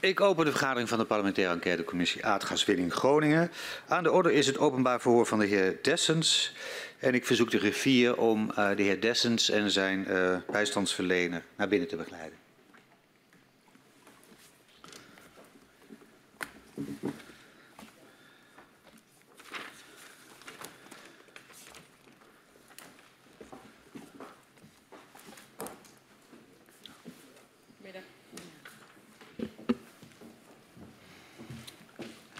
Ik open de vergadering van de parlementaire enquêtecommissie Aardgaswinning Groningen. Aan de orde is het openbaar verhoor van de heer Dessens. En ik verzoek de griffier om uh, de heer Dessens en zijn uh, bijstandsverlener naar binnen te begeleiden.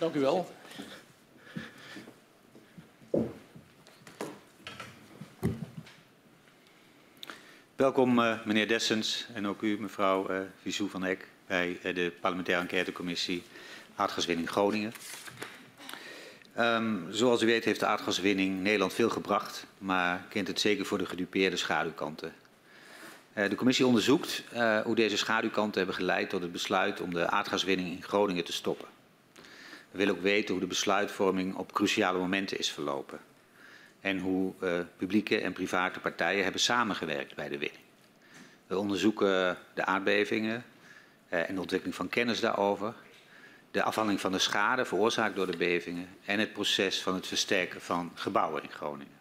Dank u wel. Welkom uh, meneer Dessens en ook u mevrouw uh, Vizou van Eck bij uh, de parlementaire enquêtecommissie aardgaswinning Groningen. Um, zoals u weet heeft de aardgaswinning Nederland veel gebracht, maar kent het zeker voor de gedupeerde schaduwkanten. Uh, de commissie onderzoekt hoe deze schaduwkanten hebben geleid tot het besluit om de aardgaswinning in Groningen te stoppen. We willen ook weten hoe de besluitvorming op cruciale momenten is verlopen. En hoe uh, publieke en private partijen hebben samengewerkt bij de winning. We onderzoeken de aardbevingen uh, en de ontwikkeling van kennis daarover. De afhandeling van de schade veroorzaakt door de bevingen. En het proces van het versterken van gebouwen in Groningen.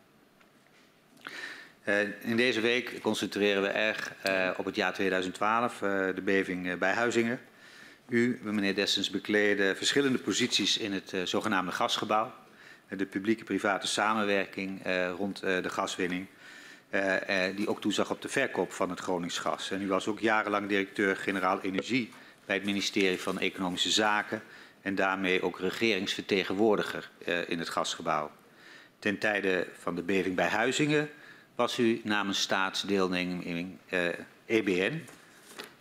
Uh, in deze week concentreren we erg op het jaar 2012, de beving bij Huizingen. U, meneer Dessens, bekleedde verschillende posities in het uh, zogenaamde gasgebouw. De publieke-private samenwerking uh, rond de gaswinning. die ook toezag op de verkoop van het Gronings gas. En u was ook jarenlang directeur-generaal energie bij het ministerie van Economische Zaken. En daarmee ook regeringsvertegenwoordiger in het gasgebouw. Ten tijde van de beving bij Huizingen was u namens staatsdeelneming EBN uh,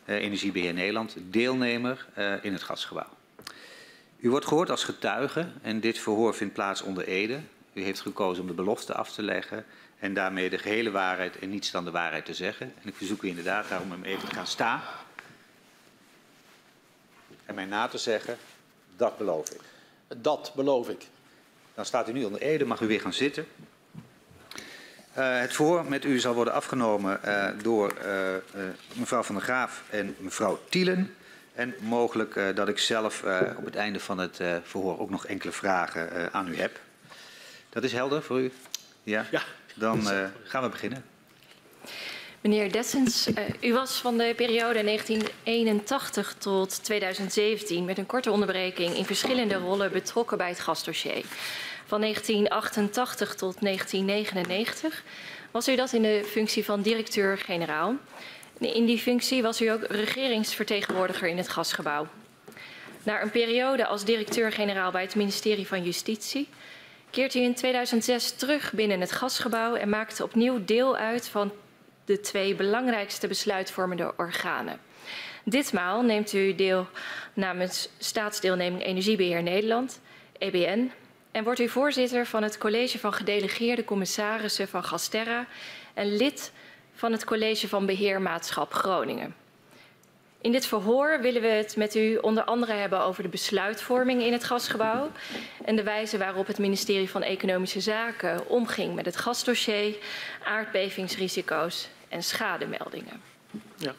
Energiebeheer Nederland, deelnemer uh, in het gasgebouw. U wordt gehoord als getuige en dit verhoor vindt plaats onder Ede. U heeft gekozen om de belofte af te leggen en daarmee de gehele waarheid en niets dan de waarheid te zeggen. En ik verzoek u inderdaad daarom even te gaan staan en mij na te zeggen, dat beloof ik. Dat beloof ik. Dan staat u nu onder Ede, mag u weer gaan zitten. Uh, het voor met u zal worden afgenomen uh, door uh, mevrouw Van der Graaf en mevrouw Tielen. En mogelijk dat ik zelf op het einde van het verhoor ook nog enkele vragen aan u heb. Dat is helder voor u? Ja? Ja. Dan gaan we beginnen. Meneer Dessens, u was van de periode 1981 tot 2017 met een korte onderbreking in verschillende rollen betrokken bij het gasdossier. Van 1988 tot 1999 was u dat in de functie van directeur-generaal. In die functie was u ook regeringsvertegenwoordiger in het gasgebouw. Na een periode als directeur-generaal bij het ministerie van Justitie keert u in 2006 terug binnen het gasgebouw en maakte opnieuw deel uit van de twee belangrijkste besluitvormende organen. Ditmaal neemt u deel namens Staatsdeelneming Energiebeheer Nederland, EBN, en wordt u voorzitter van het College van Gedelegeerde Commissarissen van Gasterra en lid van het College van Beheermaatschap Groningen. In dit verhoor willen we het met u onder andere hebben over de besluitvorming in het gasgebouw en de wijze waarop het ministerie van Economische Zaken omging met het gasdossier, aardbevingsrisico's en schademeldingen. Ja.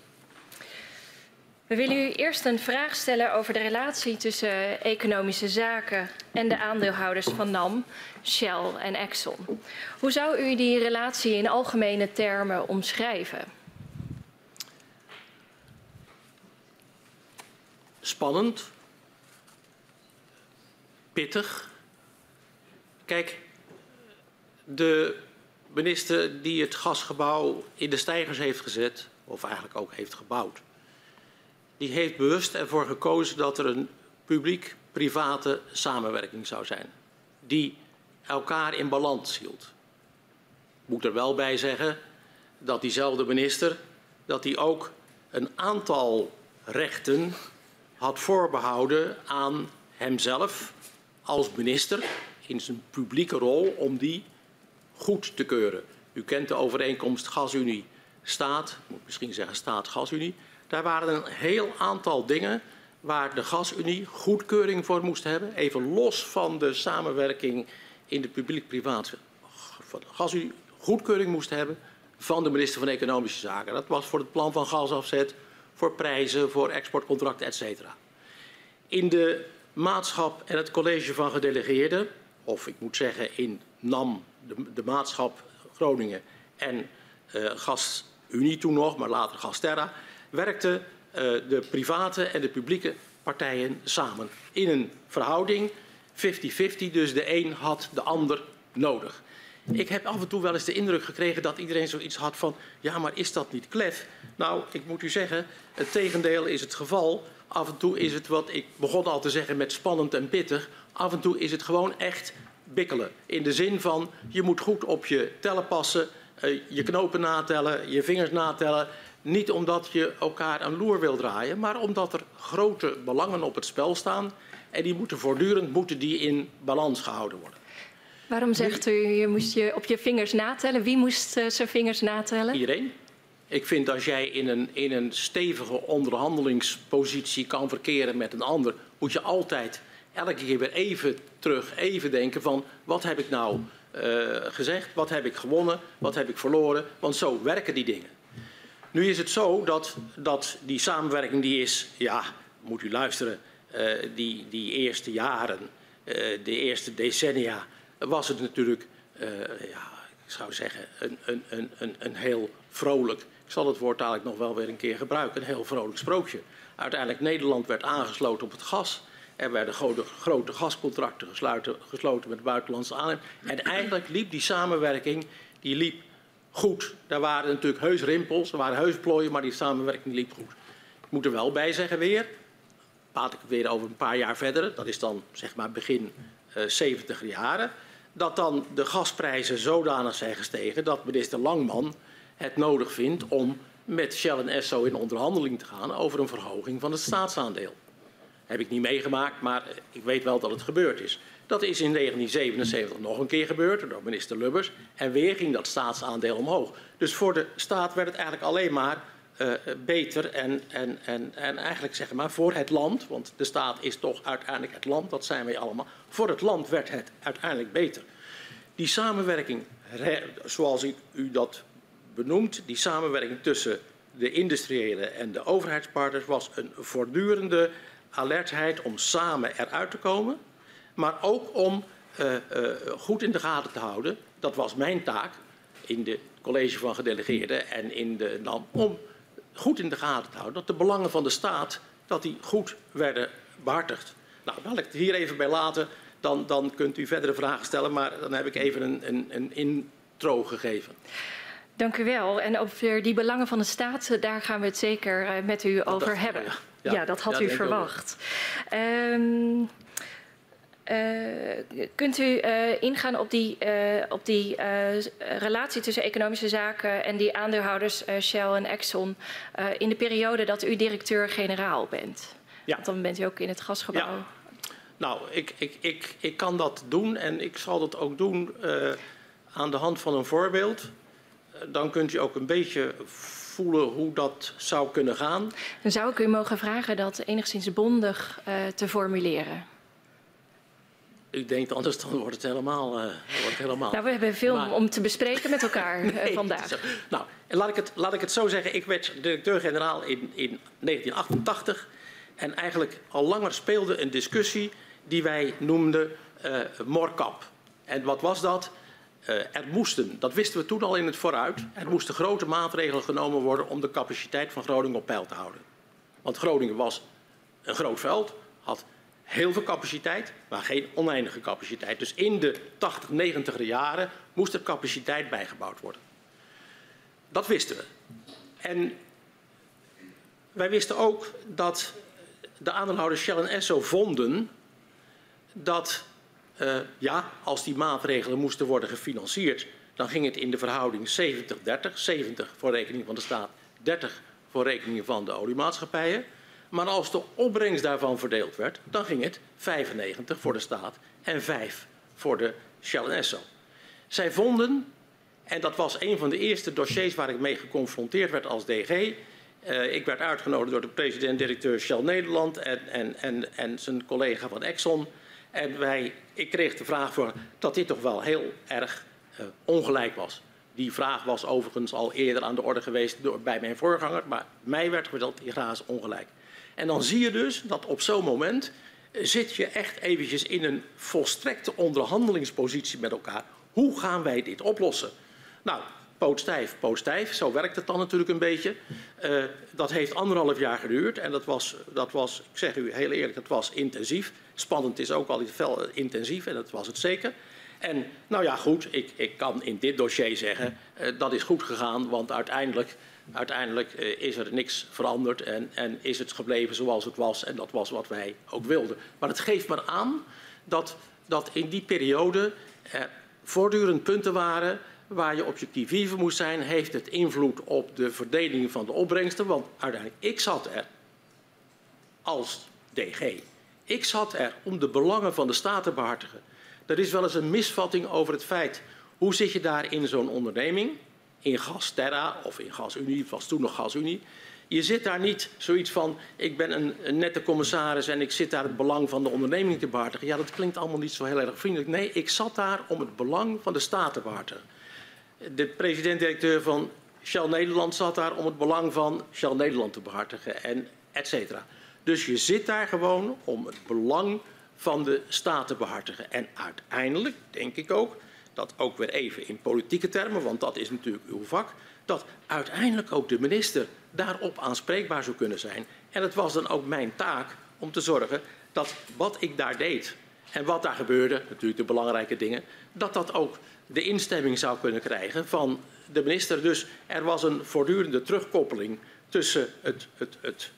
We willen u eerst een vraag stellen over de relatie tussen economische zaken en de aandeelhouders van NAM, Shell en Exxon. Hoe zou u die relatie in algemene termen omschrijven? Spannend. Pittig. Kijk, de minister die het gasgebouw in de stijgers heeft gezet, of eigenlijk ook heeft gebouwd, die heeft bewust ervoor gekozen dat er een publiek-private samenwerking zou zijn. Die elkaar in balans hield. Ik moet er wel bij zeggen dat diezelfde minister dat hij ook een aantal rechten had voorbehouden aan hemzelf als minister in zijn publieke rol om die goed te keuren. U kent de overeenkomst Gasunie Staat, moet misschien zeggen Staat Gasunie. Daar waren een heel aantal dingen waar de gasunie goedkeuring voor moest hebben. Even los van de samenwerking in de publiek-privaat gasunie goedkeuring moest hebben van de minister van Economische Zaken. Dat was voor het plan van gasafzet, voor prijzen, voor exportcontracten, etc. In de maatschap en het college van gedelegeerden, of ik moet zeggen in NAM, de, de maatschap Groningen en uh, GasUnie toen nog, maar later Gasterra, werkten uh, de private en de publieke partijen samen in een verhouding 50-50, dus de een had de ander nodig. Ik heb af en toe wel eens de indruk gekregen dat iedereen zoiets had van... ja, maar is dat niet klef? Nou, ik moet u zeggen, het tegendeel is het geval. Af en toe is het wat, ik begon al te zeggen met spannend en pittig... af en toe is het gewoon echt bikkelen. In de zin van, je moet goed op je tellen passen... Uh, je knopen natellen, je vingers natellen... Niet omdat je elkaar een loer wil draaien, maar omdat er grote belangen op het spel staan. En die moeten voortdurend moeten die in balans gehouden worden. Waarom zegt u, je moest je op je vingers natellen? Wie moest uh, zijn vingers natellen? Iedereen. Ik vind als jij in een, in een stevige onderhandelingspositie kan verkeren met een ander, moet je altijd elke keer weer even terug, even denken van wat heb ik nou uh, gezegd, wat heb ik gewonnen, wat heb ik verloren, want zo werken die dingen. Nu is het zo dat, dat die samenwerking die is, ja, moet u luisteren, uh, die, die eerste jaren, uh, de eerste decennia, was het natuurlijk, uh, ja, ik zou zeggen, een, een, een, een heel vrolijk, ik zal het woord eigenlijk nog wel weer een keer gebruiken, een heel vrolijk sprookje. Uiteindelijk Nederland werd aangesloten op het gas. Er werden grote, gascontracten gesloten, gesloten met buitenlandse aannemers. En eigenlijk liep die samenwerking, die liep goed. Daar waren natuurlijk heus rimpels, er waren heus plooien, maar die samenwerking liep goed. Ik moet er wel bij zeggen weer, praat ik weer over een paar jaar verder, dat is dan zeg maar begin uh, 70 jaren, dat dan de gasprijzen zodanig zijn gestegen dat minister Langman het nodig vindt om met Shell en Esso in onderhandeling te gaan over een verhoging van het staatsaandeel. Heb ik niet meegemaakt, maar ik weet wel dat het gebeurd is. Dat is in 1977 nog een keer gebeurd door minister Lubbers. En weer ging dat staatsaandeel omhoog. Dus voor de staat werd het eigenlijk alleen maar uh, beter en, en, en, en eigenlijk zeg maar voor het land, want de staat is toch uiteindelijk het land, dat zijn wij allemaal. Voor het land werd het uiteindelijk beter. Die samenwerking, zoals ik u dat benoemt, die samenwerking tussen de industriële en de overheidspartners was een voortdurende alertheid om samen eruit te komen maar ook om uh, uh, goed in de gaten te houden. Dat was mijn taak in het college van gedelegeerden en in de NAM. Om goed in de gaten te houden dat de belangen van de staat dat die goed werden behartigd. Nou, dan ik het hier even bij laten. Dan, dan kunt u verdere vragen stellen, maar dan heb ik even een, een, een intro gegeven. Dank u wel. En over die belangen van de staat, daar gaan we het zeker met u over hebben. Ja. Ja. ja. dat had ja, u verwacht. Um, uh, kunt u uh, ingaan op die, uh, op die relatie tussen economische zaken en die aandeelhouders Shell en Exxon in de periode dat u directeur-generaal bent? Ja. Want dan bent u ook in het gasgebouw. Ja. Nou, ik, ik, ik, ik kan dat doen en ik zal dat ook doen aan de hand van een voorbeeld. Dan kunt u ook een beetje voelen hoe dat zou kunnen gaan. Dan zou ik u mogen vragen dat enigszins bondig te formuleren. Ik denk anders dan wordt het helemaal. Uh, wordt het helemaal. Nou, we hebben veel maar... om te bespreken met elkaar uh, nee, vandaag. Zo. Nou, laat ik, het, laat ik het zo zeggen. Ik werd directeur-generaal in, in 1988. En eigenlijk al langer speelde een discussie die wij noemden uh, Morkap. En wat was dat? Er moesten, dat wisten we toen al in het vooruit, er moesten grote maatregelen genomen worden om de capaciteit van Groningen op peil te houden. Want Groningen was een groot veld, had heel veel capaciteit, maar geen oneindige capaciteit. Dus in de 80, 90 jaren moest er capaciteit bijgebouwd worden. Dat wisten we. En wij wisten ook dat de aandeelhouders Shell en Esso vonden dat uh, ja, als die maatregelen moesten worden gefinancierd, dan ging het in de verhouding 70-30, 70 voor rekening van de staat, 30 voor rekening van de oliemaatschappijen. Maar als de opbrengst daarvan verdeeld werd, dan ging het 95 voor de staat en 5 voor de Shell en Esso. Zij vonden, en dat was een van de eerste dossiers waar ik mee geconfronteerd werd als DG. Uh, ik werd uitgenodigd door de president-directeur Shell Nederland en, en, en, en zijn collega van Exxon. En wij, ik kreeg de vraag voor dat dit toch wel heel erg uh, ongelijk was. Die vraag was overigens al eerder aan de orde geweest door, bij mijn voorganger, maar mij werd verteld, die graas ongelijk. En dan zie je dus dat op zo'n moment zit je echt eventjes in een volstrekte onderhandelingspositie met elkaar. Hoe gaan wij dit oplossen? Nou, pootstijf, pootstijf. Zo werkt het dan natuurlijk een beetje. Uh, dat heeft anderhalf jaar geduurd en dat was, dat was, ik zeg u heel eerlijk, dat was intensief. Spannend is ook altijd fel intensief en dat was het zeker. En nou ja, goed, ik, ik kan in dit dossier zeggen, uh, dat is goed gegaan, want uiteindelijk, uiteindelijk uh, is er niks veranderd en, en is het gebleven zoals het was en dat was wat wij ook wilden. Maar het geeft maar aan dat, dat in die periode er voortdurend punten waren waar je op je kivive moest zijn, heeft het invloed op de verdeling van de opbrengsten. Want uiteindelijk, ik zat er als DG. Ik zat er om de belangen van de staat te behartigen. Er is wel eens een misvatting over het feit, hoe zit je daar in zo'n onderneming? In Gasterra of in Gasunie, het was toen nog Gasunie. Je zit daar niet zoiets van, ik ben een, een, nette commissaris en ik zit daar het belang van de onderneming te behartigen. Ja, dat klinkt allemaal niet zo heel erg vriendelijk. Nee, ik zat daar om het belang van de staat te behartigen. De president-directeur van Shell Nederland zat daar om het belang van Shell Nederland te behartigen en et cetera. Dus je zit daar gewoon om het belang van de staat te behartigen. En uiteindelijk denk ik ook, dat ook weer even in politieke termen, want dat is natuurlijk uw vak, dat uiteindelijk ook de minister daarop aanspreekbaar zou kunnen zijn. En het was dan ook mijn taak om te zorgen dat wat ik daar deed en wat daar gebeurde, natuurlijk de belangrijke dingen, dat dat ook de instemming zou kunnen krijgen van de minister. Dus er was een voortdurende terugkoppeling tussen het, het, het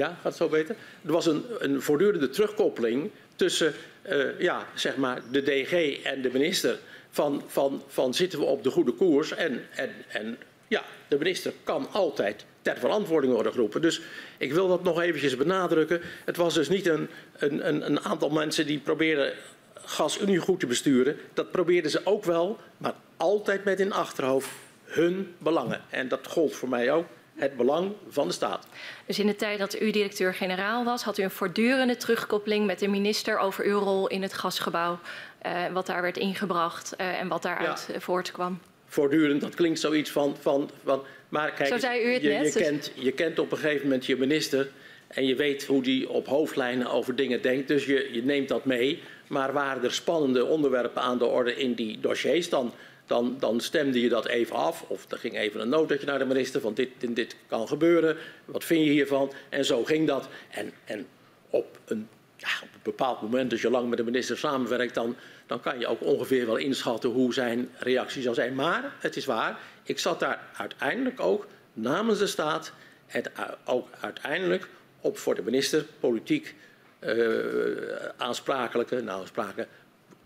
ja, gaat het zo beter? Er was een, een voortdurende terugkoppeling tussen uh, ja, zeg maar de DG en de minister. Van, van, van zitten we op de goede koers? En, en, en ja, de minister kan altijd ter verantwoording worden geroepen. Dus ik wil dat nog eventjes benadrukken. Het was dus niet een, een, een aantal mensen die probeerden GasUnie goed te besturen. Dat probeerden ze ook wel, maar altijd met in achterhoofd hun belangen. En dat gold voor mij ook het belang van de staat. Dus in de tijd dat u directeur-generaal was, had u een voortdurende terugkoppeling met de minister over uw rol in het gasgebouw, uh, wat daar werd ingebracht uh, en wat daaruit ja. voortkwam? Voortdurend, dat klinkt zoiets van. van, van maar kijk, Zo zei u het je, net. Je, kent, je kent op een gegeven moment je minister en je weet hoe die op hoofdlijnen over dingen denkt, dus je, je neemt dat mee. Maar waren er spannende onderwerpen aan de orde in die dossiers, dan dan, dan, stemde je dat even af. Of er ging even een notaatje naar de minister van dit dit kan gebeuren. Wat vind je hiervan? En zo ging dat. En, en op, een, ja, op een bepaald moment, als je lang met de minister samenwerkt, dan, dan kan je ook ongeveer wel inschatten hoe zijn reactie zou zijn. Maar het is waar, ik zat daar uiteindelijk ook namens de staat en ook uiteindelijk op voor de minister politiek uh, aansprakelijke, nou aansprakelijke,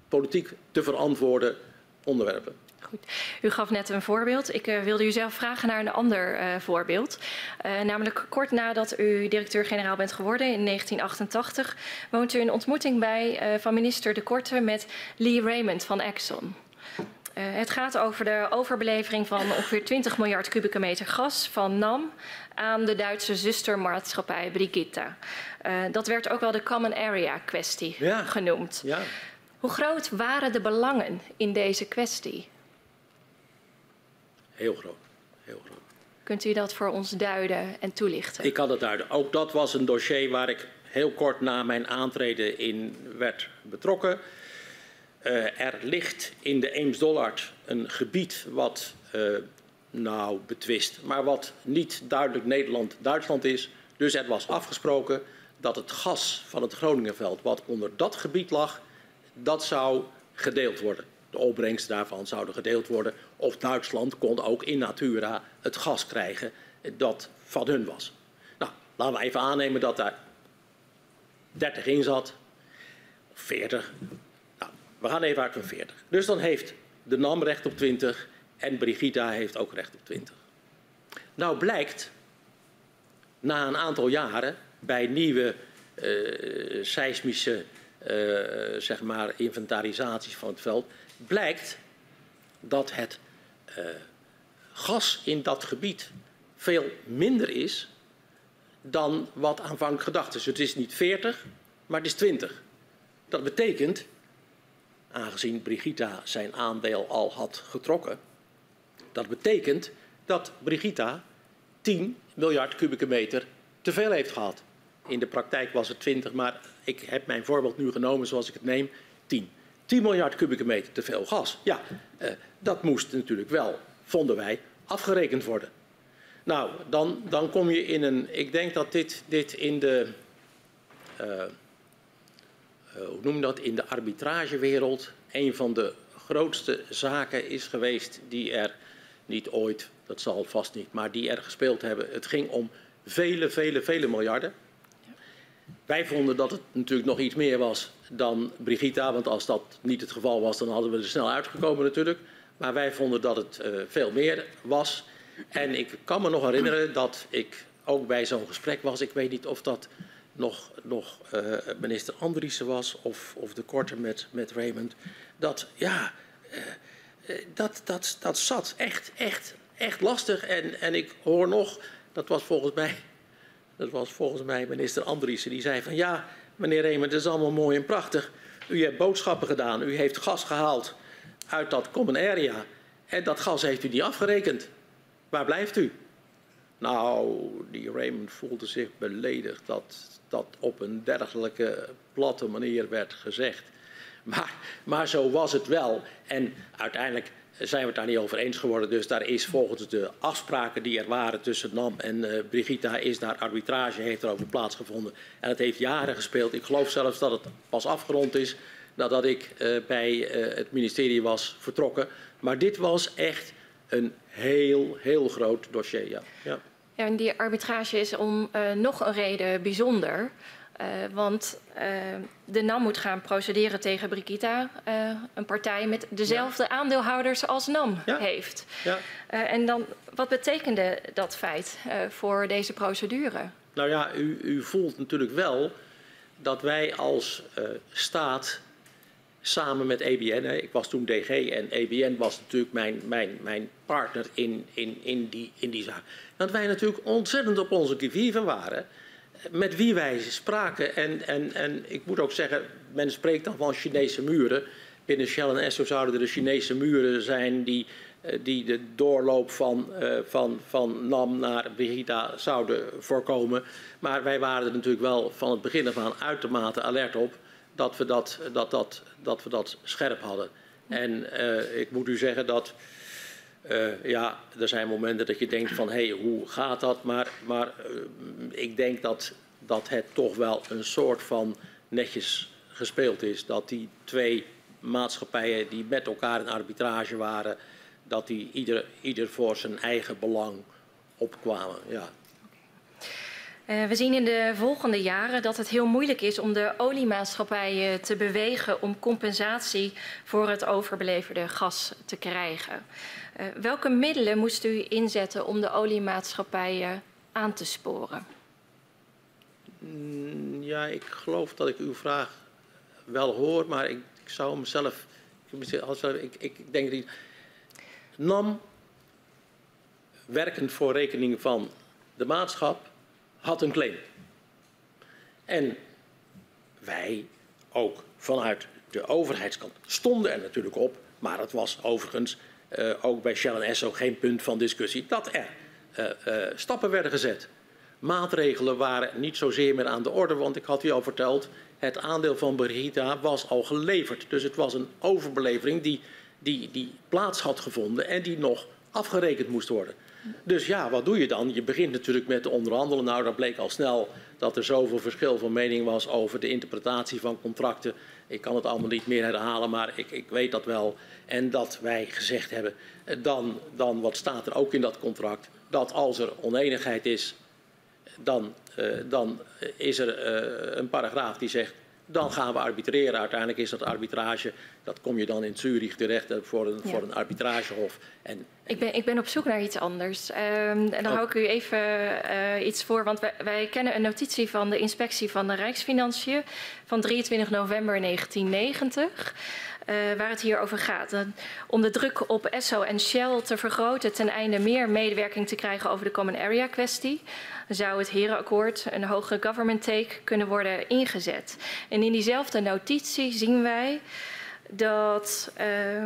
politiek te verantwoorden onderwerpen. Goed. U gaf net een voorbeeld. Ik uh, wilde u zelf vragen naar een ander uh, voorbeeld. Uh, namelijk kort nadat u directeur-generaal bent geworden in 1988, woont u een ontmoeting bij van minister De Korte met Lee Raymond van Exxon. het gaat over de overbelevering van ongeveer 20 miljard kubieke meter gas van NAM aan de Duitse zustermaatschappij Brigitte. dat werd ook wel de Common Area kwestie ja. genoemd. Ja. Hoe groot waren de belangen in deze kwestie? Heel groot. Heel groot. Kunt u dat voor ons duiden en toelichten? Ik kan het duiden. Ook dat was een dossier waar ik heel kort na mijn aantreden in werd betrokken. Uh, er ligt in de Eems-Dollard een gebied wat, uh, nou betwist, maar wat niet duidelijk Nederland-Duitsland is. Dus er was afgesproken dat het gas van het Groningenveld, wat onder dat gebied lag, dat zou gedeeld worden. De opbrengsten daarvan zouden gedeeld worden. Of Duitsland kon ook in natura het gas krijgen dat van hun was. Nou, laten we even aannemen dat daar 30 in zat. Of 40. Nou, we gaan even uit van 40. Dus dan heeft de NAM recht op 20 en Brigitta heeft ook recht op 20. Nou blijkt, na een aantal jaren, bij nieuwe uh, seismische uh, zeg maar inventarisaties van het veld, blijkt dat het uh, gas in dat gebied veel minder is dan wat aanvankelijk gedacht is. Het is niet 40, maar het is 20. Dat betekent, aangezien Brigitta zijn aandeel al had getrokken. Dat betekent dat Brigitta 10 miljard kubieke meter te veel heeft gehad. In de praktijk was het 20, maar ik heb mijn voorbeeld nu genomen zoals ik het neem, 10. 10 miljard kubieke meter te veel gas. Ja, uh, dat moest natuurlijk wel, vonden wij, afgerekend worden. Nou, dan, dan kom je in een. Ik denk dat dit, dit in de. Uh, uh, hoe noem je dat? In de arbitragewereld een van de grootste zaken is geweest die er niet ooit, dat zal vast niet, maar die er gespeeld hebben. Het ging om vele, vele, vele miljarden. Wij vonden dat het natuurlijk nog iets meer was dan Brigitta, want als dat niet het geval was, dan hadden we er snel uitgekomen natuurlijk. Maar wij vonden dat het uh, veel meer was. En ik kan me nog herinneren dat ik ook bij zo'n gesprek was. Ik weet niet of dat nog, nog uh, minister Andriessen was of, of de korte met, met Raymond. Dat, ja, uh, dat, dat, dat zat echt, echt, echt lastig. En, en ik hoor nog, dat was volgens mij, dat was volgens mij minister Andriessen, die zei van ja, meneer Raymond, het is allemaal mooi en prachtig. U hebt boodschappen gedaan, u heeft gas gehaald uit dat common area. En dat gas heeft u niet afgerekend. Waar blijft u? Nou, die Raymond voelde zich beledigd dat dat op een dergelijke platte manier werd gezegd. Maar, maar zo was het wel. En uiteindelijk zijn we het daar niet over eens geworden. Dus daar is volgens de afspraken die er waren tussen NAM en uh, is daar arbitrage, heeft er over plaatsgevonden. En het heeft jaren gespeeld. Ik geloof zelfs dat het pas afgerond is nadat ik uh, bij uh, het ministerie was vertrokken. Maar dit was echt een heel, heel groot dossier. Ja. ja. ja en die arbitrage is om nog een reden bijzonder. Uh, want uh, de NAM moet gaan procederen tegen Brigitta, uh, een partij met dezelfde ja. aandeelhouders als NAM ja. heeft. Ja. en dan, wat betekende dat feit voor deze procedure? Nou ja, u, u, voelt natuurlijk wel dat wij als staat samen met EBN. Hè. Ik was toen DG en EBN was natuurlijk mijn, mijn, mijn partner in, in, in, die, in die zaak. Dat wij natuurlijk ontzettend op onze kivive waren. Met wie wij spraken. En, en, en ik moet ook zeggen, men spreekt dan van Chinese muren. Binnen Shell en Esso zouden er de Chinese muren zijn die, eh, die de doorloop van, uh, van, van NAM naar Brigitta zouden voorkomen. Maar wij waren er natuurlijk wel van het begin af aan uitermate alert op dat we dat, dat, dat, dat, we dat scherp hadden. En uh, ik moet u zeggen dat. Uh, ja, er zijn momenten dat je denkt van hé, hey, hoe gaat dat? Maar, maar uh, ik denk dat, dat het toch wel een soort van netjes gespeeld is. Dat die twee maatschappijen die met elkaar in arbitrage waren, dat die ieder, ieder voor zijn eigen belang opkwamen. Ja. Uh, we zien in de volgende jaren dat het heel moeilijk is om de oliemaatschappijen te bewegen om compensatie voor het overbeleverde gas te krijgen. Uh, welke middelen moest u inzetten om de oliemaatschappijen aan te sporen? Mm, ja, ik geloof dat ik uw vraag wel hoor, maar ik, zou mezelf. Ik, ik denk dat. NAM, werkend voor rekening van de maatschap, had een claim. En wij, ook vanuit de overheidskant, stonden er natuurlijk op. Maar het was overigens ook bij Shell en Esso geen punt van discussie dat er uh, uh, stappen werden gezet. Maatregelen waren niet zozeer meer aan de orde, want ik had u al verteld, het aandeel van Brigitta was al geleverd. Dus het was een overbelevering die, die, die plaats had gevonden en die nog afgerekend moest worden. Dus ja, wat doe je dan? Je begint natuurlijk met onderhandelen. Nou, dat bleek al snel dat er zoveel verschil van mening was over de interpretatie van contracten. Ik kan het allemaal niet meer herhalen, maar ik, ik weet dat wel. En dat wij gezegd hebben, eh, dan, dan wat staat er ook in dat contract, dat als er oneenigheid is, dan, uh, dan is er een paragraaf die zegt dan gaan we arbitreren. Uiteindelijk is dat arbitrage, dat kom je dan in Zurich terecht eh, voor een, ja. voor een arbitragehof. En. Ik, ben, ik ben op zoek naar iets anders. Um, en dan oh. hou ik u even uh, iets voor, want wij, wij, kennen een notitie van de inspectie van de Rijksfinanciën van 23 november 1990. Uh, waar het hier over gaat. Om de druk op Esso en Shell te vergroten ten einde meer medewerking te krijgen over de Common Area kwestie zou het herenakkoord, een hogere government take, kunnen worden ingezet. En in diezelfde notitie zien wij dat uh,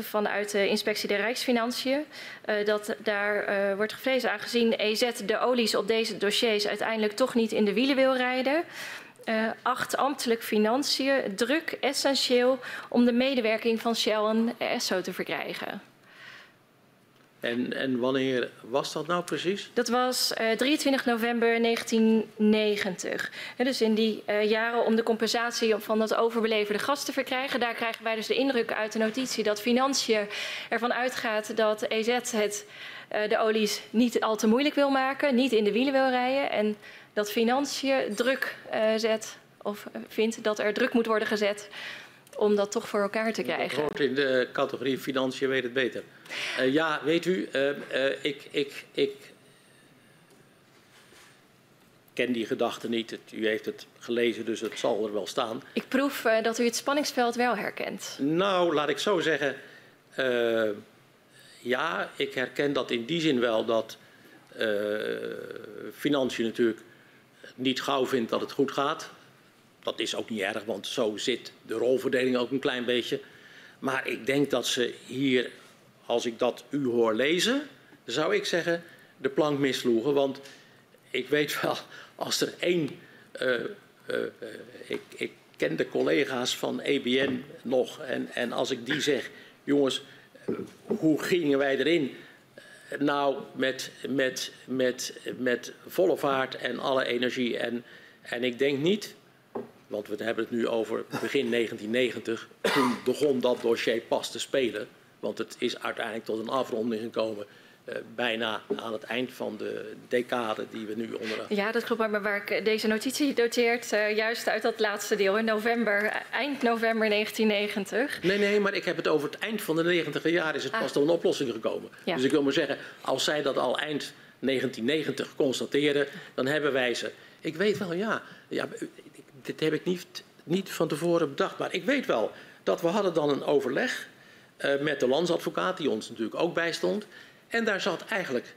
vanuit de inspectie der Rijksfinanciën, uh, dat daar uh, wordt gevreesd aangezien EZ de olies op deze dossiers uiteindelijk toch niet in de wielen wil rijden. acht ambtelijk financiën druk essentieel om de medewerking van Shell en ESSO te verkrijgen. En, en wanneer was dat nou precies? Dat was uh, 23 november 1990. He, dus in die uh, jaren om de compensatie van dat overbeleverde gas te verkrijgen. Daar krijgen wij dus de indruk uit de notitie dat Financiën ervan uitgaat dat EZ het, uh, de olies niet al te moeilijk wil maken, niet in de wielen wil rijden. En dat Financiën druk zet of vindt dat er druk moet worden gezet om dat toch voor elkaar te krijgen. Dat hoort in de categorie financiën weet het beter. Uh, ja, weet u, uh, uh, ik, ik, ik ken die gedachte niet. Het, u heeft het gelezen, dus het zal er wel staan. Ik proef dat u het spanningsveld wel herkent. Nou, laat ik zo zeggen. ja, ik herken dat in die zin wel dat financiën natuurlijk niet gauw vindt dat het goed gaat. Dat is ook niet erg, want zo zit de rolverdeling ook een klein beetje. Maar ik denk dat ze hier, als ik dat u hoor lezen, zou ik zeggen de plank misloegen. Want ik weet wel, als er één. Uh, uh, ik, ik, ken de collega's van EBN nog. En, en als ik die zeg, jongens, hoe gingen wij erin? Nou, met, met, met, met volle vaart en alle energie. En, en ik denk niet want we hebben het nu over begin 1990. Toen begon dat dossier pas te spelen. Want het is uiteindelijk tot een afronding gekomen. Uh, bijna aan het eind van de decade die we nu onder. Ja, dat klopt. Maar waar ik deze notitie doteert, uh, juist uit dat laatste deel in november, eind november 1990. Nee, nee, maar ik heb het over het eind van de 90 jaar is het ah. pas tot een oplossing gekomen. Ja. Dus ik wil maar zeggen, als zij dat al eind 1990 constateren, dan hebben wij ze. Ik weet wel, ja, ja dit heb ik niet, niet van tevoren bedacht, maar ik weet wel dat we hadden dan een overleg uh, met de landsadvocaat, die ons natuurlijk ook bijstond. En daar zat eigenlijk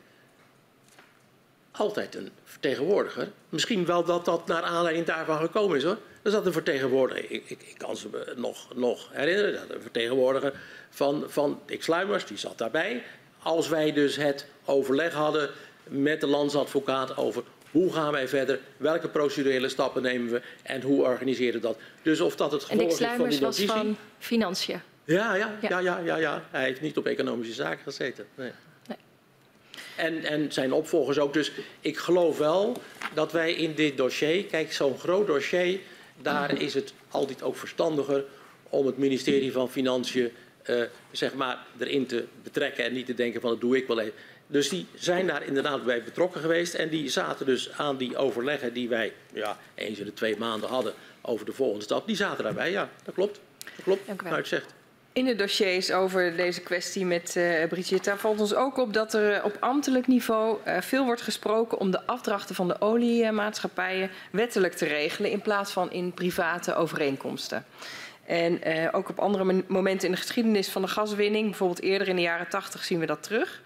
altijd een vertegenwoordiger. Misschien wel dat dat naar aanleiding daarvan gekomen is hoor. Er zat een vertegenwoordiger, ik, ik, ik kan ze me nog, nog herinneren, dat een vertegenwoordiger van, van Dick Sluimers, die zat daarbij. Als wij dus het overleg hadden met de landsadvocaat over hoe gaan wij verder? Welke procedurele stappen nemen we? En hoe organiseren we dat? Dus of dat het gevolg is van die notitie... was van Financiën. Ja ja, ja, ja, ja, ja, Hij heeft niet op economische zaken gezeten. Nee. nee. En, en zijn opvolgers ook. Dus ik geloof wel dat wij in dit dossier... Kijk, zo'n groot dossier, daar is het altijd ook verstandiger... om het ministerie van Financiën uh, zeg maar, erin te betrekken... en niet te denken van dat doe ik wel even. Dus die zijn daar inderdaad bij betrokken geweest. En die zaten dus aan die overleggen die wij ja, eens in de twee maanden hadden over de volgende stap. Die zaten daarbij, ja, dat klopt. Dat klopt, Dank u wel. zegt. In de dossiers over deze kwestie met uh, Brigitte valt ons ook op dat er op ambtelijk niveau uh, veel wordt gesproken om de afdrachten van de oliemaatschappijen wettelijk te regelen in plaats van in private overeenkomsten. En uh, ook op andere momenten in de geschiedenis van de gaswinning, bijvoorbeeld eerder in de jaren 80, zien we dat terug.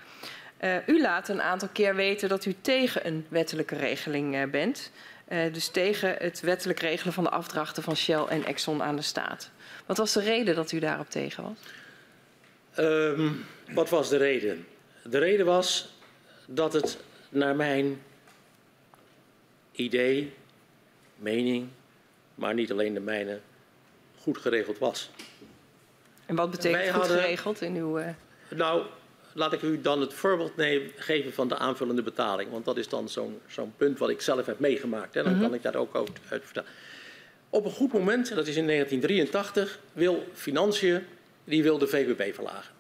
Uh, u laat een aantal keer weten dat u tegen een wettelijke regeling uh, bent. Uh, dus tegen het wettelijk regelen van de afdrachten van Shell en Exxon aan de staat. Wat was de reden dat u daarop tegen was? Um, wat was de reden? De reden was dat het naar mijn idee, mening, maar niet alleen de mijne, goed geregeld was. En wat betekent Wij goed hadden, geregeld in uw... Nou, laat ik u dan het voorbeeld geven van de aanvullende betaling. Want dat is dan zo'n zo'n punt wat ik zelf heb meegemaakt. Hè. Dan mm -hmm. kan ik daar ook uit vertellen. Op een goed moment, dat is in 1983, wil Financiën die wil de VBB verlagen.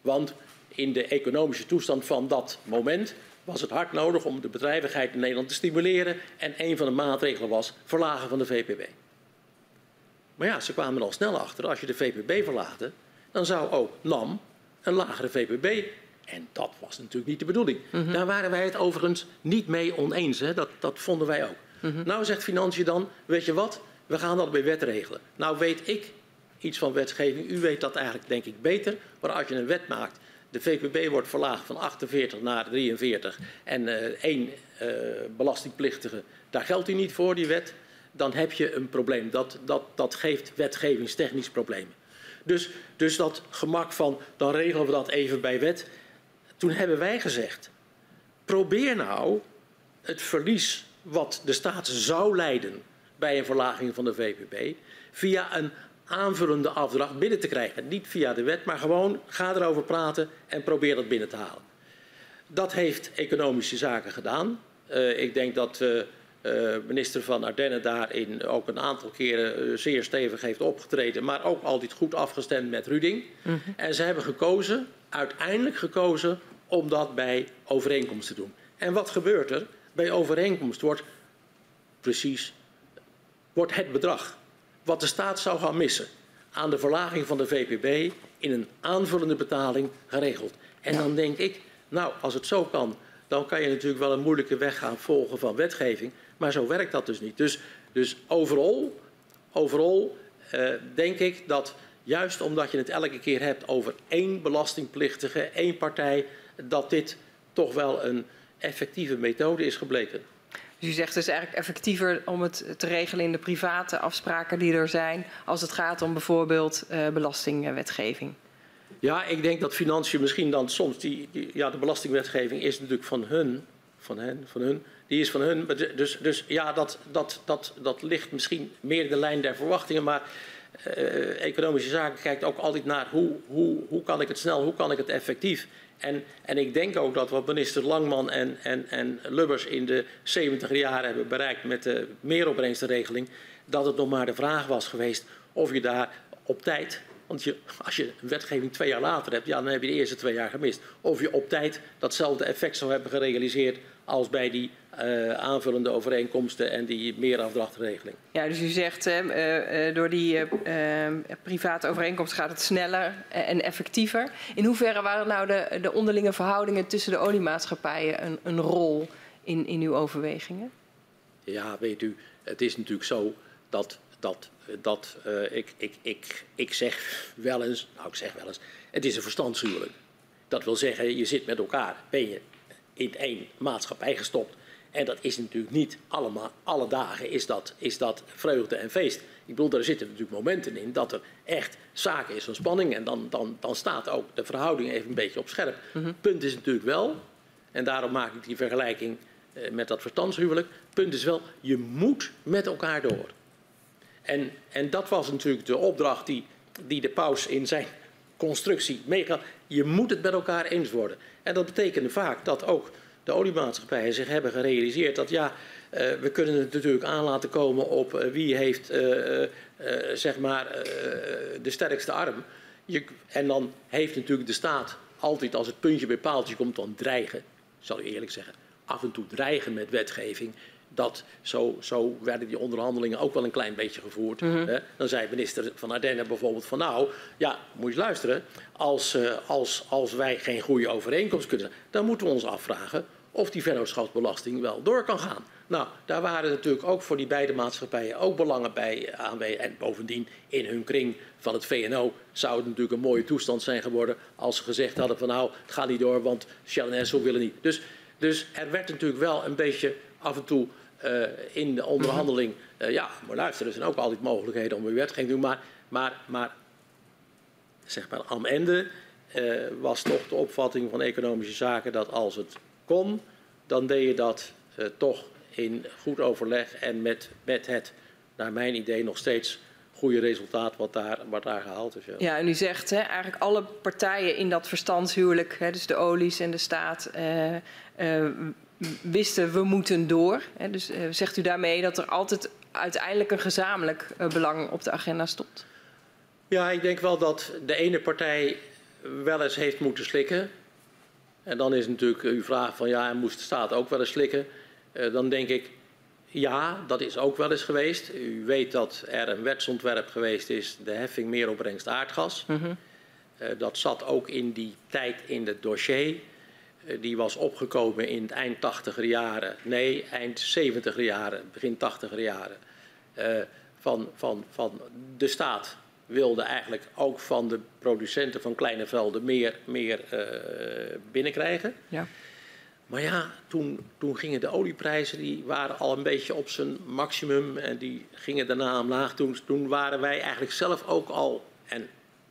Want in de economische toestand van dat moment was het hard nodig om de bedrijvigheid in Nederland te stimuleren. En een van de maatregelen was verlagen van de VPB. Maar ja, ze kwamen er al snel achter. Als je de VPB verlaagde, dan zou ook NAM een lagere VPB. En dat was natuurlijk niet de bedoeling. Mm -hmm. Daar waren wij het overigens niet mee oneens. Hè? Dat, dat vonden wij ook. Mm -hmm. Nou zegt Financiën dan, weet je wat, we gaan dat bij wet regelen. Nou weet ik iets van wetgeving, u weet dat eigenlijk denk ik beter. Maar als je een wet maakt, de VPB wordt verlaagd van 48 naar 43 en uh, één uh, belastingplichtige, daar geldt die niet voor, die wet. dan heb je een probleem. Dat, dat, dat geeft wetgevingstechnisch problemen. Dus, dus dat gemak van, dan regelen we dat even bij wet. Toen hebben wij gezegd, probeer nou het verlies wat de staat zou leiden bij een verlaging van de VPB via een aanvullende afdracht binnen te krijgen. Niet via de wet, maar gewoon ga erover praten en probeer dat binnen te halen. Dat heeft economische zaken gedaan. Uh, ik denk dat uh, uh, minister van Ardennen daarin ook een aantal keren zeer stevig heeft opgetreden, maar ook altijd goed afgestemd met Ruding. Mm -hmm. En ze hebben gekozen, uiteindelijk gekozen, om dat bij overeenkomst te doen. En wat gebeurt er? Bij overeenkomst wordt precies wordt het bedrag wat de staat zou gaan missen aan de verlaging van de VPB in een aanvullende betaling geregeld. En dan denk ik, nou, als het zo kan, dan kan je natuurlijk wel een moeilijke weg gaan volgen van wetgeving. Maar zo werkt dat dus niet. Dus, dus overal, overal uh, denk ik dat juist omdat je het elke keer hebt over één belastingplichtige, één partij, dat dit toch wel een effectieve methode is gebleken. Dus u zegt dus eigenlijk effectiever om het te regelen in de private afspraken die er zijn, als het gaat om bijvoorbeeld uh, belastingwetgeving. Ja, ik denk dat financiën misschien dan soms, die, die, ja, de belastingwetgeving is natuurlijk van hun, van hen, van hun, die is van hun. Dus, dus ja, dat, dat, dat, dat ligt misschien meer de lijn der verwachtingen, maar uh, economische zaken kijkt ook altijd naar hoe, hoe, hoe kan ik het snel, hoe kan ik het effectief. En, en ik denk ook dat wat minister Langman en, en, en Lubbers in de 70 jaren hebben bereikt met de meeropbrengstenregeling, dat het nog maar de vraag was geweest of je daar op tijd, want je, als je een wetgeving twee jaar later hebt, ja, dan heb je de eerste twee jaar gemist. Of je op tijd datzelfde effect zou hebben gerealiseerd als bij die uh, aanvullende overeenkomsten en die meerafdrachtregeling. Ja, dus u zegt uh, uh, door die private overeenkomst gaat het sneller en effectiever. In hoeverre waren nou de, de onderlinge verhoudingen tussen de oliemaatschappijen een, een rol in, in uw overwegingen? Ja, weet u, het is natuurlijk zo dat, dat, dat ik, ik, ik, ik zeg wel eens, nou ik zeg wel eens, het is een verstandshuwelijk. Dat wil zeggen, je zit met elkaar, ben je in één maatschappij gestopt. En dat is natuurlijk niet allemaal, alle dagen is dat, is dat vreugde en feest. Ik bedoel, er zitten natuurlijk momenten in dat er echt zaken is van spanning. En dan, dan, dan staat ook de verhouding even een beetje op scherp. Mm -hmm. Punt is natuurlijk wel, en daarom maak ik die vergelijking uh, met dat verstandshuwelijk. Punt is wel, je moet met elkaar door. En, en dat was natuurlijk de opdracht die, die de paus in zijn constructie meegaat. Je moet het met elkaar eens worden. En dat betekende vaak dat ook de oliemaatschappijen zich hebben gerealiseerd dat ja, uh, we kunnen het natuurlijk aan laten komen op uh, wie heeft uh, zeg maar de sterkste arm. Je, en dan heeft natuurlijk de staat altijd als het puntje bij paaltje komt dan dreigen, zal ik eerlijk zeggen, af en toe dreigen met wetgeving. Dat, zo, zo werden die onderhandelingen ook wel een klein beetje gevoerd. Mm -hmm. Dan zei minister van Ardennen bijvoorbeeld van nou, ja, moet je luisteren. Als, uh, als, als wij geen goede overeenkomst kunnen, dan moeten we ons afvragen of die vennootschapsbelasting wel door kan gaan. Nou, daar waren natuurlijk ook voor die beide maatschappijen ook belangen bij aanwezig. En bovendien in hun kring van het VNO zou het natuurlijk een mooie toestand zijn geworden als ze gezegd hadden van nou, het gaat niet door, want Shell en Esso willen niet. Dus, dus er werd natuurlijk wel een beetje af en toe in de onderhandeling, uh, ja, maar luister, er zijn ook altijd mogelijkheden om een wetgeving te doen, maar, maar, maar zeg maar am ende uh, was toch de opvatting van economische zaken dat als het kon, dan deed je dat toch in goed overleg en met, met het, naar mijn idee, nog steeds goede resultaat wat daar, wat daar gehaald is. Ja, en u zegt hè, eigenlijk alle partijen in dat verstandshuwelijk, hè, dus de olies en de staat, wisten we moeten door. Hè, dus zegt u daarmee dat er altijd uiteindelijk een gezamenlijk belang op de agenda stond? Ja, ik denk wel dat de ene partij wel eens heeft moeten slikken. En dan is natuurlijk uw vraag van ja, en moest de staat ook wel eens slikken? Uh, dan denk ik, ja, dat is ook wel eens geweest. U weet dat er een wetsontwerp geweest is, de heffing meeropbrengst aardgas. Mm -hmm. uh, dat zat ook in die tijd in het dossier. Uh, die was opgekomen in het eind tachtiger jaren, nee, eind zeventiger jaren, begin tachtiger jaren. van, van, van de staat wilde eigenlijk ook van de producenten van kleine velden meer, meer uh, binnenkrijgen. Ja. Maar ja, toen, toen gingen de olieprijzen, die waren al een beetje op zijn maximum en die gingen daarna omlaag. Toen, toen waren wij eigenlijk zelf ook al, en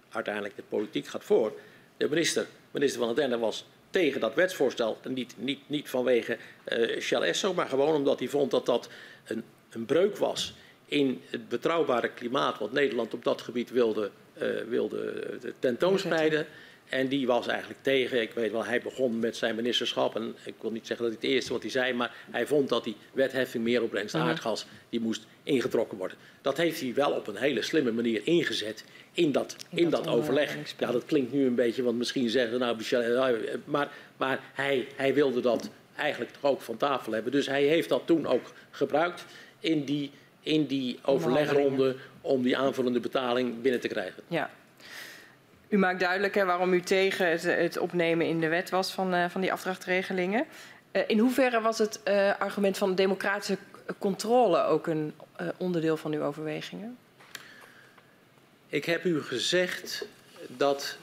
uiteindelijk de politiek gaat voor, de minister, minister van het was tegen dat wetsvoorstel. Niet, niet, niet vanwege uh, Shell Esso, maar gewoon omdat hij vond dat dat een, een breuk was in het betrouwbare klimaat wat Nederland op dat gebied wilde, uh, wilde tentoonspreiden. En die was eigenlijk tegen. Ik weet wel, hij begon met zijn ministerschap. En ik wil niet zeggen dat hij het eerste wat hij zei. Maar hij vond dat die wetheffing meeropbrengst mhm. aardgas. die moest ingetrokken worden. Dat heeft hij wel op een hele slimme manier ingezet. in dat, in, dat, overleg. Ja, dat klinkt nu een beetje. want misschien zeggen ze nou. nou maar, maar hij, hij wilde dat eigenlijk toch ook van tafel hebben. Dus hij heeft dat toen ook gebruikt. in die, in die overlegronde. om die aanvullende betaling binnen te krijgen. Ja, u maakt duidelijk hè, waarom u tegen het, het, opnemen in de wet was van, uh, van die afdrachtregelingen. Uh, in hoeverre was het uh, argument van democratische controle ook een onderdeel van uw overwegingen? Ik heb u gezegd dat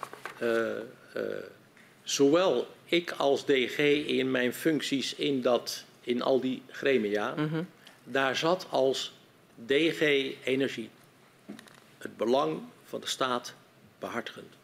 zowel ik als DG in mijn functies in, dat, in al die gremia, mm -hmm. daar zat als DG Energie het belang van de staat behartigend.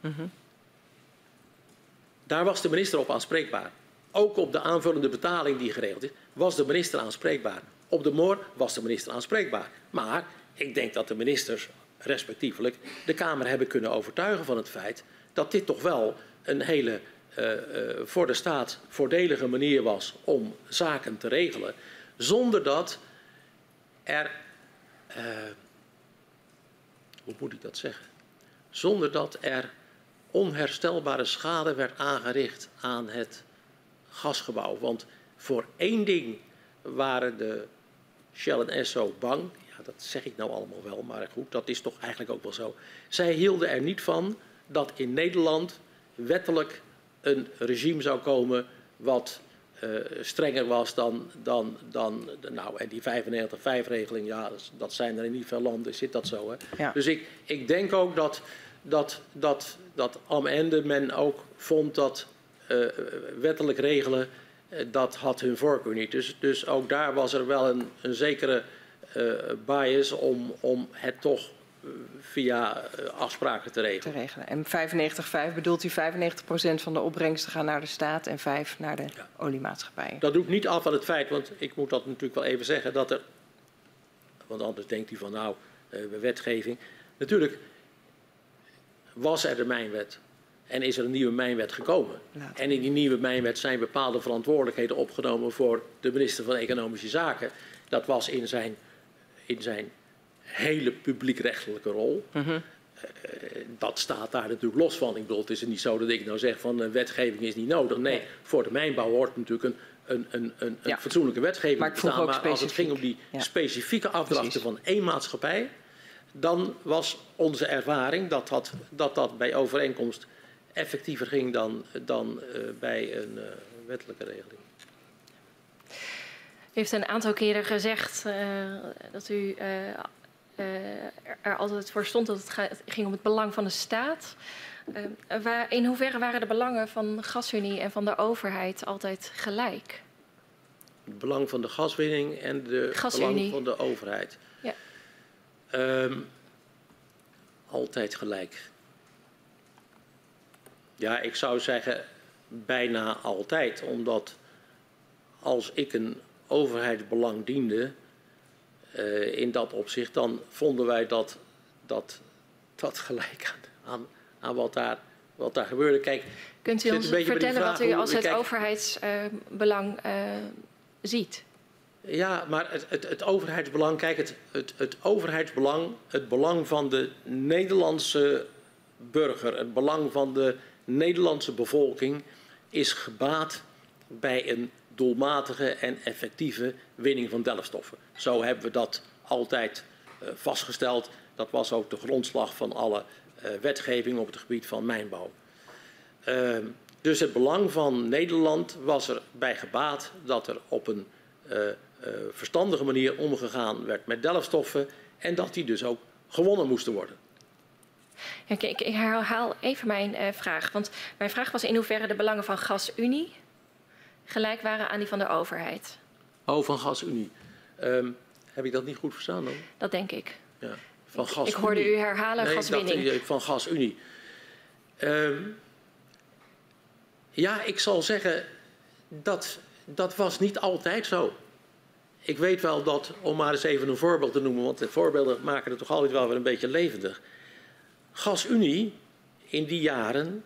Daar was de minister op aanspreekbaar. Ook op de aanvullende betaling die geregeld is, was de minister aanspreekbaar. Op de MOR was de minister aanspreekbaar. Maar ik denk dat de ministers, respectievelijk, de Kamer hebben kunnen overtuigen van het feit dat dit toch wel een hele uh, uh, voor de staat voordelige manier was om zaken te regelen. Zonder dat er. Uh, hoe moet ik dat zeggen? Zonder dat er onherstelbare schade werd aangericht aan het gasgebouw. Want voor één ding waren de Shell en Esso bang. Ja, dat zeg ik nou allemaal wel, maar goed, dat is toch eigenlijk ook wel zo. Zij hielden er niet van dat in Nederland wettelijk een regime zou komen wat uh, strenger was dan, dan, dan nou, en die 95-5-regeling, ja, dat, zijn er in niet veel landen, zit dat zo. Hè? Ja. Dus ik, ik denk ook dat dat, dat, dat am ende men ook vond dat uh, wettelijk regelen, uh, dat had hun voorkeur niet. Dus, dus ook daar was er wel een, een zekere uh, bias om, om het toch via afspraken te regelen. Te regelen. En 95,5 bedoelt u 95% van de opbrengsten gaan naar de staat en 5 naar de ja. oliemaatschappijen? Dat doet niet af van het feit, want ik moet dat natuurlijk wel even zeggen, dat er, want anders denkt u van nou, wetgeving. Natuurlijk, was er de mijnwet en is er een nieuwe mijnwet gekomen. En in die nieuwe mijnwet zijn bepaalde verantwoordelijkheden opgenomen voor de minister van Economische Zaken. Dat was in zijn, in zijn hele publiekrechtelijke rol. -hmm. uh, dat staat daar natuurlijk los van. Ik bedoel, het is niet zo dat ik nou zeg van uh, wetgeving is niet nodig. Nee, voor de mijnbouw hoort natuurlijk een, een, een, een, ja. fatsoenlijke wetgeving te bestaan. Maar als het ging om die ja. specifieke afdrachten Precies. van één maatschappij dan was onze ervaring dat dat, dat, dat bij overeenkomst effectiever ging dan, dan uh, bij een uh, wettelijke regeling. U heeft een aantal keren gezegd uh, dat u er altijd voor stond dat het ging om het belang van de staat. Waar, in hoeverre waren de belangen van de gasunie en van de overheid altijd gelijk? Het belang van de gaswinning en de belang van de overheid. Um, altijd gelijk. Ja, ik zou zeggen bijna altijd, omdat als ik een overheidsbelang diende uh, in dat opzicht, dan vonden wij dat, dat, dat gelijk aan, aan, aan wat, daar, wat daar gebeurde. Kijk, Kunt u ons vertellen wat u als het kijk, overheidsbelang uh, ziet? Ja, maar het, het, het overheidsbelang, kijk, het, het, het overheidsbelang, het belang van de Nederlandse burger, het belang van de Nederlandse bevolking is gebaat bij een doelmatige en effectieve winning van delfstoffen. Zo hebben we dat altijd uh, vastgesteld. Dat was ook de grondslag van alle uh, wetgeving op het gebied van mijnbouw. Uh, dus het belang van Nederland was erbij gebaat dat er op een uh, verstandige manier omgegaan werd met delfstoffen en dat die dus ook gewonnen moesten worden. Ja, ik, ik, herhaal even mijn uh, vraag, want mijn vraag was in hoeverre de belangen van GasUnie gelijk waren aan die van de overheid. Oh, van GasUnie. Ehm, heb ik dat niet goed verstaan dan? Dat denk ik. Ja, van Ik GasUnie. hoorde u herhalen Nee, ik dacht, gaswinning. eh, van GasUnie. Ehm, ja, ik zal zeggen, dat, dat was niet altijd zo. Ik weet wel dat, om maar eens even een voorbeeld te noemen, want de voorbeelden maken het toch altijd wel weer een beetje levendig. GasUnie in die jaren,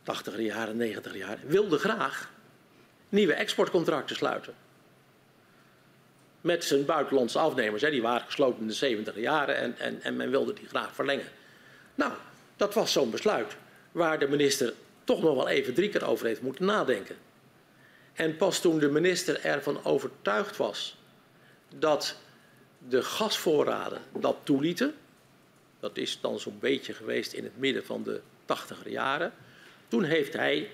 80er jaren, 90er jaren, wilde graag nieuwe exportcontracten sluiten. Met zijn buitenlandse afnemers. Hè. Die waren gesloten in de 70 jaren en, en, en men wilde die graag verlengen. Nou, dat was zo'n besluit waar de minister toch nog wel even drie keer over heeft moeten nadenken. En pas toen de minister ervan overtuigd was dat de gasvoorraden dat toelieten, dat is dan zo'n beetje geweest in het midden van de 80er jaren, toen heeft hij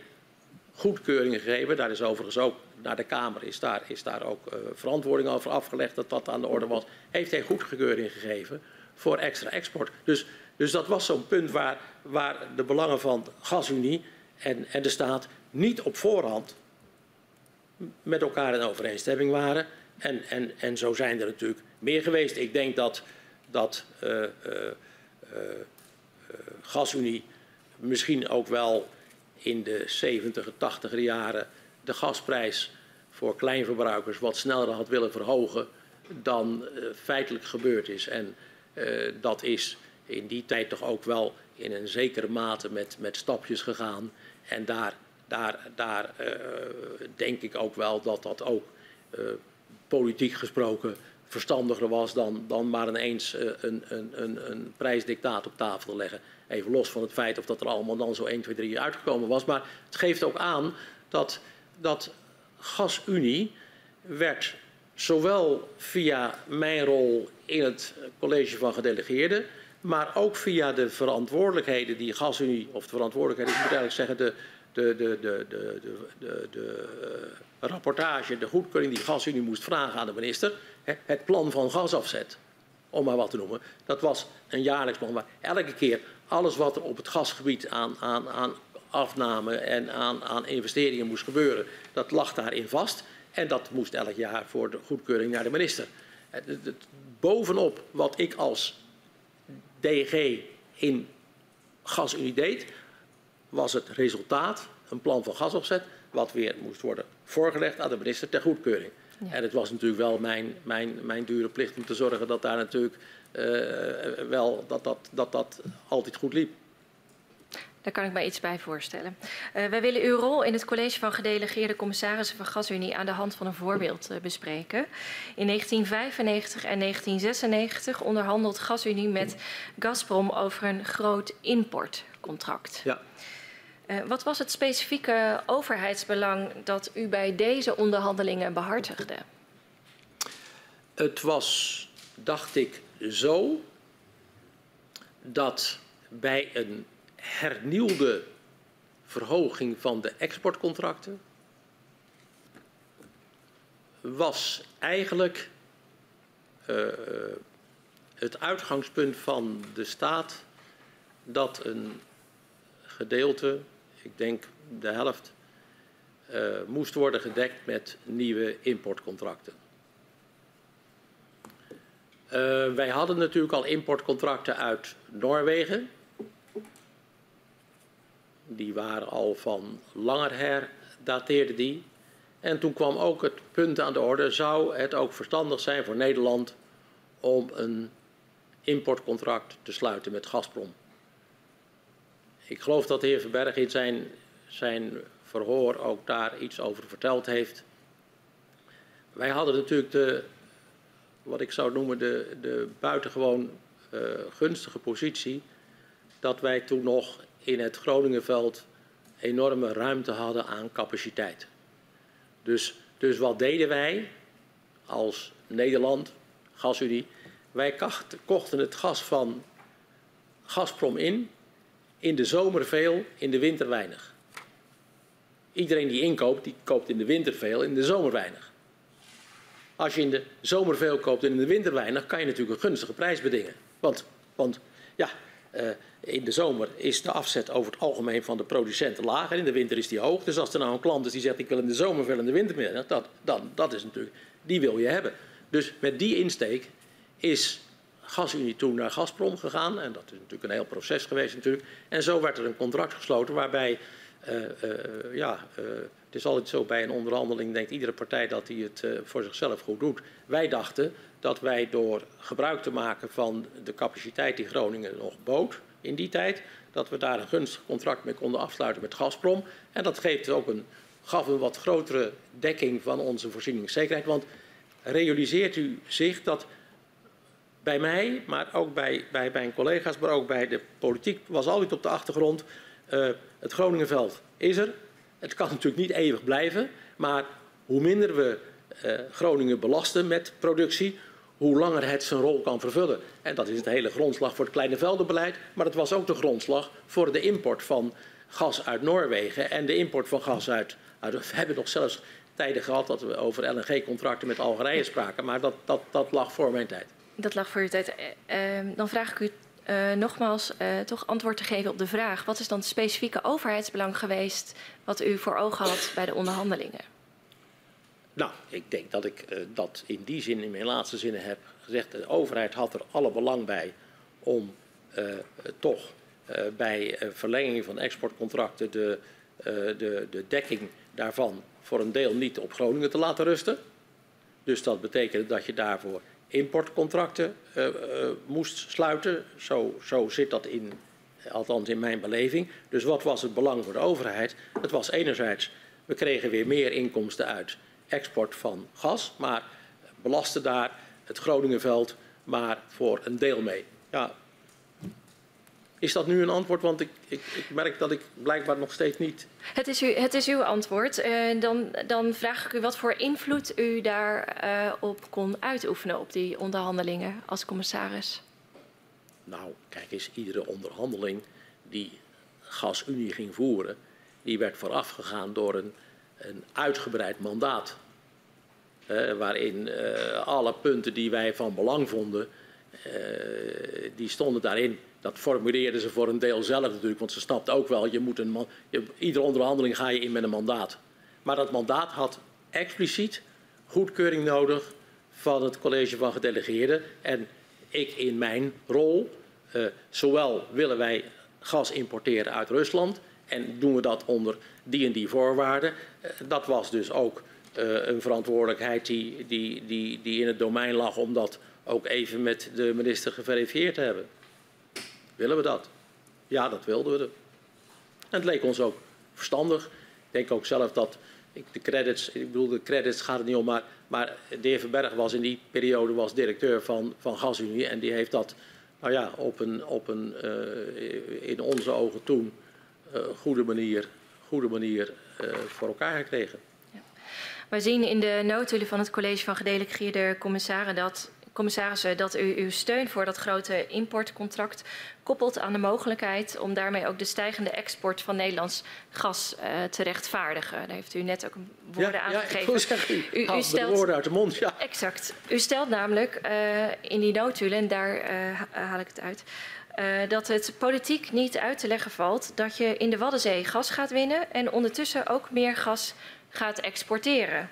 goedkeuringen gegeven. Daar is overigens ook naar de Kamer is daar, is daar ook uh, verantwoording over afgelegd dat dat aan de orde was. Heeft hij goedkeuring gegeven voor extra export. Dus, dus dat was zo'n punt waar, waar de belangen van GasUnie en, en de staat niet op voorhand met elkaar in overeenstemming waren. En, en, en zo zijn er natuurlijk meer geweest. Ik denk dat, dat uh, uh, GasUnie misschien ook wel in de 70 80er jaren de gasprijs voor kleinverbruikers wat sneller had willen verhogen dan feitelijk gebeurd is. En dat is in die tijd toch ook wel in een zekere mate met, met stapjes gegaan. En daar, daar, daar uh, denk ik ook wel dat dat ook politiek gesproken verstandiger was dan, dan maar ineens een, een, een, een prijsdictaat op tafel te leggen. Even los van het feit of dat er allemaal dan zo 1, 2, 3 uitgekomen was. Maar het geeft ook aan dat, dat GasUnie werd zowel via mijn rol in het college van gedelegeerden, maar ook via de verantwoordelijkheden die GasUnie, of de verantwoordelijkheden, ik moet eigenlijk zeggen, de, de, de, de, de, de, de, de uh, rapportage, de goedkeuring die GasUnie moest vragen aan de minister, het plan van gasafzet, om maar wat te noemen, dat was een jaarlijks plan, maar elke keer alles wat er op het gasgebied aan, aan, aan afname en aan, aan investeringen moest gebeuren, dat lag daarin vast. En dat moest elk jaar voor de goedkeuring naar de minister. Bovenop wat ik als DG in GasUnie deed, was het resultaat, een plan van gasopzet, wat weer moest worden voorgelegd aan de minister ter goedkeuring. Ja. En het was natuurlijk wel mijn, mijn, mijn dure plicht om te zorgen dat daar natuurlijk uh, wel dat dat, dat dat altijd goed liep. Daar kan ik mij iets bij voorstellen. Uh, wij willen uw rol in het college van gedelegeerde commissarissen van GasUnie aan de hand van een voorbeeld uh, bespreken. In 1995 en 1996 onderhandelt GasUnie met Gazprom over een groot importcontract. Ja. Uh, wat was het specifieke overheidsbelang dat u bij deze onderhandelingen behartigde? Het was, dacht ik, zo dat bij een hernieuwde verhoging van de exportcontracten was eigenlijk uh, het uitgangspunt van de staat dat een gedeelte, ik denk de helft, uh, moest worden gedekt met nieuwe importcontracten. Uh, wij hadden natuurlijk al importcontracten uit Noorwegen. Die waren al van langer her, dateerden die. En toen kwam ook het punt aan de orde, zou het ook verstandig zijn voor Nederland om een importcontract te sluiten met Gazprom. Ik geloof dat de heer Verberg in zijn, zijn verhoor ook daar iets over verteld heeft. Wij hadden natuurlijk de, wat ik zou noemen, de, de buitengewoon uh, gunstige positie dat wij toen nog in het Groningenveld enorme ruimte hadden aan capaciteit. Dus, dus wat deden wij als Nederland, GasUnie? Wij kochten het gas van Gazprom in, in de zomer veel, in de winter weinig. Iedereen die inkoopt, die koopt in de winter veel, in de zomer weinig. Als je in de zomer veel koopt en in de winter weinig, kan je natuurlijk een gunstige prijs bedingen. Want, want ja, Uh, in de zomer is de afzet over het algemeen van de producenten laag en in de winter is die hoog. Dus als er nou een klant is die zegt ik wil in de zomer veel in de winter meer, dat, dan, dat is natuurlijk, die wil je hebben. Dus met die insteek is GasUnie toen naar Gazprom gegaan. En dat is natuurlijk een heel proces geweest natuurlijk. En zo werd er een contract gesloten waarbij, uh, uh, ja, uh, het is altijd zo bij een onderhandeling, denkt iedere partij dat hij het voor zichzelf goed doet. Wij dachten dat wij door gebruik te maken van de capaciteit die Groningen nog bood in die tijd, dat we daar een gunstig contract mee konden afsluiten met Gazprom. En dat geeft ook een, gaf een wat grotere dekking van onze voorzieningszekerheid. Want realiseert u zich dat bij mij, maar ook bij, bij mijn collega's, maar ook bij de politiek was altijd op de achtergrond. Uh, het Groningenveld is er. Het kan natuurlijk niet eeuwig blijven, maar hoe minder we uh, Groningen belasten met productie, hoe langer het zijn rol kan vervullen. En dat is het hele grondslag voor het kleine veldenbeleid, maar het was ook de grondslag voor de import van gas uit Noorwegen en de import van gas uit. uit we hebben nog zelfs tijden gehad dat we over LNG-contracten met Algerije spraken, maar dat, dat, dat lag voor mijn tijd. Dat lag voor uw tijd. Uh, dan vraag ik u uh, nogmaals uh, toch antwoord te geven op de vraag: wat is dan het specifieke overheidsbelang geweest wat u voor ogen had bij de onderhandelingen? Nou, ik denk dat ik dat in die zin, in mijn laatste zinnen heb gezegd. De overheid had er alle belang bij om toch bij verlenging van exportcontracten de, de, de dekking daarvan voor een deel niet op Groningen te laten rusten. Dus dat betekent dat je daarvoor importcontracten uh, uh, moest sluiten. Zo, zo zit dat in, althans in mijn beleving. Dus wat was het belang voor de overheid? Het was enerzijds, we kregen weer meer inkomsten uit export van gas, maar belasten daar het Groningenveld maar voor een deel mee. Ja, is dat nu een antwoord? Want ik, ik, ik, merk dat ik blijkbaar nog steeds niet. Het is, u, het is uw antwoord. Uh, dan, dan, vraag ik u wat voor invloed u daarop uh, kon uitoefenen op die onderhandelingen als commissaris. Nou, kijk eens, iedere onderhandeling die GasUnie ging voeren, die werd voorafgegaan door een, een uitgebreid mandaat. Uh, waarin alle punten die wij van belang vonden, die stonden daarin. Dat formuleerden ze voor een deel zelf natuurlijk, want ze snapten ook wel, je moet een iedere onderhandeling ga je in met een mandaat. Maar dat mandaat had expliciet goedkeuring nodig van het college van gedelegeerden. En ik in mijn rol, uh, zowel willen wij gas importeren uit Rusland en doen we dat onder die en die voorwaarden. Uh, dat was dus ook uh, een verantwoordelijkheid die, die, die, die in het domein lag om dat ook even met de minister geverifieerd te hebben. Willen we dat? Ja, dat wilden we. En het leek ons ook verstandig. Ik denk ook zelf dat ik de credits, ik bedoel de credits gaat het niet om, maar, maar de heer Verberg was in die periode was directeur van, van GasUnie en die heeft dat nou ja, op een, op een uh, in onze ogen toen uh, goede manier, goede manier uh, voor elkaar gekregen. Ja. Wij zien in de notulen van het college van gedelegeerde commissaren dat commissarissen, dat u uw steun voor dat grote importcontract koppelt aan de mogelijkheid om daarmee ook de stijgende export van Nederlands gas uh, te rechtvaardigen. Daar heeft u net ook woorden ja, aangegeven. Ja, ik zeggen, u, u, u stelt, de woorden uit de mond, ja. Exact. U stelt namelijk uh, in die notulen, en daar uh, haal ik het uit, uh, dat het politiek niet uit te leggen valt dat je in de Waddenzee gas gaat winnen en ondertussen ook meer gas gaat exporteren.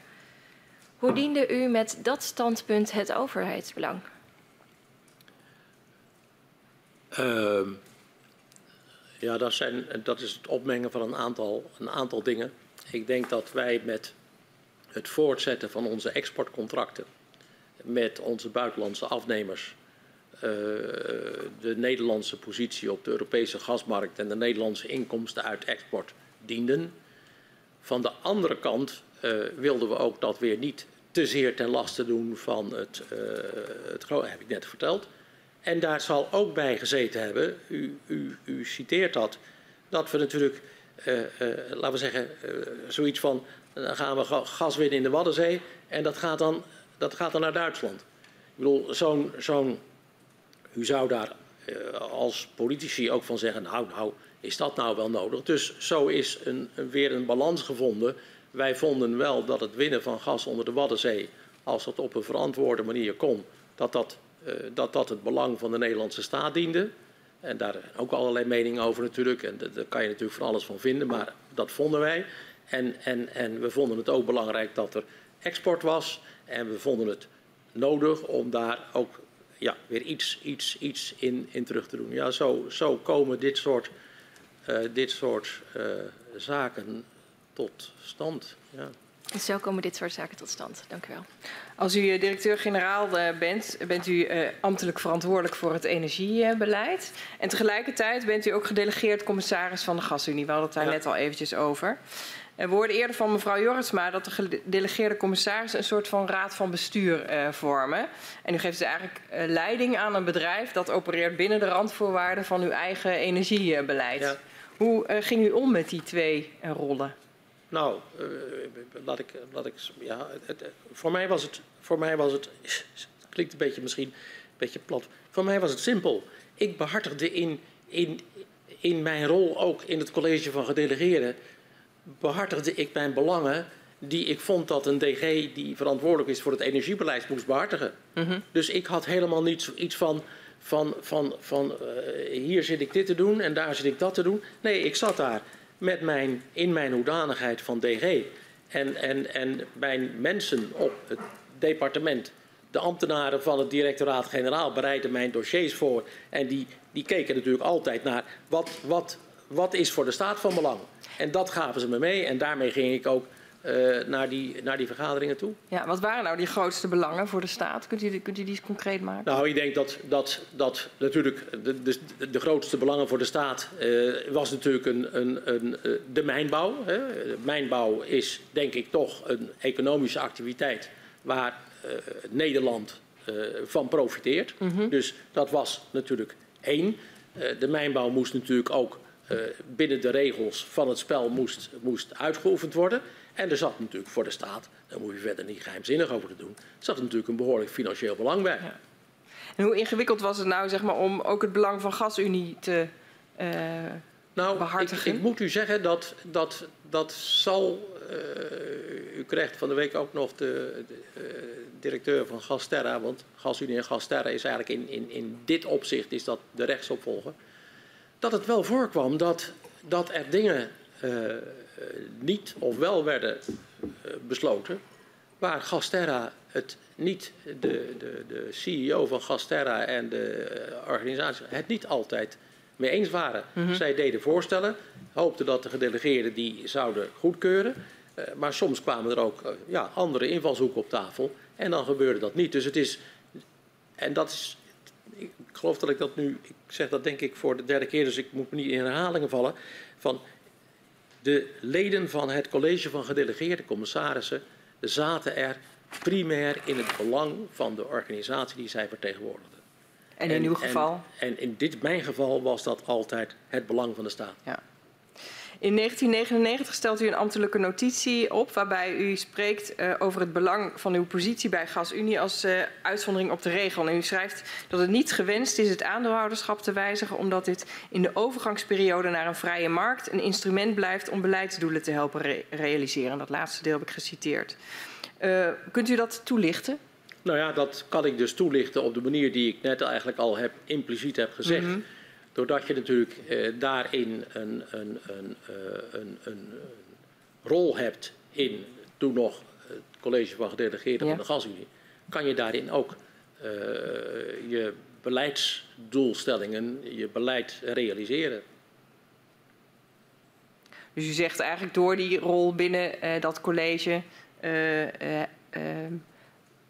Hoe diende u met dat standpunt het overheidsbelang? Uh, ja, dat, zijn, dat is het opmengen van een aantal, een aantal dingen. Ik denk dat wij met het voortzetten van onze exportcontracten met onze buitenlandse afnemers uh, de Nederlandse positie op de Europese gasmarkt en de Nederlandse inkomsten uit export dienden. Van de andere kant uh, wilden we ook dat weer niet te zeer ten laste doen van het, uh, het heb ik net verteld. En daar zal ook bij gezeten hebben, u, u, u citeert dat, dat we natuurlijk, uh, uh, laten we zeggen, zoiets van, dan gaan we gas winnen in de Waddenzee en dat gaat dan, dat gaat dan naar Duitsland. Ik bedoel, zo'n, zo'n u zou daar als politici ook van zeggen, nou, nou, is dat nou wel nodig? Dus zo is een, weer een balans gevonden wij vonden wel dat het winnen van gas onder de Waddenzee, als dat op een verantwoorde manier kon, dat dat, uh, dat, dat het belang van de Nederlandse staat diende. En daar ook allerlei meningen over natuurlijk. En daar kan je natuurlijk van alles van vinden. Maar dat vonden wij. En, en, en we vonden het ook belangrijk dat er export was. En we vonden het nodig om daar ook ja, weer iets, iets, iets in, in terug te doen. Ja, zo, zo komen dit soort, uh, dit soort uh, zaken tot stand. Ja. Zo komen dit soort zaken tot stand. Dank u wel. Als u directeur-generaal bent, bent u uh, ambtelijk verantwoordelijk voor het energiebeleid. En tegelijkertijd bent u ook gedelegeerd commissaris van de Gasunie. We hadden het daar ja. net al eventjes over. We hoorden eerder van mevrouw Jorritsma dat de gedelegeerde commissarissen een soort van raad van bestuur vormen. En u geeft dus eigenlijk leiding aan een bedrijf dat opereert binnen de randvoorwaarden van uw eigen energiebeleid. Ja. Hoe ging u om met die twee rollen? Nou, laat ik, laat ik ja, het, voor mij was het, voor mij was het, klinkt een beetje misschien een beetje plat. Voor mij was het simpel. Ik behartigde in, in, in mijn rol ook in het college van gedelegeerden behartigde ik mijn belangen die ik vond dat een DG die verantwoordelijk is voor het energiebeleid moest behartigen. Mm -hmm. Dus ik had helemaal niet iets van, van, van, van uh, hier zit ik dit te doen en daar zit ik dat te doen. Nee, ik zat daar met mijn, in mijn hoedanigheid van DG en, en, en mijn mensen op het departement. De ambtenaren van het directoraat-generaal bereidden mijn dossiers voor. En die, die keken natuurlijk altijd naar wat, wat, wat is voor de staat van belang. En dat gaven ze me mee en daarmee ging ik ook naar, die, naar die vergaderingen toe. Ja, wat waren nou die grootste belangen voor de staat? Kunt u, kunt u die concreet maken? Nou, ik denk dat, dat, dat natuurlijk de, de, de grootste belangen voor de staat uh, was natuurlijk een, een, een, de mijnbouw. Hè. De mijnbouw is denk ik toch een economische activiteit waar Nederland van profiteert. Mm -hmm. Dus dat was natuurlijk één. de mijnbouw moest natuurlijk ook binnen de regels van het spel moest, moest uitgeoefend worden. En er zat natuurlijk voor de staat, daar moet je verder niet geheimzinnig over te doen, zat natuurlijk een behoorlijk financieel belang bij. Ja. En hoe ingewikkeld was het nou zeg maar, om ook het belang van GasUnie te uh, nou, behartigen? Ik, ik, moet u zeggen dat dat, dat zal. Uh, u krijgt van de week ook nog de, de uh, directeur van Gasterra, want GasUnie en Gasterra is eigenlijk in, in, in dit opzicht is dat de rechtsopvolger dat het wel voorkwam dat, dat er dingen niet of wel werden uh, besloten waar Gasterra het niet, de, de, de CEO van Gasterra en de organisatie het niet altijd mee eens waren. -hmm. Zij deden voorstellen, hoopten dat de gedelegeerden die zouden goedkeuren. Uh, maar soms kwamen er ook ja, andere invalshoeken op tafel en dan gebeurde dat niet. Dus het is, en dat is ik geloof dat ik dat nu, ik zeg dat denk ik voor de derde keer, dus ik moet me niet in herhalingen vallen, van de leden van het college van gedelegeerde commissarissen zaten er primair in het belang van de organisatie die zij vertegenwoordigden. En in en, uw geval? En, en in dit, mijn geval was dat altijd het belang van de staat. Ja. In 1999 stelt u een ambtelijke notitie op waarbij u spreekt uh, over het belang van uw positie bij GasUnie als uh, uitzondering op de regel. En u schrijft dat het niet gewenst is het aandeelhouderschap te wijzigen omdat dit in de overgangsperiode naar een vrije markt een instrument blijft om beleidsdoelen te helpen re realiseren. Dat laatste deel heb ik geciteerd. Uh, kunt u dat toelichten? Nou ja, dat kan ik dus toelichten op de manier die ik net eigenlijk al heb, impliciet heb gezegd. Mm -hmm. Doordat je natuurlijk eh, daarin een, een, een, een, een, rol hebt in toen nog het college van gedelegeerden ja. van de gasunie, kan je daarin ook uh, je beleidsdoelstellingen, je beleid realiseren. Dus u zegt eigenlijk door die rol binnen uh, dat college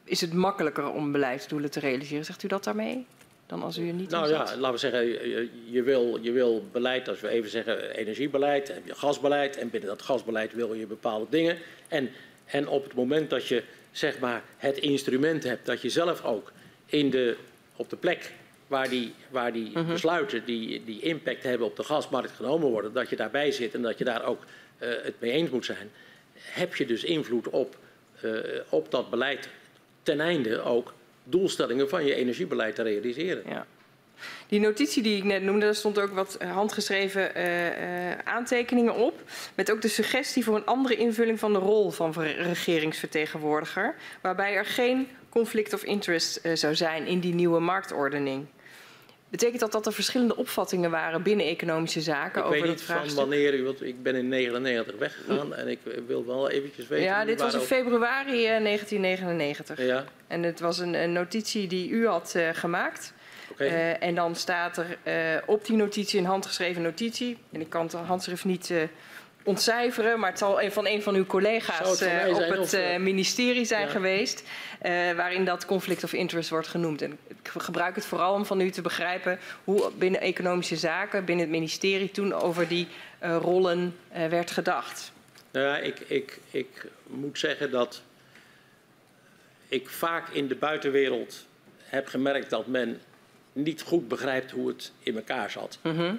is het makkelijker om beleidsdoelen te realiseren. Zegt u dat daarmee? Dan als u er niet Nou ja, laten we zeggen, je, je, wil, je wil beleid, als we even zeggen energiebeleid, heb je gasbeleid en binnen dat gasbeleid wil je bepaalde dingen. En, en op het moment dat je zeg maar het instrument hebt dat je zelf ook in de, op de plek waar die, waar die mm -hmm. besluiten die, die impact hebben op de gasmarkt genomen worden, dat je daarbij zit en dat je daar ook uh, het mee eens moet zijn, heb je dus invloed op, uh, op dat beleid ten einde ook doelstellingen van je energiebeleid te realiseren. Ja. Die notitie die ik net noemde, daar stond ook wat handgeschreven uh, uh, aantekeningen op. Met ook de suggestie voor een andere invulling van de rol van regeringsvertegenwoordiger. Waarbij er geen conflict of interest zou zijn in die nieuwe marktordening. Betekent dat dat er verschillende opvattingen waren binnen economische zaken Ik over weet dat niet van wanneer, u- want ik ben in 99 weggegaan en ik wil wel eventjes weten... Ja, dit was in februari eh, 1999. Ja, En het was een, een notitie die u had eh, gemaakt. oké. Eh, en dan staat er eh, op die notitie een handgeschreven notitie. En ik kan het handschrift niet eh, ontcijferen, maar het zal een van een van uw collega's het eh, op het of, eh, eh, ministerie zijn ja. geweest. eh, waarin dat conflict of interest wordt genoemd. En ik gebruik het vooral om van u te begrijpen hoe binnen economische zaken, binnen het ministerie, toen over die eh, rollen eh, werd gedacht. Nou ja, ik, ik, ik moet zeggen dat ik vaak in de buitenwereld heb gemerkt dat men niet goed begrijpt hoe het in elkaar zat. Mhm.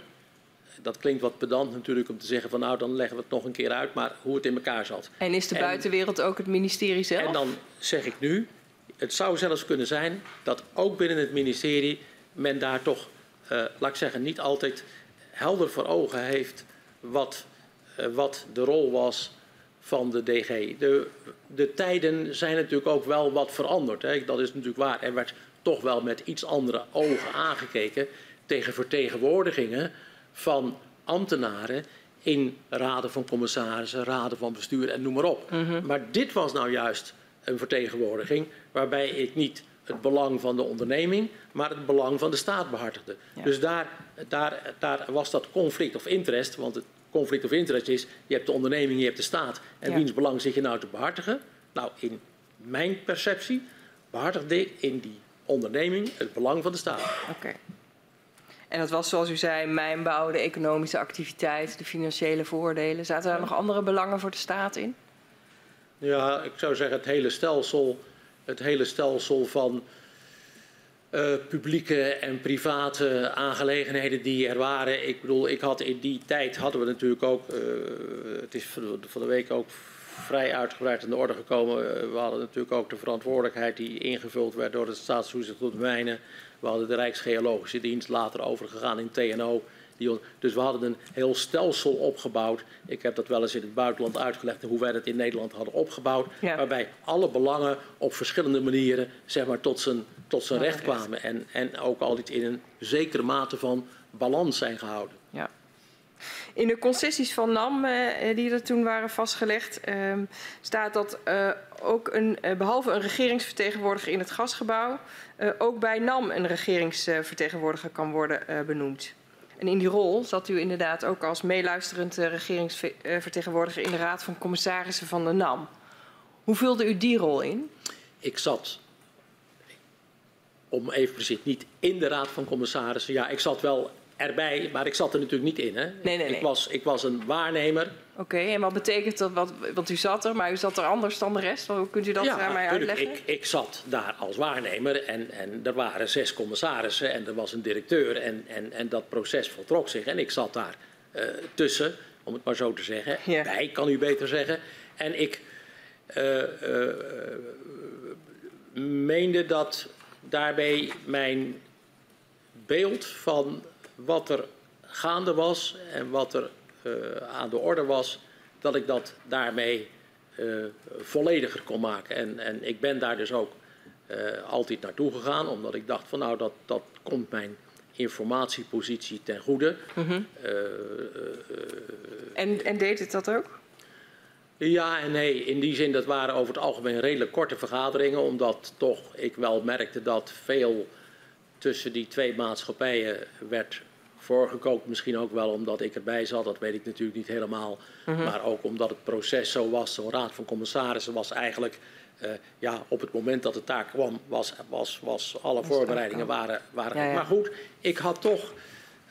Dat klinkt wat pedant natuurlijk om te zeggen van nou dan leggen we het nog een keer uit, maar hoe het in elkaar zat. En is de En- buitenwereld ook het ministerie zelf? En dan zeg ik nu, het zou zelfs kunnen zijn dat ook binnen het ministerie men daar toch, eh, laat ik zeggen, niet altijd helder voor ogen heeft wat, eh, wat de rol was van de DG. De, de tijden zijn natuurlijk ook wel wat veranderd. Hè. Dat is natuurlijk waar. Er werd toch wel met iets andere ogen aangekeken tegen vertegenwoordigingen van ambtenaren in raden van commissarissen, raden van bestuur en noem maar op. Maar dit was nou juist een vertegenwoordiging waarbij ik niet het belang van de onderneming, maar het belang van de staat behartigde. Ja. Dus daar, daar, daar was dat conflict of interest, want het conflict of interest is, je hebt de onderneming, je hebt de staat, en Ja. wiens belang zit je nou te behartigen? Nou, in mijn perceptie behartigde ik in die onderneming het belang van de staat. Oké. En dat was zoals u zei, mijnbouw, de economische activiteit, de financiële voordelen. Zaten daar nog andere belangen voor de staat in? Ja, ik zou zeggen het hele stelsel, het hele stelsel van eh, publieke en private aangelegenheden die er waren. Ik bedoel, ik had in die tijd hadden we natuurlijk ook, eh, het is van de- week ook vrij uitgebreid aan de orde gekomen. Eh, we hadden natuurlijk ook de verantwoordelijkheid die ingevuld werd door het staatstoezicht op de mijnen. We hadden de Rijksgeologische Dienst later overgegaan in TNO. Die, dus we hadden een heel stelsel opgebouwd. Ik heb dat wel eens in het buitenland uitgelegd hoe wij dat in Nederland hadden opgebouwd. Ja. Waarbij alle belangen op verschillende manieren zeg maar, tot zijn, tot zijn Ja, recht. kwamen. En, en ook altijd in een zekere mate van balans zijn gehouden. Ja. In de concessies van NAM, eh, die er toen waren vastgelegd, ehm, staat dat eh, ook een, eh, behalve een regeringsvertegenwoordiger in het gasgebouw, ook bij NAM een regeringsvertegenwoordiger kan worden benoemd. En in die rol zat u inderdaad ook als meeluisterend regeringsvertegenwoordiger in de Raad van Commissarissen van de NAM. Hoe vulde u die rol in? Ik zat, om even precies, niet in de Raad van Commissarissen. Ja, ik zat wel erbij, maar ik zat er natuurlijk niet in. Hè. nee, nee. Ik, was, ik was een waarnemer. Oké, en wat betekent dat? Wat, want u zat er, maar u zat er anders dan de rest. Hoe kunt u dat aan mij uitleggen? Ik, ik zat daar als waarnemer en, en er waren zes commissarissen en er was een directeur en, en, en dat proces voltrok zich. En ik zat daar eh, tussen, om het maar zo te zeggen. Ja. Bij, kan u beter zeggen. En ik eh, eh, meende dat daarbij mijn beeld van wat er gaande was en wat er eh, aan de orde was, dat ik dat daarmee eh, vollediger kon maken. En, en ik ben daar dus ook eh, altijd naartoe gegaan, omdat ik dacht van nou, dat, dat komt mijn informatiepositie ten goede. Mhm. En, en deed het dat ook? ja en nee, in die zin dat waren over het algemeen redelijk korte vergaderingen, omdat toch ik wel merkte dat veel tussen die twee maatschappijen werd voorgekookt. Misschien ook wel omdat ik erbij zat, dat weet ik natuurlijk niet helemaal. Maar ook omdat het proces zo was, zo'n raad van commissarissen was eigenlijk... eh, ja, op het moment dat het daar kwam, was, was, was alle voorbereidingen waren, waren Ja, goed. ja. Maar goed, ik had toch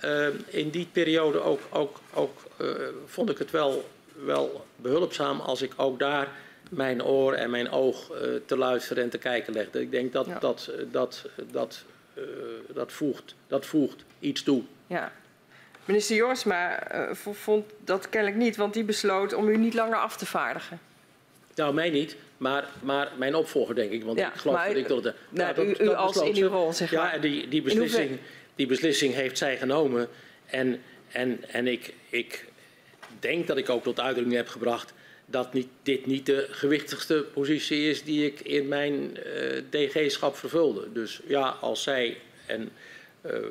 eh, in die periode ook, ook, ook eh, vond ik het wel, wel behulpzaam als ik ook daar mijn oor en mijn oog te luisteren en te kijken legde. Ik denk dat Ja. dat, dat, dat, dat, voegt, dat voegt iets toe. Ja. Minister Jorsma eh, v- vond dat kennelijk niet, want die besloot om u niet langer af te vaardigen. Nou, mij niet, maar, maar mijn opvolger denk ik. Want Ja, ik geloof maar dat ik tot de... nou, u- u als besloot in uw rol, zeg Ja, maar. en die, die, beslissing, die beslissing heeft zij genomen. En, en, en ik, ik denk dat ik ook tot uitdrukking heb gebracht... dat niet, dit niet de gewichtigste positie is die ik in mijn eh, DG-schap vervulde. Dus ja, als zij... En, uh,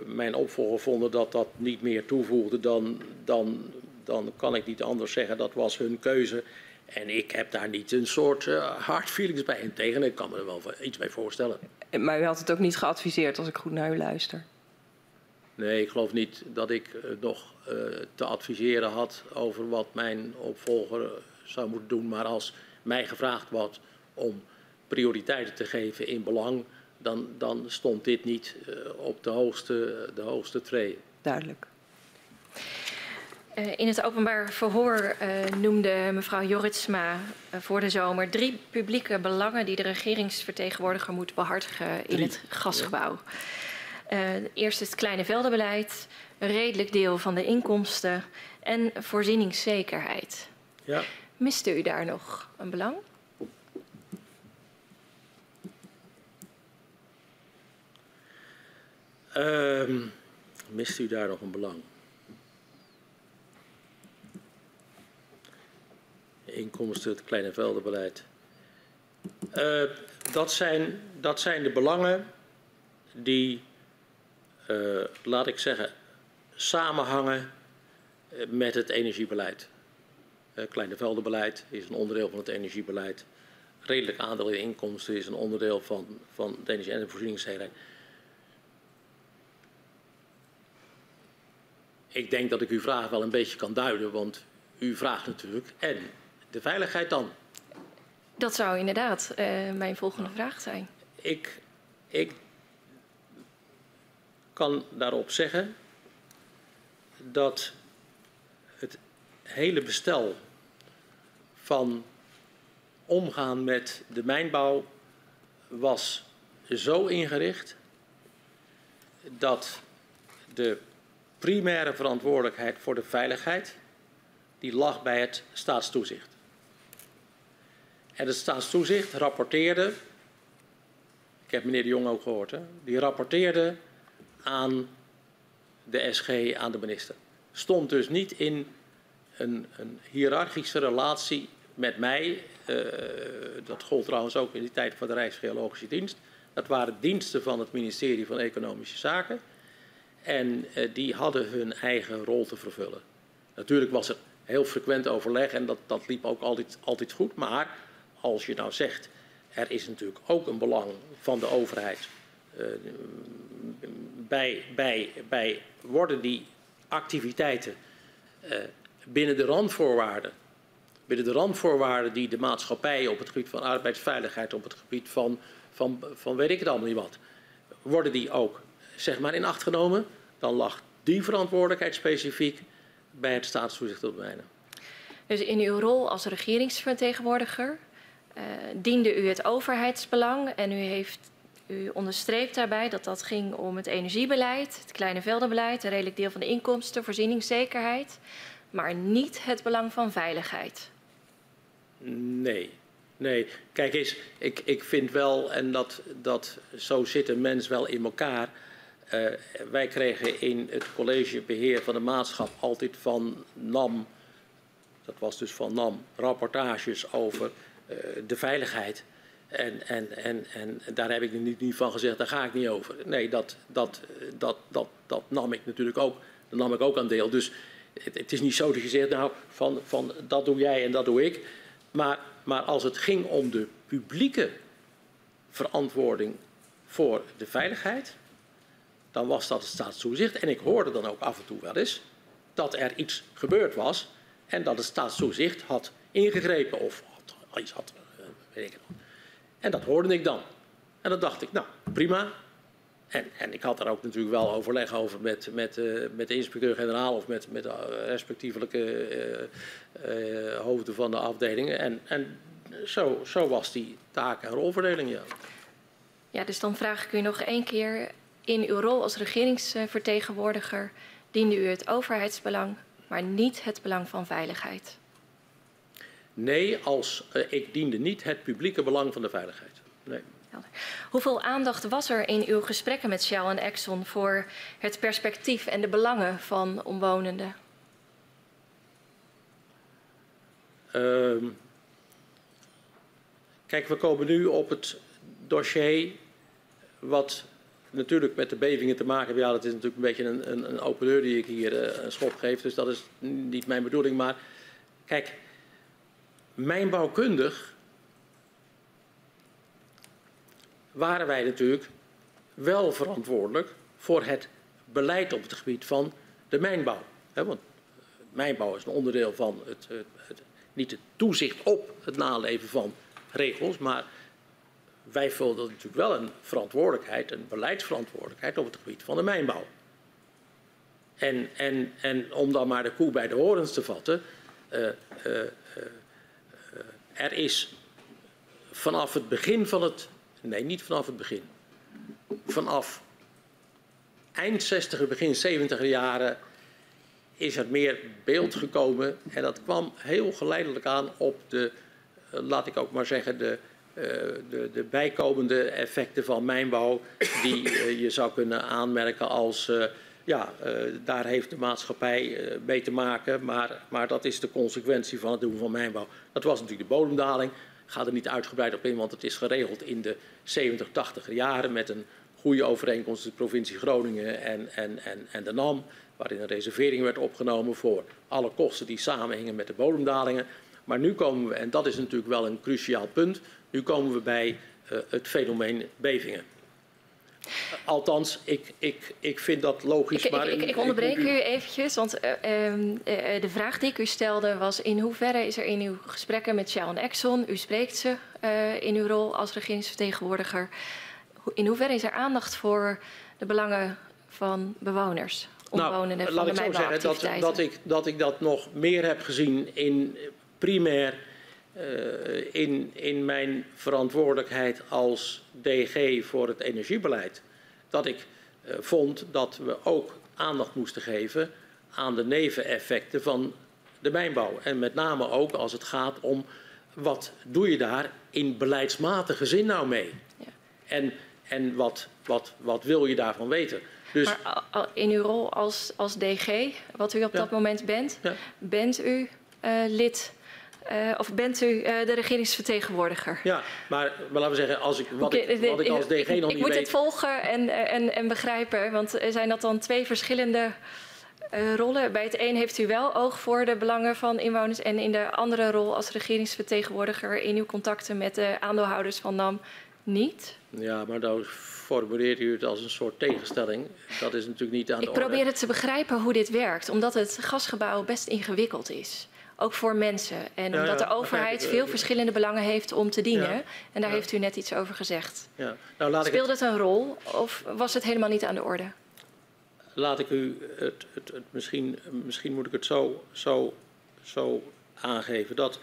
mijn opvolger vonden dat dat niet meer toevoegde, dan, dan, dan kan ik niet anders zeggen. Dat was hun keuze. En ik heb daar niet een soort uh, hard feelings bij. Integendeel, ik kan me er wel iets bij voorstellen. Maar u had het ook niet geadviseerd als ik goed naar u luister? Nee, ik geloof niet dat ik uh, nog te adviseren had over wat mijn opvolger zou moeten doen. Maar als mij gevraagd wordt om prioriteiten te geven in belang, dan, dan stond dit niet uh, op de hoogste, de hoogste. Duidelijk. Uh, in het openbaar verhoor uh, noemde mevrouw Joritsma voor de zomer drie publieke belangen die de regeringsvertegenwoordiger moet behartigen in het gasgebouw. eerst het kleine veldenbeleid, een redelijk deel van de inkomsten en voorzieningszekerheid. Ja. Miste u daar nog een belang? Uh, mist u daar nog een belang? Inkomsten, het kleine veldenbeleid. Uh, dat, zijn, dat zijn de belangen die, uh, laat ik zeggen, samenhangen eh, met het energiebeleid. Het kleine veldenbeleid is een onderdeel van het energiebeleid. Redelijk aandeel in inkomsten is een onderdeel van, van de energie- en de. Ik denk dat ik uw vraag wel een beetje kan duiden, want u vraagt natuurlijk. En de veiligheid dan? Dat zou inderdaad uh, mijn volgende vraag zijn. Ik, ik kan daarop zeggen dat het hele bestel van omgaan met de mijnbouw was zo ingericht dat de primaire verantwoordelijkheid voor de veiligheid, die lag bij het staatstoezicht. En het staatstoezicht rapporteerde, ik heb meneer de Jong ook gehoord, hè, die rapporteerde aan de SG, aan de minister. Stond dus niet in een, een hiërarchische relatie met mij. Uh, dat gold trouwens ook in die tijd van de Rijksgeologische Dienst. Dat waren diensten van het ministerie van Economische Zaken. En uh, die hadden hun eigen rol te vervullen. Natuurlijk was er heel frequent overleg en dat, dat liep ook altijd, altijd goed. Maar als je nou zegt, er is natuurlijk ook een belang van de overheid. Uh, bij, bij, bij worden die activiteiten uh, binnen de randvoorwaarden, binnen de randvoorwaarden die de maatschappij op het gebied van arbeidsveiligheid, op het gebied van, van, van weet ik het allemaal niet wat, worden die ook zeg maar in acht genomen, dan lag die verantwoordelijkheid specifiek bij het staatstoezicht op mijnen. Dus in uw rol als regeringsvertegenwoordiger uh, diende u het overheidsbelang en u heeft u onderstreept daarbij dat dat ging om het energiebeleid, het kleine veldenbeleid, een redelijk deel van de inkomsten, voorzieningszekerheid, maar niet het belang van veiligheid. Nee, nee. Kijk eens, ik, ik vind wel, en dat, dat zo zit een mens wel in elkaar. Uh, wij kregen in het college beheer van de maatschap altijd van NAM, dat was dus van NAM, rapportages over uh, de veiligheid. En, en, en, en daar heb ik niet, niet van gezegd, daar ga ik niet over. Nee, dat, dat, dat, dat, dat nam ik natuurlijk ook, daar nam ik ook aan deel. Dus het, het, is niet zo dat je zegt, nou, van, van dat doe jij en dat doe ik. Maar, maar als het ging om de publieke verantwoording voor de veiligheid, dan was dat het staatstoezicht. En ik hoorde dan ook af en toe wel eens dat er iets gebeurd was en dat het staatstoezicht had ingegrepen of had, iets had, eh, weet ik. En dat hoorde ik dan. En dan dacht ik, nou, prima. En, en ik had daar ook natuurlijk wel overleg over met, met, uh, met de inspecteur-generaal of met, met de respectievelijke hoofden van de afdelingen. En, en zo, zo was die taak- en rolverdeling, ja. Ja, dus dan vraag ik u nog één keer. In uw rol als regeringsvertegenwoordiger diende u het overheidsbelang, maar niet het belang van veiligheid. Nee, als, uh, ik diende niet het publieke belang van de veiligheid. Nee. Hoeveel aandacht was er in uw gesprekken met Shell en Exxon voor het perspectief en de belangen van omwonenden? Uh, kijk, we komen nu op het dossier wat natuurlijk met de bevingen te maken hebben. Ja, dat is natuurlijk een beetje een, een, een open deur die ik hier uh, een schop geef. Dus dat is niet mijn bedoeling. Maar kijk, mijnbouwkundig waren wij natuurlijk wel verantwoordelijk voor het beleid op het gebied van de mijnbouw. want mijnbouw is een onderdeel van het, het, niet het toezicht op het naleven van regels, maar wij vulden natuurlijk wel een verantwoordelijkheid, een beleidsverantwoordelijkheid op het gebied van de mijnbouw. En, en, en om dan maar de koe bij de horens te vatten, uh, uh, uh, er is vanaf het begin van het, nee niet vanaf het begin, vanaf eind 60 begin 70 jaren is er meer beeld gekomen en dat kwam heel geleidelijk aan op de, laat ik ook maar zeggen, de de, de, bijkomende effecten van mijnbouw die uh, je zou kunnen aanmerken als uh, ja, daar heeft de maatschappij mee te maken, maar, maar dat is de consequentie van het doen van mijnbouw. Dat was natuurlijk de bodemdaling. Ik ga er niet uitgebreid op in, want het is geregeld in de 70, 80 jaren met een goede overeenkomst tussen de provincie Groningen en, en, en, en de NAM, waarin een reservering werd opgenomen voor alle kosten die samenhingen met de bodemdalingen. Maar nu komen we, en dat is natuurlijk wel een cruciaal punt, nu komen we bij uh, het fenomeen bevingen. Althans, ik, ik, ik vind dat logisch. Ik, maar ik, ik onderbreek u eventjes, want uh, uh, de vraag die ik u stelde was... in hoeverre is er in uw gesprekken met Shell en Exxon... u spreekt ze in uw rol als regeringsvertegenwoordiger... in hoeverre is er aandacht voor de belangen van bewoners? Omwonenden nou, laat ik zo zeggen dat, dat, ik, dat ik dat nog meer heb gezien in primair uh, in, in mijn verantwoordelijkheid als DG voor het energiebeleid. Dat ik uh, vond dat we ook aandacht moesten geven aan de neveneffecten van de mijnbouw. En met name ook als het gaat om wat doe je daar in beleidsmatige zin nou mee? Ja. En, en wat, wat, wat wil je daarvan weten? Dus... Maar in uw rol als, als DG, wat u op ja. dat moment bent, ja. bent u uh, lid uh, of bent u uh, de regeringsvertegenwoordiger? Ja, maar, maar laten we zeggen, als ik, wat, ik, wat ik als DG nog ik, niet Ik moet weet... het volgen en, en, en begrijpen, want zijn dat dan twee verschillende uh, rollen? Bij het een heeft u wel oog voor de belangen van inwoners en in de andere rol als regeringsvertegenwoordiger in uw contacten met de aandeelhouders van NAM niet? Ja, maar dan formuleert u het als een soort tegenstelling. Dat is natuurlijk niet aan de Ik probeer orde. het te begrijpen hoe dit werkt, omdat het gasgebouw best ingewikkeld is ook voor mensen. En ja, omdat de overheid ja, veel verschillende belangen heeft om te dienen. Ja, en daar heeft u net iets over gezegd. Nou, laat Speelde het... het een rol of was het helemaal niet aan de orde? Laat ik u het, het, het misschien, misschien moet ik het zo, zo, zo aangeven dat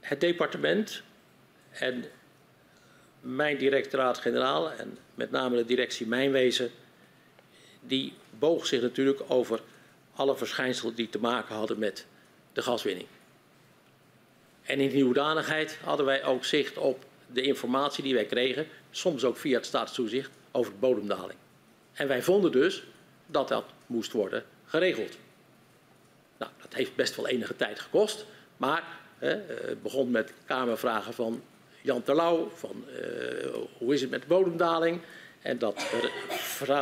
het departement en mijn directoraat-generaal en met name de directie Mijnwezen, die boog zich natuurlijk over alle verschijnselen die te maken hadden met de gaswinning. En in die hoedanigheid hadden wij ook zicht op de informatie die wij kregen, soms ook via het staatstoezicht, over de bodemdaling. En wij vonden dus dat dat moest worden geregeld. Nou, dat heeft best wel enige tijd gekost, maar hè, het begon met kamervragen van Jan Terlouw, van uh, hoe is het met de bodemdaling? En dat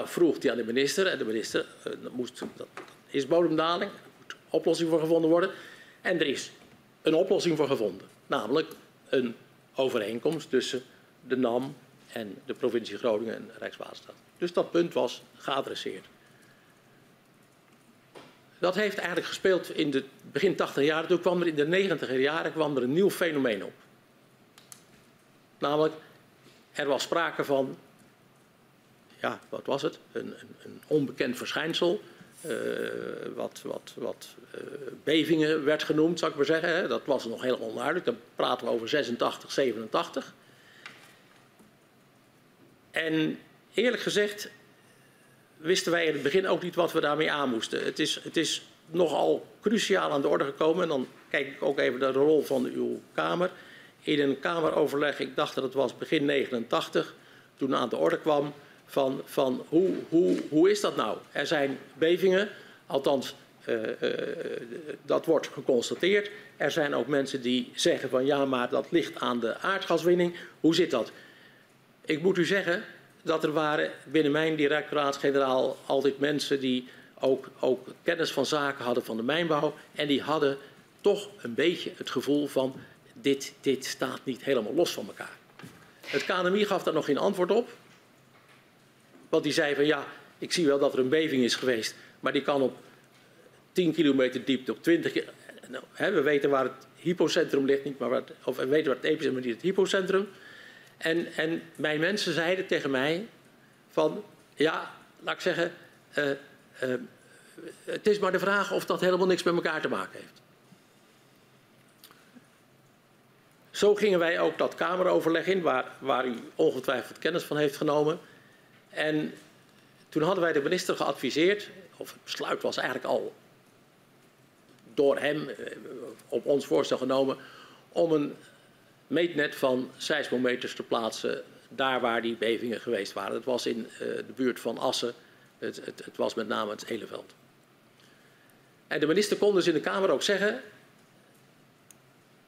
vroeg hij aan de minister. En de minister, moest, dat is bodemdaling, er moet een oplossing voor gevonden worden. En er is een oplossing voor gevonden. Namelijk een overeenkomst tussen de NAM en de provincie Groningen en Rijkswaterstaat. Dus dat punt was geadresseerd. Dat heeft eigenlijk gespeeld in de begin 80 jaar. Toen kwam er in de 90 jaren kwam er een nieuw fenomeen op. Namelijk, er was sprake van ja, wat was het? Een, een, een onbekend verschijnsel. Uh, wat, wat, wat uh, bevingen werd genoemd, zou ik maar zeggen. Dat was nog helemaal onduidelijk. Dan praten we over 86, 87. En eerlijk gezegd wisten wij in het begin ook niet wat we daarmee aan moesten. Het is, het is nogal cruciaal aan de orde gekomen. En dan kijk ik ook even naar de rol van uw Kamer. In een Kameroverleg, ik dacht dat het was begin 89, toen aan de orde kwam van, van hoe, hoe, hoe is dat nou? Er zijn bevingen, althans uh, uh, dat wordt geconstateerd. Er zijn ook mensen die zeggen van ja, maar dat ligt aan de aardgaswinning. Hoe zit dat? ik moet u zeggen dat er waren binnen mijn directoraat-generaal altijd mensen die ook, ook kennis van zaken hadden van de mijnbouw. En die hadden toch een beetje het gevoel van dit, dit staat niet helemaal los van elkaar. Het KNMI gaf daar nog geen antwoord op. Want die zei van ja, ik zie wel dat er een beving is geweest, maar die kan op 10 kilometer diepte, op 20 kilometer. Nou, we weten waar het hypocentrum ligt, niet, maar of we weten waar het epicentrum maar niet het hypocentrum. En, en mijn mensen zeiden tegen mij van ja, laat ik zeggen, uh, uh, het is maar de vraag of dat helemaal niks met elkaar te maken heeft. Zo gingen wij ook dat Kameroverleg in, waar, waar u ongetwijfeld kennis van heeft genomen. En toen hadden wij de minister geadviseerd, of het besluit was eigenlijk al door hem eh, op ons voorstel genomen, om een meetnet van seismometers te plaatsen daar waar die bevingen geweest waren. Het was in uh, de buurt van Assen, het, het, het, was met name het Eleveld. En de minister kon dus in de Kamer ook zeggen,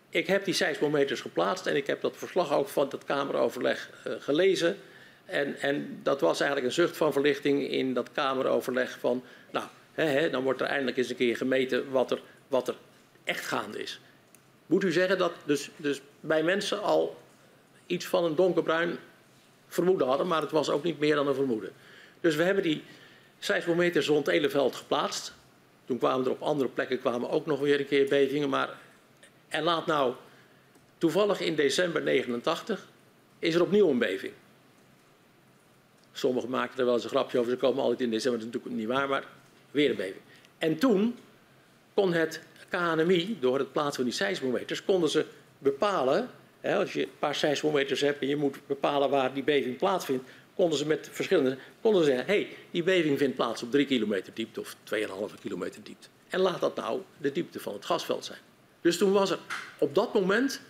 ik heb die seismometers geplaatst en ik heb dat verslag ook van dat Kameroverleg uh, gelezen. En, en, dat was eigenlijk een zucht van verlichting in dat Kameroverleg van, nou, hè, hè, dan wordt er eindelijk eens een keer gemeten wat er, wat er echt gaande is. Moet u zeggen dat dus, dus bij mensen al iets van een donkerbruin vermoeden hadden, maar het was ook niet meer dan een vermoeden. Dus we hebben die seismometers rond Eleveld geplaatst. Toen kwamen er op andere plekken kwamen ook nog weer een keer bevingen, maar en laat nou toevallig in december 89 is er opnieuw een beving. Sommigen maken er wel eens een grapje over, ze komen altijd in december, dat is natuurlijk niet waar, maar weer een beving. En toen kon het KNMI, door het plaatsen van die seismometers, konden ze bepalen, hè, als je een paar seismometers hebt en je moet bepalen waar die beving plaatsvindt, konden ze met verschillende, konden ze zeggen, hé, hey, die beving vindt plaats op 3 kilometer diepte of 2,5 kilometer diepte. En laat dat nou de diepte van het gasveld zijn. Dus toen was er op dat moment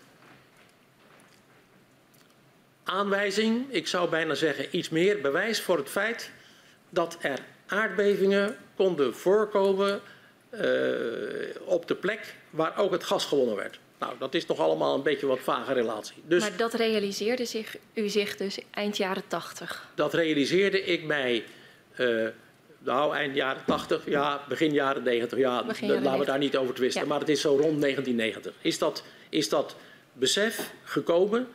aanwijzing, ik zou bijna zeggen iets meer bewijs voor het feit dat er aardbevingen konden voorkomen uh, op de plek waar ook het gas gewonnen werd. Nou, dat is toch allemaal een beetje wat vage relatie. Dus, maar dat realiseerde zich, u zich dus eind jaren 80? Dat realiseerde ik mij, uh, nou eind jaren 80, ja, begin jaren 90, ja, begin jaren laten we daar niet over twisten. Ja. Maar het is zo rond 1990. Is dat, is dat besef gekomen?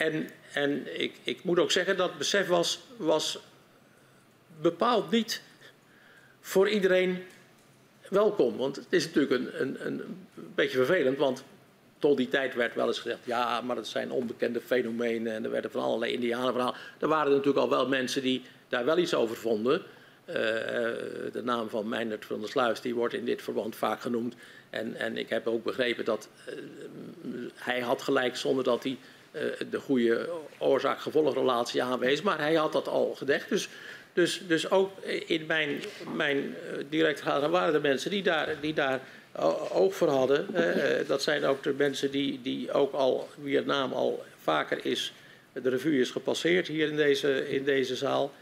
En, en ik, ik moet ook zeggen dat besef was, was bepaald niet voor iedereen welkom. Want het is natuurlijk een, een, een beetje vervelend, want tot die tijd werd wel eens gezegd, ja, maar dat zijn onbekende fenomenen en er werden van allerlei indianen verhalen. Er waren natuurlijk al wel mensen die daar wel iets over vonden. Uh, de naam van Meindert van der Sluis die wordt in dit verband vaak genoemd. En, en ik heb ook begrepen dat uh, hij had gelijk zonder dat hij de goede oorzaak-gevolgrelatie aanwees. Maar hij had dat al gedekt. Dus dus, dus ook in mijn, mijn directoraat waren er mensen die daar, die daar oog voor hadden. Dat zijn ook de mensen die, die ook al, wie naam al vaker is, de revue is gepasseerd hier in deze, in deze zaal.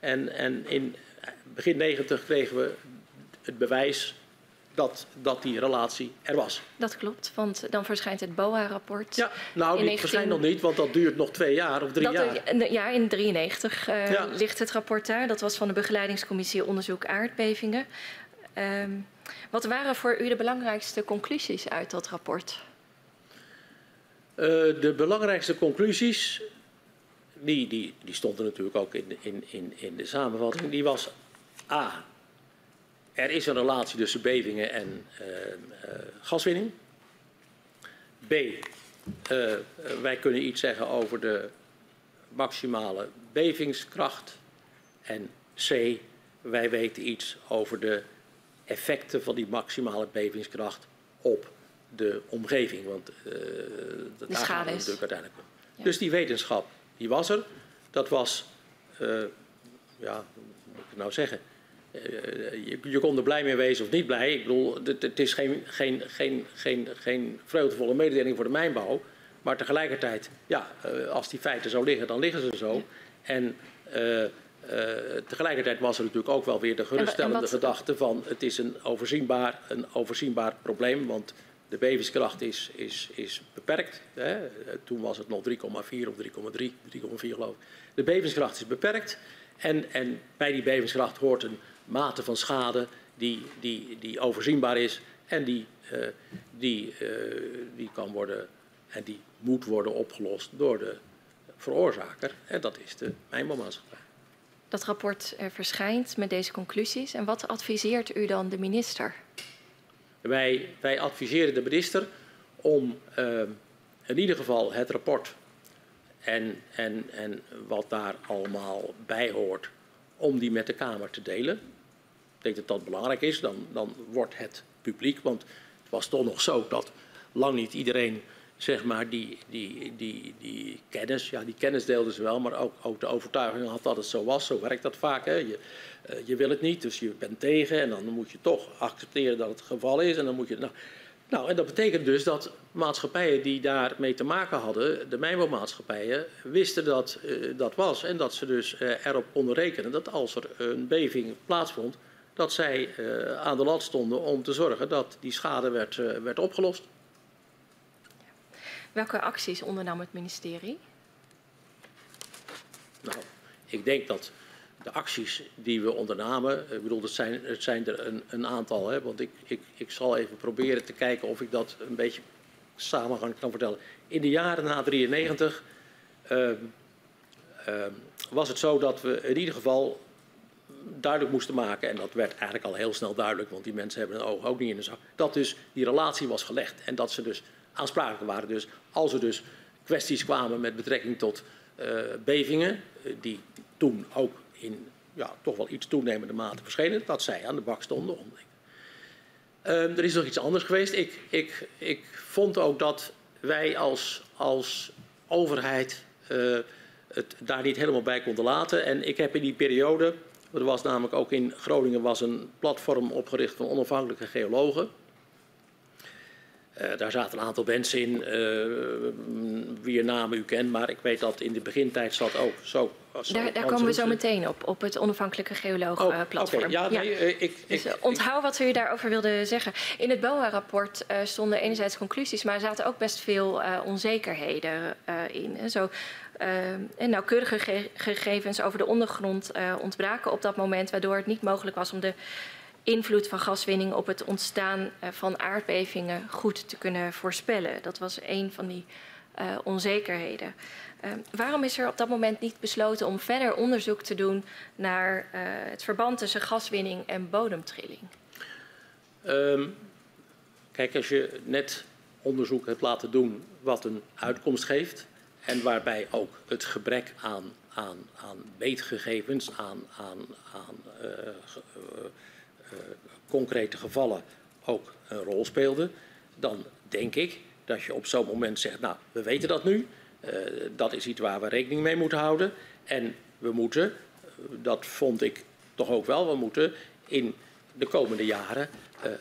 En, en in begin 90 kregen we het bewijs dat, dat die relatie er was. Dat klopt, want dan verschijnt het BOA-rapport. Ja, nou, die 19... verschijnt nog niet, want dat duurt nog twee jaar of drie dat, jaar. Ja, in 1993 uh, ja. ligt het rapport daar. Dat was van de begeleidingscommissie onderzoek aardbevingen. Um, wat waren voor u de belangrijkste conclusies uit dat rapport? Uh, de belangrijkste conclusies, die, die, die stonden natuurlijk ook in, in, in, in de samenvatting, die was A. Er is een relatie tussen bevingen en uh, uh, gaswinning. B. Uh, wij kunnen iets zeggen over de maximale bevingskracht. En C. Wij weten iets over de effecten van die maximale bevingskracht op de omgeving. Want daar gaat het natuurlijk uiteindelijk. Ja. Dus die wetenschap, die was er. Dat was, ja, hoe moet ik het nou zeggen? Je, je, kon er blij mee wezen of niet blij. Ik bedoel, het, het is geen, geen, geen, geen, geen vreugdevolle mededeling voor de mijnbouw. Maar tegelijkertijd, ja, als die feiten zo liggen, dan liggen ze zo. En uh, uh, tegelijkertijd was er natuurlijk ook wel weer de geruststellende wat... gedachte van... het is een overzienbaar, een overzienbaar probleem, want de bevingskracht is, is, is beperkt. Hè. Toen was het nog 3,4 of 3,3, 3,4 geloof ik. De bevingskracht is beperkt. En, en bij die bevingskracht hoort een mate van schade die, die, die overzienbaar is en die, uh, die, uh, die kan worden en die moet worden opgelost door de veroorzaker. En dat is de mijnbouwmaatschappij. Dat rapport uh, verschijnt met deze conclusies. En wat adviseert u dan de minister? Wij, wij adviseren de minister om in ieder geval het rapport en, en, en wat daar allemaal bij hoort, om die met de Kamer te delen. Ik denk dat dat belangrijk is, dan, dan wordt het publiek. Want het was toch nog zo dat lang niet iedereen zeg maar, die, die, die, die kennis, ja, die kennis deelden ze wel, maar ook, ook de overtuiging had dat het zo was. Zo werkt dat vaak. Hè. Je, uh, je wil het niet, dus je bent tegen en dan moet je toch accepteren dat het geval is. En dan moet je, nou, nou, en dat betekent dus dat maatschappijen die daarmee te maken hadden, de mijnbouwmaatschappijen, wisten dat uh, dat was. En dat ze dus uh, erop konden rekenen dat als er een beving plaatsvond, dat zij uh, aan de lat stonden om te zorgen dat die schade werd, werd opgelost. Welke acties ondernam het ministerie? Nou, ik denk dat de acties die we ondernamen, ik bedoel, het zijn, het zijn er een, een aantal, hè, want ik, ik, ik zal even proberen te kijken of ik dat een beetje samenhang kan vertellen. In de jaren na 93 uh, uh, was het zo dat we in ieder geval duidelijk moesten maken, en dat werd eigenlijk al heel snel duidelijk, want die mensen hebben hun ogen ook niet in de zak, dat dus die relatie was gelegd en dat ze dus aansprakelijk waren. Dus als er dus kwesties kwamen met betrekking tot uh, bevingen, die toen ook in ja, toch wel iets toenemende mate verschenen, dat zij aan de bak stonden. Uh, er is nog iets anders geweest. Ik, ik, ik vond ook dat wij als, als overheid uh, het daar niet helemaal bij konden laten. En ik heb in die periode, er was namelijk ook in Groningen was een platform opgericht van onafhankelijke geologen. Uh, daar zaten een aantal mensen in, uh, wier namen u kent, maar ik weet dat in de begintijd zat ook zo. zo daar, daar komen we zo meteen op, op het onafhankelijke geologenplatform. Oh, okay. ja, nee, ja. Ik, dus ik, onthoud wat u daarover wilde zeggen. In het BOA-rapport stonden enerzijds conclusies, maar er zaten ook best veel onzekerheden in. Zo, en nauwkeurige ge gegevens over de ondergrond ontbraken op dat moment, waardoor het niet mogelijk was om de invloed van gaswinning op het ontstaan uh, van aardbevingen goed te kunnen voorspellen. Dat was een van die uh, onzekerheden. Uh, waarom is er op dat moment niet besloten om verder onderzoek te doen naar het verband tussen gaswinning en bodemtrilling? Um, kijk, als je net onderzoek hebt laten doen wat een uitkomst geeft en waarbij ook het gebrek aan, aan, aan aan, aan, aan uh, concrete gevallen ook een rol speelde, dan denk ik dat je op zo'n moment zegt, nou, we weten dat nu, dat is iets waar we rekening mee moeten houden en we moeten, dat vond ik toch ook wel, we moeten in de komende jaren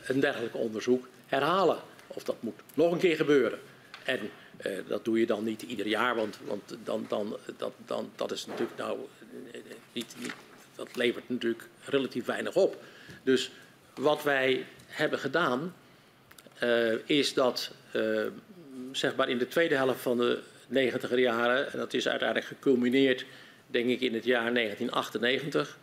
een dergelijk onderzoek herhalen. Of dat moet nog een keer gebeuren. En dat doe je dan niet ieder jaar, want, want dan, dan, dat, dan, dat is natuurlijk nou niet, niet, dat levert natuurlijk relatief weinig op. Dus wat wij hebben gedaan is dat zeg maar in de tweede helft van de negentiger jaren, en dat is uiteindelijk geculmineerd denk ik in het jaar 1998.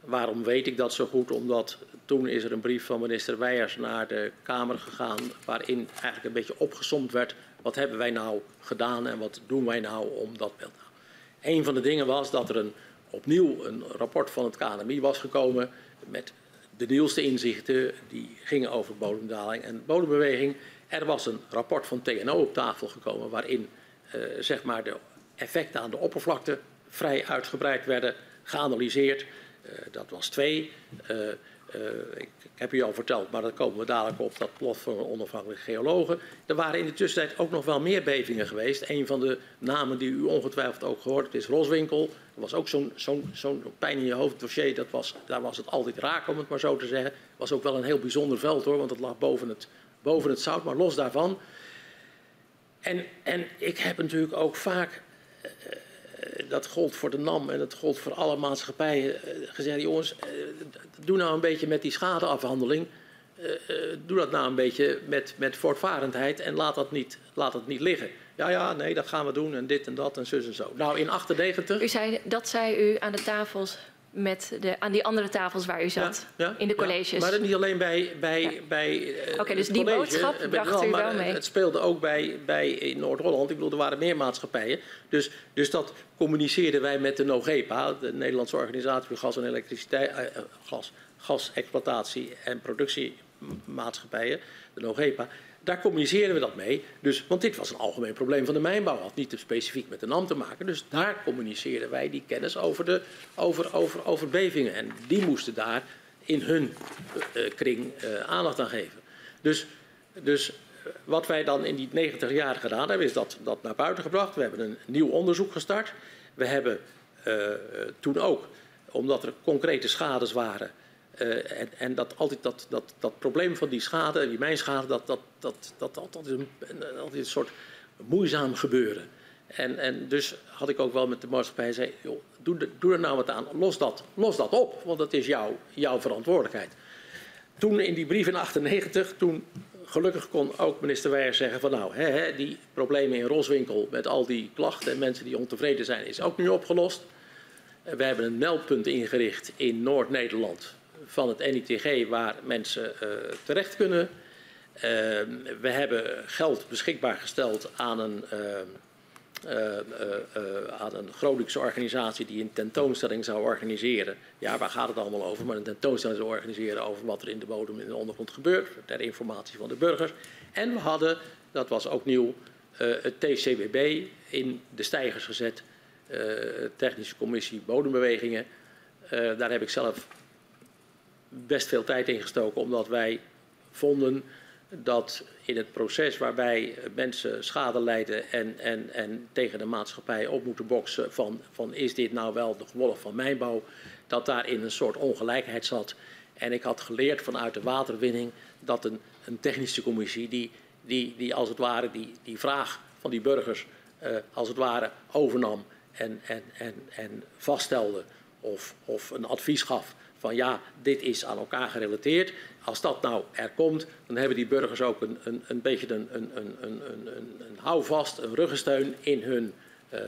Waarom weet ik dat zo goed? Omdat toen is er een brief van minister Weijers naar de Kamer gegaan waarin eigenlijk een beetje opgesomd werd wat hebben wij nou gedaan en wat doen wij nou om dat beeld. Een van de dingen was dat er een, opnieuw een rapport van het KNMI was gekomen met de nieuwste inzichten die gingen over bodemdaling en bodembeweging. Er was een rapport van TNO op tafel gekomen waarin uh, zeg maar de effecten aan de oppervlakte vrij uitgebreid werden geanalyseerd. Uh, dat was twee. Uh, ik, ik, heb u al verteld, maar daar komen we dadelijk op, dat plot van onafhankelijke geologen. Er waren in de tussentijd ook nog wel meer bevingen geweest. Een van de namen die u ongetwijfeld ook gehoord hebt is Roswinkel. Er was ook zo'n zo'n pijn in je hoofd dossier, dat was, daar was het altijd raak om het maar zo te zeggen. Was ook wel een heel bijzonder veld hoor, want het lag boven het, boven het zout, maar los daarvan. En, en ik heb natuurlijk ook vaak, uh, dat gold voor de NAM en dat gold voor alle maatschappijen, uh, gezegd: jongens, doe nou een beetje met die schadeafhandeling. eh, doe dat nou een beetje met, met voortvarendheid en laat dat, niet, laat dat niet liggen. Ja, ja, nee, dat gaan we doen en dit en dat en zus en zo. Nou, in 98... U zei, dat zei u aan de tafels met de, aan die andere tafels waar u zat, Ja, ja, in de ja. colleges. Maar niet alleen bij, bij, bij eh, Oké, dus die college, boodschap eh, bracht u wel mee. Het speelde ook bij, bij in Noord-Holland. Ik bedoel, er waren meer maatschappijen. Dus, dus dat communiceerden wij met de NOGEPA, de Nederlandse Organisatie voor Gas en Elektriciteit, eh, gas, gasexploitatie en productiemaatschappijen, de NOGEPA. Daar communiceerden we dat mee. Dus, want dit was een algemeen probleem van de mijnbouw. Had niet specifiek met de NAM te maken. Dus daar communiceerden wij die kennis over, de, over, over, bevingen. En die moesten daar in hun eh, eh, kring eh, aandacht aan geven. Dus, dus wat wij dan in die 90 jaar gedaan hebben, is dat, dat naar buiten gebracht. We hebben een nieuw onderzoek gestart. We hebben toen ook, omdat er concrete schades waren. Eh, en, dat altijd dat, dat, dat probleem van die schade, die mijnschade, dat, dat, dat, dat, is een, een- altijd een soort moeizaam gebeuren. En, en dus had ik ook wel met de maatschappij gezegd, joh, doe, doe er nou wat aan, los dat, los dat op, want dat is jouw, jouw verantwoordelijkheid. Toen in die brief in 98, toen gelukkig kon ook minister Weijer zeggen van nou, hè, hè, die problemen in Roswinkel met al die klachten en mensen die ontevreden zijn, is ook nu opgelost. We hebben een meldpunt ingericht in Noord-Nederland van het NITG waar mensen eh, terecht kunnen. Eh, we hebben geld beschikbaar gesteld aan een, eh, eh, aan een Groningse organisatie die een tentoonstelling zou organiseren. Ja, waar gaat het allemaal over? Maar een tentoonstelling zou organiseren over wat er in de bodem in de ondergrond gebeurt, ter informatie van de burgers. En we hadden, dat was ook nieuw, het TCBB in de stijgers gezet, Technische Commissie Bodembewegingen. Daar heb ik zelf best veel tijd in gestoken, omdat wij vonden dat in het proces waarbij mensen schade lijden en, en, en tegen de maatschappij op moeten boksen van, van is dit nou wel de gevolg van mijnbouw, dat daarin een soort ongelijkheid zat. En ik had geleerd vanuit de waterwinning dat een, een technische commissie die, die, die als het ware die, die vraag van die burgers eh, als het ware overnam en, en, en, en vaststelde of, of een advies gaf van ja, dit is aan elkaar gerelateerd. Als dat nou er komt, dan hebben die burgers ook een, een, een beetje een, een, een, een, een, houvast, een ruggensteun in hun eh,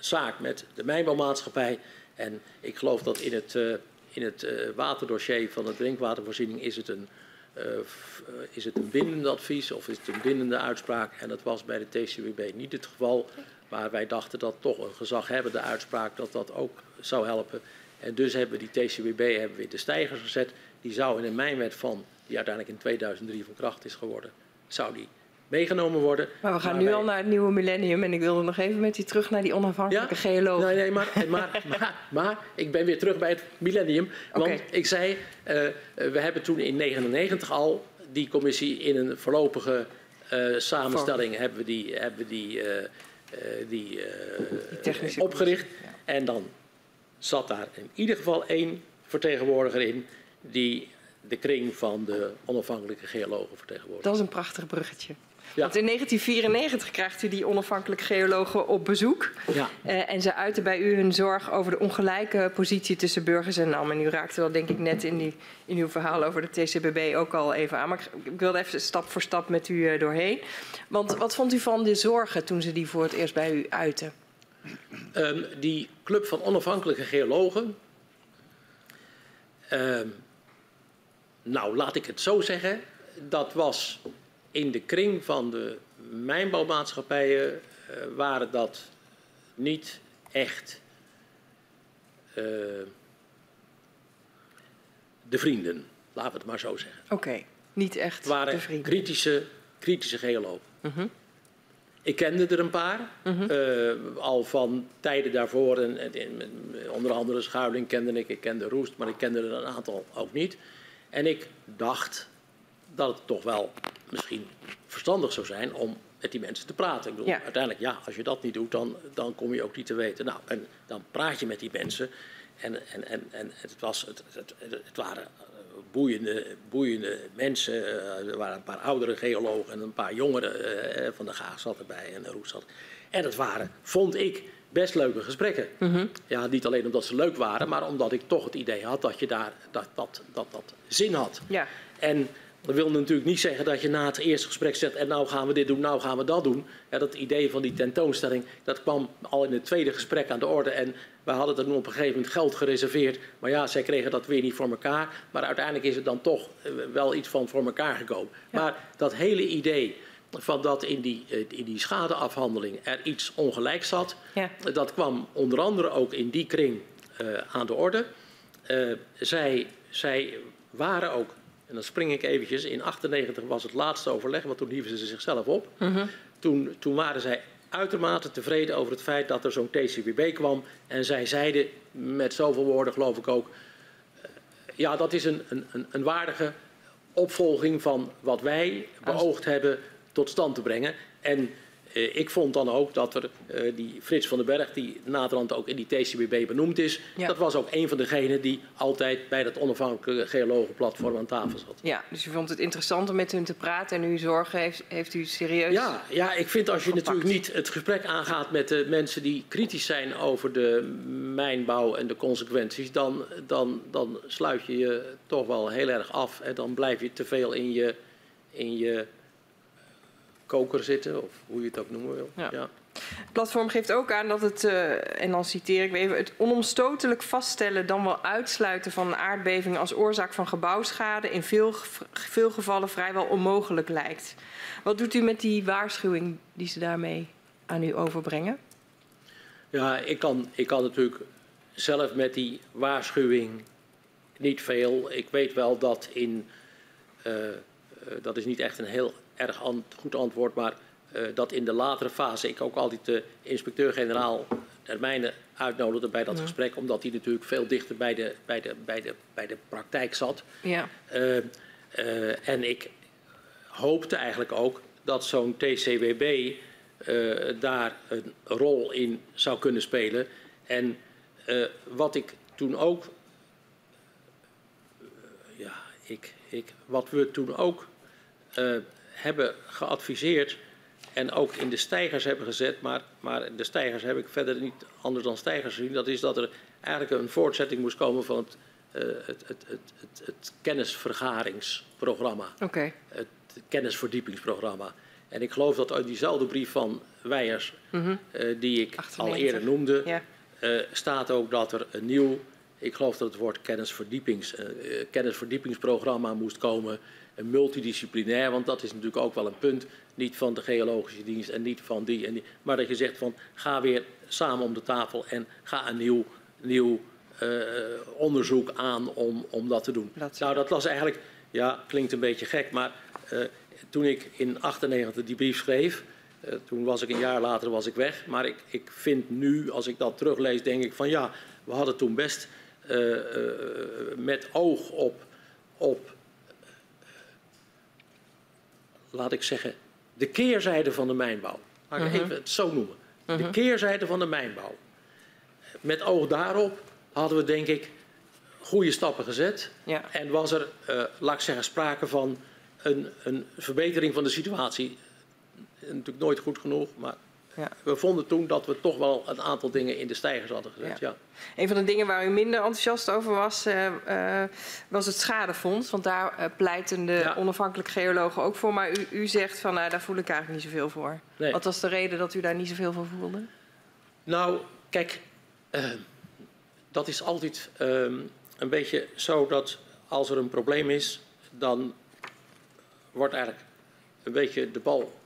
zaak met de mijnbouwmaatschappij. En ik geloof dat in het, eh, in het eh, waterdossier van de drinkwatervoorziening is het een, eh, is het een bindend advies of is het een bindende uitspraak. En dat was bij de TCWB niet het geval. Maar wij dachten dat toch een gezaghebbende uitspraak dat dat ook zou helpen. En dus hebben we die TCWB hebben we in de stijgers gezet. Die zou in een mijnwet van, die uiteindelijk in 2003 van kracht is geworden, zou die meegenomen worden. Maar we gaan nu wij- al naar het nieuwe millennium en ik wilde nog even met u terug naar die onafhankelijke geoloog. Nee, nee, maar, maar, maar, maar ik ben weer terug bij het millennium. Want ik zei, eh, eh, we hebben toen in 99 al die commissie in een voorlopige eh, samenstelling hebben we die, hebben we die, die, opgericht. En dan zat daar in ieder geval één vertegenwoordiger in die de kring van de onafhankelijke geologen vertegenwoordigt. Dat is een prachtig bruggetje. Ja. Want in 1994 krijgt u die onafhankelijke geologen op bezoek. Ja. Eh, en ze uiten bij u hun zorg over de ongelijke positie tussen burgers en NAM. En u raakte dat denk ik net in, die, in uw verhaal over de TCBB ook al even aan. Maar ik, ik wilde even stap voor stap met u eh, doorheen. Want wat vond u van de zorgen toen ze die voor het eerst bij u uiten? Ehm, die club van onafhankelijke geologen. ehm, nou, laat ik het zo zeggen. Dat was in de kring van de mijnbouwmaatschappijen. eh, waren dat niet echt. eh, de vrienden, laten we het maar zo zeggen. Oké, niet echt Het waren de vrienden. kritische, kritische geologen. Mhm. Ik kende er een paar, Mhm. eh, al van tijden daarvoor. En, en- en- onder andere Schuiling kende ik, ik kende Roest, maar ik kende er een aantal ook niet. En ik dacht dat het toch wel misschien verstandig zou zijn om met die mensen te praten. Ik bedoel, Ja. uiteindelijk, ja, als je dat niet doet, dan, dan kom je ook niet te weten. Nou, en dan praat je met die mensen. En, en, en, en het, was, het, het, het waren boeiende, boeiende mensen. Uh, er waren een paar oudere geologen en een paar jongeren. Uh, van de Gaag zat erbij en Roes zat. En dat waren, vond ik, best leuke gesprekken. Mm -hmm. Ja, niet alleen omdat ze leuk waren, maar omdat ik toch het idee had dat je daar dat, dat, dat, dat zin had. Ja. En dat wil natuurlijk niet zeggen dat je na het eerste gesprek zegt en nou gaan we dit doen, nou gaan we dat doen. Ja, dat idee van die tentoonstelling, dat kwam al in het tweede gesprek aan de orde. En we hadden er nu op een gegeven moment geld gereserveerd. Maar ja, zij kregen dat weer niet voor elkaar. Maar uiteindelijk is het dan toch eh, wel iets van voor elkaar gekomen. Ja. Maar dat hele idee van dat in die, eh, in die schadeafhandeling er iets ongelijk zat, ja. dat kwam onder andere ook in die kring uh, aan de orde. Uh, zij, zij waren ook en dan spring ik eventjes. In 98 was het laatste overleg, want toen hieven ze zichzelf op. Mm -hmm. toen, toen waren zij uitermate tevreden over het feit dat er zo'n TCBB kwam. En zij zeiden met zoveel woorden, geloof ik ook... Uh, ja, dat is een, een, een waardige opvolging van wat wij beoogd hebben tot stand te brengen. En ik vond dan ook dat er uh, die Frits van den Berg, die naderhand ook in die TCBB benoemd is, ja. dat was ook een van degenen die altijd bij dat onafhankelijke geologenplatform aan tafel zat. Ja, dus u vond het interessant om met hun te praten en uw zorgen heeft, heeft u serieus. Ja, ja, ik vind als je gepakt. natuurlijk niet het gesprek aangaat met de mensen die kritisch zijn over de mijnbouw en de consequenties, dan, dan, dan sluit je je toch wel heel erg af en dan blijf je te veel in je. In je koker zitten, of hoe je het ook noemen wil. Ja. ja. Het platform geeft ook aan dat het, uh, en dan citeer ik even, het onomstotelijk vaststellen dan wel uitsluiten van een aardbeving als oorzaak van gebouwschade in veel, veel gevallen vrijwel onmogelijk lijkt. Wat doet u met die waarschuwing die ze daarmee aan u overbrengen? Ja, ik kan, ik kan natuurlijk zelf met die waarschuwing niet veel. Ik weet wel dat in, uh, uh, dat is niet echt een heel erg goed antwoord, maar uh, dat in de latere fase ik ook altijd de inspecteur-generaal Hermijnen uitnodigde bij dat ja. gesprek, omdat hij natuurlijk veel dichter bij de, bij de, bij de, bij de praktijk zat. Ja. Uh, uh, en ik hoopte eigenlijk ook dat zo'n TCWB daar een rol in zou kunnen spelen. En wat ik toen ook, ja, ik, ik, wat we toen ook hebben geadviseerd en ook in de stijgers hebben gezet, maar, maar de stijgers heb ik verder niet anders dan stijgers gezien. Dat is dat er eigenlijk een voortzetting moest komen van het, uh, het, het, het, het, kennisvergaringsprogramma. Okay. Het kennisverdiepingsprogramma. En ik geloof dat uit diezelfde brief van Weijers, mm -hmm. uh, die ik 98. al eerder noemde, ja. uh, staat ook dat er een nieuw, ik geloof dat het woord kennisverdiepings, kennisverdiepingsprogramma moest komen multidisciplinair, want dat is natuurlijk ook wel een punt, niet van de geologische dienst en niet van die en die, maar dat je zegt van ga weer samen om de tafel en ga een nieuw, nieuw uh, onderzoek aan om, om dat te doen. Dat nou, dat was eigenlijk, ja, klinkt een beetje gek, maar uh, toen ik in 98 die brief schreef, uh, toen was ik een jaar later was ik weg, maar ik, ik vind nu, als ik dat teruglees, denk ik van ja, we hadden toen best met oog op, op laat ik zeggen, de keerzijde van de mijnbouw. Laat ik -huh. even het zo noemen. De mhm. keerzijde van de mijnbouw. Met oog daarop hadden we denk ik goede stappen gezet. Ja. En was er, uh, laat ik zeggen, sprake van een, een verbetering van de situatie. Natuurlijk nooit goed genoeg, maar ja. We vonden toen dat we toch wel een aantal dingen in de stijgers hadden gezet. Ja. Een van de dingen waar u minder enthousiast over was, uh, uh, was het schadefonds. Want daar uh, pleiten de onafhankelijke geologen ook voor. Maar u, u zegt van nou, daar voel ik eigenlijk niet zoveel voor. Nee. Wat was de reden dat u daar niet zoveel voor voelde? Nou, kijk, dat is altijd een beetje zo dat als er een probleem is, dan wordt eigenlijk een beetje de bal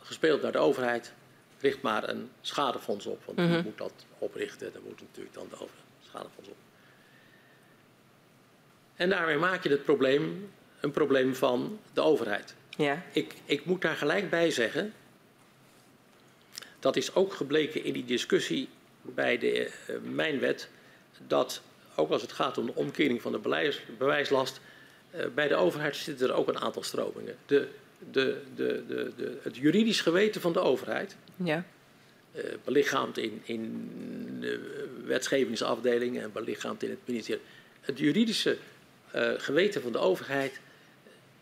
gespeeld naar de overheid richt maar een schadefonds op. Want mm -hmm. moet dat oprichten, dan moet natuurlijk dan de schadefonds op. En daarmee maak je het probleem een probleem van de overheid. Ja. Ik, ik moet daar gelijk bij zeggen, dat is ook gebleken in die discussie bij de uh, mijnwet, dat ook als het gaat om de omkering van de bewijs, bewijslast, uh, bij de overheid zitten er ook een aantal stromingen. De de, de, de, de, het juridisch geweten van de overheid. Ja. Uh, belichaamd in, in de wetgevingsafdeling en belichaamd in het ministerie. Het juridische eh, geweten van de overheid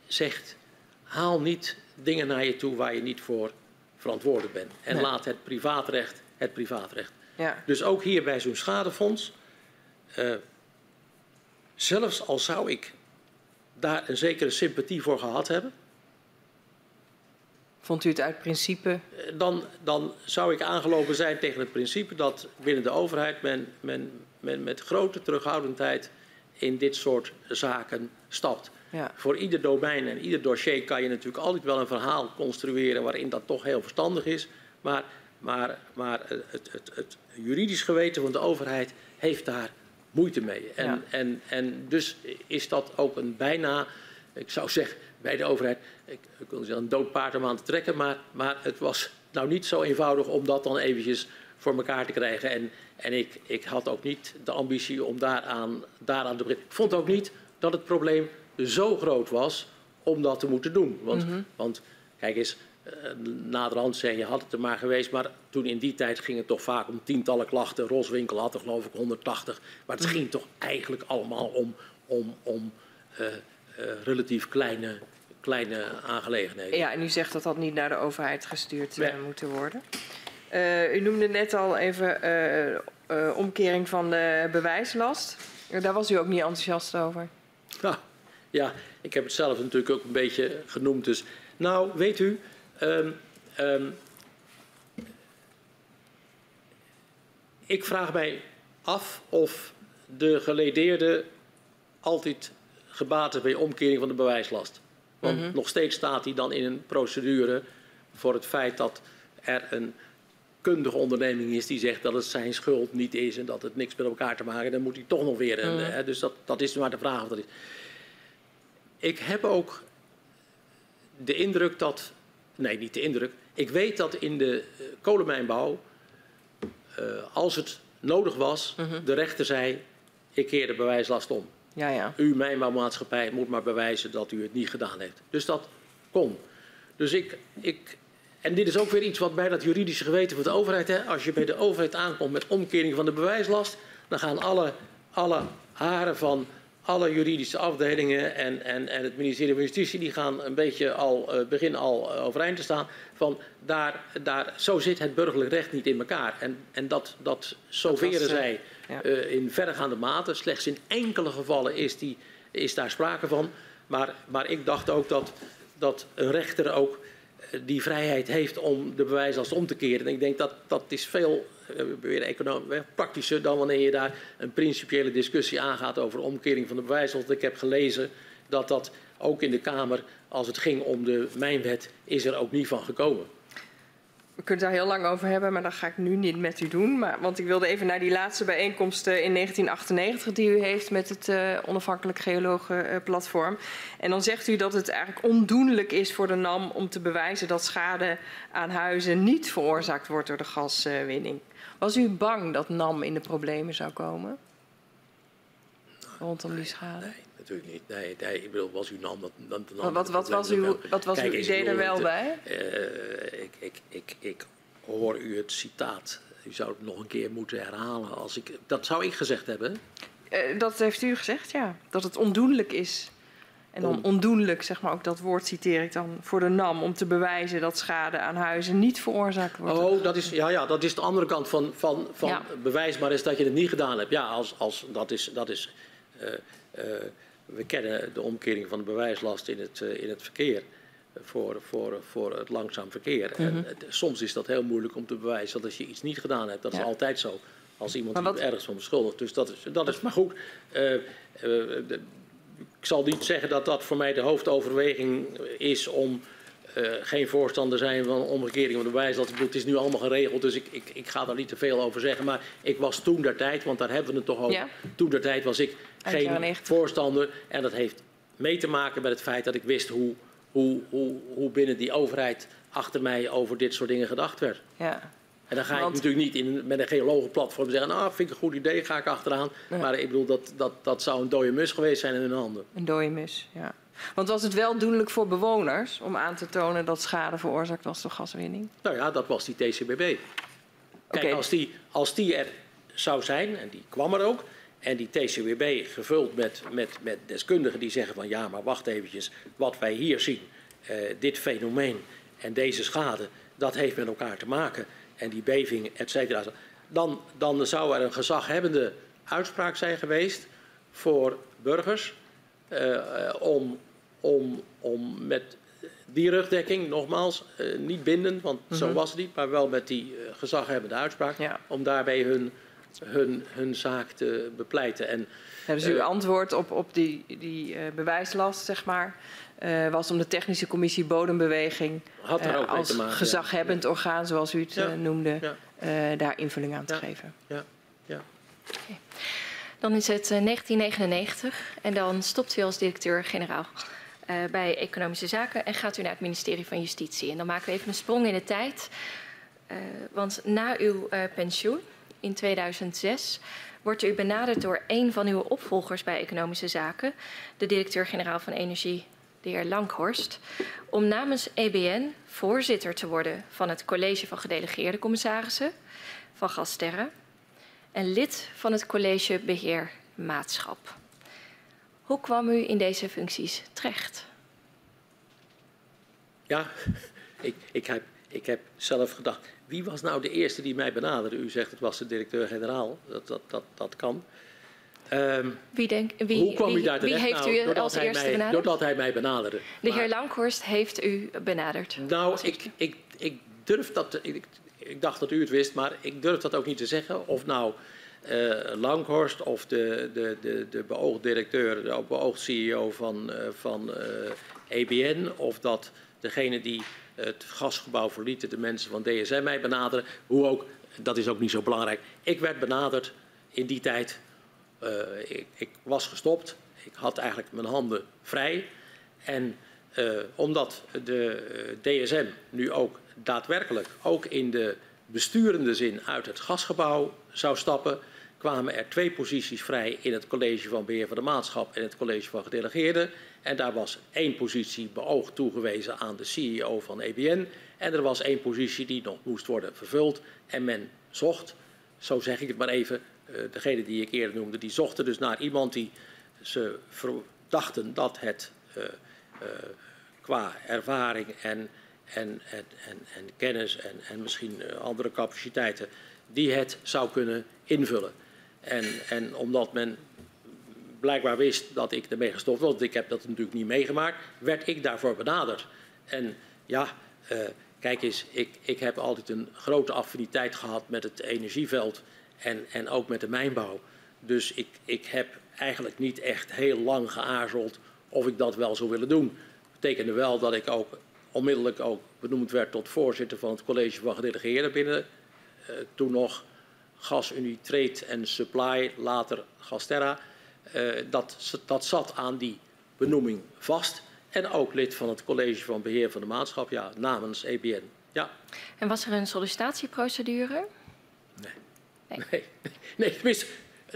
zegt: haal niet dingen naar je toe waar je niet voor verantwoordelijk bent. En Nee. laat het privaatrecht het privaatrecht. Ja. Dus ook hier bij zo'n schadefonds, eh, zelfs al zou ik daar een zekere sympathie voor gehad hebben, Vond u het uit principe? eh, dan, dan zou ik aangelopen zijn tegen het principe dat binnen de overheid men, men, men met grote terughoudendheid in dit soort zaken stapt. Ja. Voor ieder domein en ieder dossier kan je natuurlijk altijd wel een verhaal construeren waarin dat toch heel verstandig is. Maar, maar, maar het, het, het juridisch geweten van de overheid heeft daar moeite mee. En, Ja. en, en dus is dat ook een bijna, ik zou zeggen bij de overheid, ik, ik wil niet zeggen een dood paard om aan te trekken, maar, maar het was nou niet zo eenvoudig om dat dan eventjes voor elkaar te krijgen. En, en ik, ik had ook niet de ambitie om daaraan, daaraan te beginnen. Ik vond ook niet dat het probleem zo groot was om dat te moeten doen. Want, want kijk eens, eh, naderhand zeg je had het er maar geweest, maar toen in die tijd ging het toch vaak om tientallen klachten. Roswinkel had er geloof ik 180. Maar het ging toch eigenlijk allemaal om, om, om eh, eh, relatief kleine, kleine aangelegenheden. Ja, en u zegt dat dat niet naar de overheid gestuurd eh, Nee. moet worden. Eh, u noemde net al even eh, omkering van de bewijslast. Daar was u ook niet enthousiast over. Ja, ik heb het zelf natuurlijk ook een beetje genoemd. Dus, nou, weet u, ehm, ehm, ik vraag mij af of de geledeerde altijd gebaat is bij omkering van de bewijslast. Want nog steeds staat hij dan in een procedure voor het feit dat er een kundige onderneming is die zegt dat het zijn schuld niet is en dat het niks met elkaar te maken heeft. Dan moet hij toch nog weer. Een, hè, dus dat, dat is maar de vraag of dat is. Ik heb ook de indruk dat. Nee, niet de indruk. Ik weet dat in de eh, kolenmijnbouw, eh, als het nodig was, de rechter zei: ik keer de bewijslast om. Ja, ja. U, mijnbouwmaatschappij, moet maar bewijzen dat u het niet gedaan heeft. Dus dat kon. Dus ik, ik, en dit is ook weer iets wat bij dat juridische geweten van de overheid. Hè, als je bij de overheid aankomt met omkering van de bewijslast, dan gaan alle, alle haren van alle juridische afdelingen en, en, en het ministerie van Justitie, die gaan een beetje al, eh, beginnen al eh, overeind te staan. Van daar, daar, zo zit het burgerlijk recht niet in elkaar. En, en dat, dat soveren was, eh, zij ja. eh, in verregaande mate. Slechts in enkele gevallen is, die, is daar sprake van. Maar, maar ik dacht ook dat, dat een rechter ook eh, die vrijheid heeft om de bewijslast om te keren. En ik denk dat dat is veel eh, weer praktischer dan wanneer je daar een principiële discussie aangaat over omkering van de bewijslast. Ik heb gelezen dat dat ook in de Kamer, als het ging om de mijnwet, is er ook niet van gekomen. We kunnen het daar heel lang over hebben, maar dat ga ik nu niet met u doen. Maar, want ik wilde even naar die laatste bijeenkomst in 1998 die u heeft met het eh, onafhankelijk geologenplatform. en dan zegt u dat het eigenlijk ondoenlijk is voor de NAM om te bewijzen dat schade aan huizen niet veroorzaakt wordt door de gaswinning. Was u bang dat NAM in de problemen zou komen? Rondom die schade? Nee, natuurlijk niet. Nee, nee ik bedoel, was u nam dat dan. dan Wat, wat, wat was, uw, wat was Kijk uw idee er wel bij? eh, ik, ik, ik, ik hoor u het citaat. U zou het nog een keer moeten herhalen. Als ik, dat zou ik gezegd hebben. Eh, dat heeft u gezegd, ja. Dat het ondoenlijk is. En dan On- ondoenlijk, zeg maar, ook dat woord citeer ik dan voor de NAM... om te bewijzen dat schade aan huizen niet veroorzaakt wordt. Oh, dat is, ja, ja, dat is de andere kant van, van, van Ja. bewijs maar is dat je het niet gedaan hebt. Ja, als, als, dat is. Dat is eh, we kennen de omkering van de bewijslast in het, eh, in het verkeer. Voor, voor, voor het langzaam verkeer. Mhm. en, het- soms is dat heel moeilijk om te bewijzen dat als je iets niet gedaan hebt. Dat is altijd zo. Als iemand wat- ergens van beschuldigt. Dus dat is, dat is maar goed. eh, eh, de- ik zal niet zeggen dat dat voor mij de hoofdoverweging is om eh, geen voorstander zijn van omkering van de bewijslast. Het is nu allemaal geregeld, dus ik, ik, ik ga daar niet te veel over zeggen. Maar ik was toen der tijd, want daar hebben we het toch over. Ja. Toen der tijd was ik geen 90. voorstander. En dat heeft mee te maken met het feit dat ik wist hoe, hoe, hoe, hoe binnen die overheid achter mij over dit soort dingen gedacht werd. Ja. En dan ga Want- ik natuurlijk niet in, met een geologenplatform zeggen, nou vind ik een goed idee, ga ik achteraan. Maar ik bedoel, dat, dat, dat zou een dode mus geweest zijn in hun handen. Een dode mus, ja. Want was het wel doenlijk voor bewoners om aan te tonen dat schade veroorzaakt was door gaswinning? Nou ja, dat was die TCBB. Kijk, als, die, als die er zou zijn, en die kwam er ook, En die TCWB gevuld met, met, met deskundigen die zeggen van ja, maar wacht eventjes, wat wij hier zien, uh, dit fenomeen en deze schade, dat heeft met elkaar te maken. En die beving, et cetera. Dan, dan zou er een gezaghebbende uitspraak zijn geweest voor burgers uh, om, om, om met die rugdekking, nogmaals, uh, niet bindend, want mm -hmm. zo mhm. was het niet, maar wel met die uh, gezaghebbende uitspraak, ja. om daarbij hun, hun, hun zaak te bepleiten. En, Hebben ze uw antwoord op, op die, die bewijslast, zeg maar, was om de technische commissie bodembeweging Had er ook als maken, gezaghebbend ja. orgaan, zoals u het Ja. noemde, Ja. daar invulling aan te geven? Ja, ja. Okay. Dan is het uh, 1999 en dan stopt u als directeur-generaal uh, bij Economische Zaken en gaat u naar het ministerie van Justitie. En dan maken we even een sprong in de tijd. Uh, want na uw uh, pensioen in 2006 wordt u benaderd door een van uw opvolgers bij Economische Zaken, de directeur-generaal van Energie, de heer Langhorst, om namens EBN voorzitter te worden van het college van gedelegeerde commissarissen van Gasterra en lid van het college beheer maatschap. Hoe kwam u in deze functies terecht? Ja, ik, ik, heb, ik heb zelf gedacht, wie was nou de eerste die mij benaderde? U zegt het was de directeur-generaal, dat, dat, dat, dat kan. Um, wie, denk, wie, hoe kwam wie, u daar terecht? Wie heeft nou, u als eerste mij, benaderd? Doordat hij mij benaderde. De heer Langhorst heeft u benaderd. Nou, ik, ik, ik durf dat... Ik, ik dacht dat u het wist, maar ik durf dat ook niet te zeggen. Of nou uh, Langhorst of de, de, de, de beoogd directeur, de beoogd CEO van, uh, van uh, EBN, of dat degene die het gasgebouw verlieten, de mensen van DSM mij benaderen. Hoe ook, dat is ook niet zo belangrijk. Ik werd benaderd in die tijd. Ik, ik, was gestopt. Ik had eigenlijk mijn handen vrij. En omdat de DSM nu ook daadwerkelijk, ook in de besturende zin, uit het gasgebouw zou stappen, kwamen er twee posities vrij in het college van beheer van de maatschap en het college van gedelegeerden. En daar was één positie beoogd toegewezen aan de CEO van EBN. En er was één positie die nog moest worden vervuld. En men zocht, zo zeg ik het maar even, degene die ik eerder noemde, die zochten dus naar iemand die ze dachten dat het uh, uh, qua ervaring en, en, en, en, en kennis en, en misschien andere capaciteiten, die het zou kunnen invullen. En, en omdat men blijkbaar wist dat ik ermee gestopt was, want ik heb dat natuurlijk niet meegemaakt, werd ik daarvoor benaderd. En ja, kijk eens, ik, ik heb altijd een grote affiniteit gehad met het energieveld en, en ook met de mijnbouw. Dus ik, ik heb eigenlijk niet echt heel lang geaarzeld of ik dat wel zou willen doen. Dat betekende wel dat ik ook onmiddellijk ook benoemd werd tot voorzitter van het college van gedelegeerden binnen uh, toen nog GasUnie Trade en Supply, later Gasterra. Uh, dat, dat zat aan die benoeming vast. En ook lid van het college van beheer van de maatschap, ja, namens EBN. Ja. En was er een sollicitatieprocedure? Nee. Nee, nee, nee tenminste,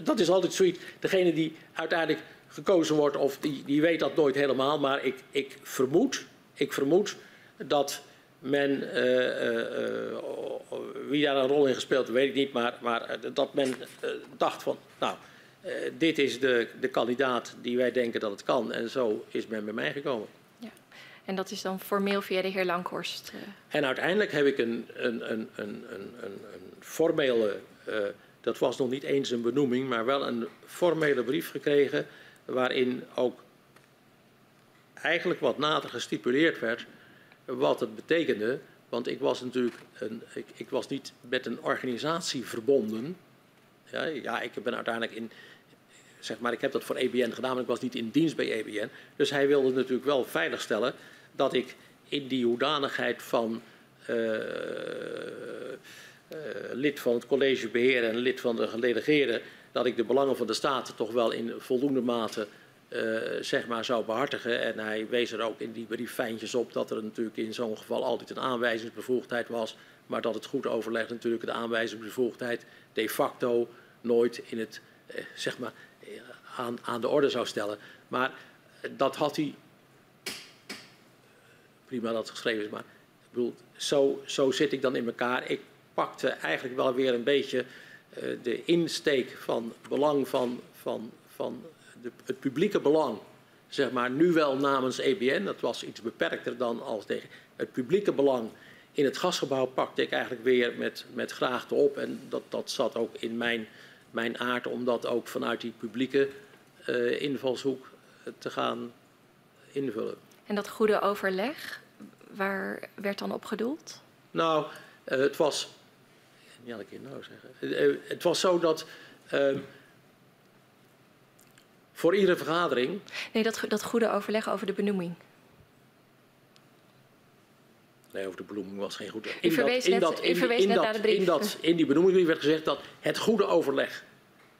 dat is altijd zoiets. Degene die uiteindelijk gekozen wordt, of die, die weet dat nooit helemaal. Maar ik, ik, vermoed, ik vermoed dat men, uh, uh, wie daar een rol in gespeeld weet ik niet, maar, maar dat men dacht van, nou, dit is de, de kandidaat die wij denken dat het kan. En zo is men bij mij gekomen. Ja. En dat is dan formeel via de heer Langhorst? En uiteindelijk heb ik een, een, een, een, een, een formele, dat was nog niet eens een benoeming, maar wel een formele brief gekregen waarin ook eigenlijk wat nader gestipuleerd werd wat het betekende. Want ik was natuurlijk een, ik, ik was niet met een organisatie verbonden. Ja, ja, ik ben uiteindelijk in, zeg maar, ik heb dat voor EBN gedaan, maar ik was niet in dienst bij EBN. Dus hij wilde natuurlijk wel veiligstellen dat ik in die hoedanigheid van uh, lid van het college beheer en lid van de gedelegeerden, dat ik de belangen van de staat toch wel in voldoende mate uh, zeg maar zou behartigen. En hij wees er ook in die brief fijntjes op dat er natuurlijk in zo'n geval altijd een aanwijzingsbevoegdheid was. Maar dat het goed overleg natuurlijk de aanwijzingsbevoegdheid de facto nooit in het, uh, zeg maar, aan, aan de orde zou stellen. Maar dat had hij. Prima dat het geschreven is, maar ik bedoel, zo, zo zit ik dan in elkaar. Ik pakte eigenlijk wel weer een beetje uh, de insteek van belang van, van, van de, het publieke belang, zeg maar nu wel namens EBN, dat was iets beperkter dan als tegen het publieke belang in het gasgebouw pakte ik eigenlijk weer met, met graagte op. En dat, dat zat ook in mijn, mijn aard om dat ook vanuit die publieke uh, invalshoek te gaan invullen. En dat goede overleg, waar werd dan op gedoeld? Nou, uh, het was. Ja, ik keer nou zeggen. Uh, het was zo dat. Uh, voor iedere vergadering. Nee, dat, dat goede overleg over de benoeming. Nee, over de benoeming was geen goed. In verwees net, dat, in, verwees in, net dat, naar de brief. In, dat, in die benoeming werd gezegd dat het goede overleg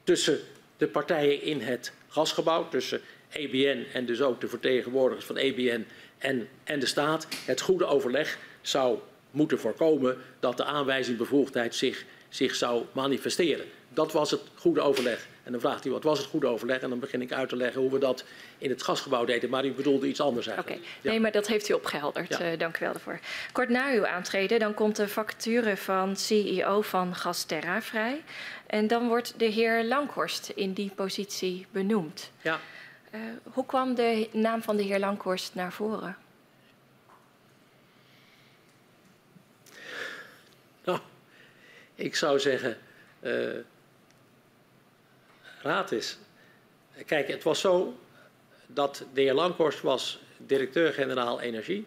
tussen de partijen in het gasgebouw, tussen EBN en dus ook de vertegenwoordigers van EBN en, en de staat, het goede overleg zou moeten voorkomen dat de aanwijzingbevoegdheid zich, zich zou manifesteren. Dat was het goede overleg. En dan vraagt hij wat was het goede overleg en dan begin ik uit te leggen hoe we dat in het gasgebouw deden. Maar u bedoelde iets anders eigenlijk. Oké, okay. nee, maar dat heeft u opgehelderd. Ja. Uh, dank u wel daarvoor. Kort na uw aantreden dan komt de vacature van CEO van Gasterra vrij. En dan wordt de heer Langhorst in die positie benoemd. Ja. Uh, hoe kwam de naam van de heer Langhorst naar voren? Nou, ik zou zeggen, uh, raad is. Kijk, het was zo dat de heer Langhorst was directeur-generaal energie.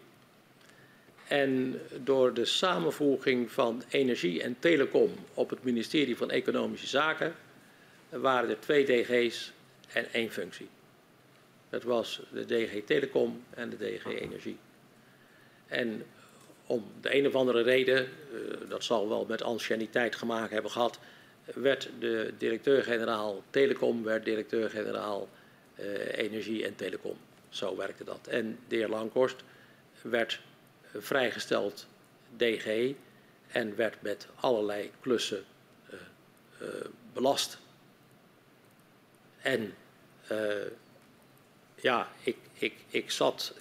En door de samenvoeging van energie en telecom op het ministerie van Economische Zaken waren er twee DG's en één functie. Dat was de DG Telecom en de DG Energie. En om de een of andere reden, uh, dat zal wel met anciëniteit gemaakt hebben gehad, werd de directeur-generaal Telecom, werd directeur-generaal uh, Energie en Telecom. Zo werkte dat. En de heer Langhorst werd vrijgesteld DG en werd met allerlei klussen uh, belast. En ja, ik, ik, ik zat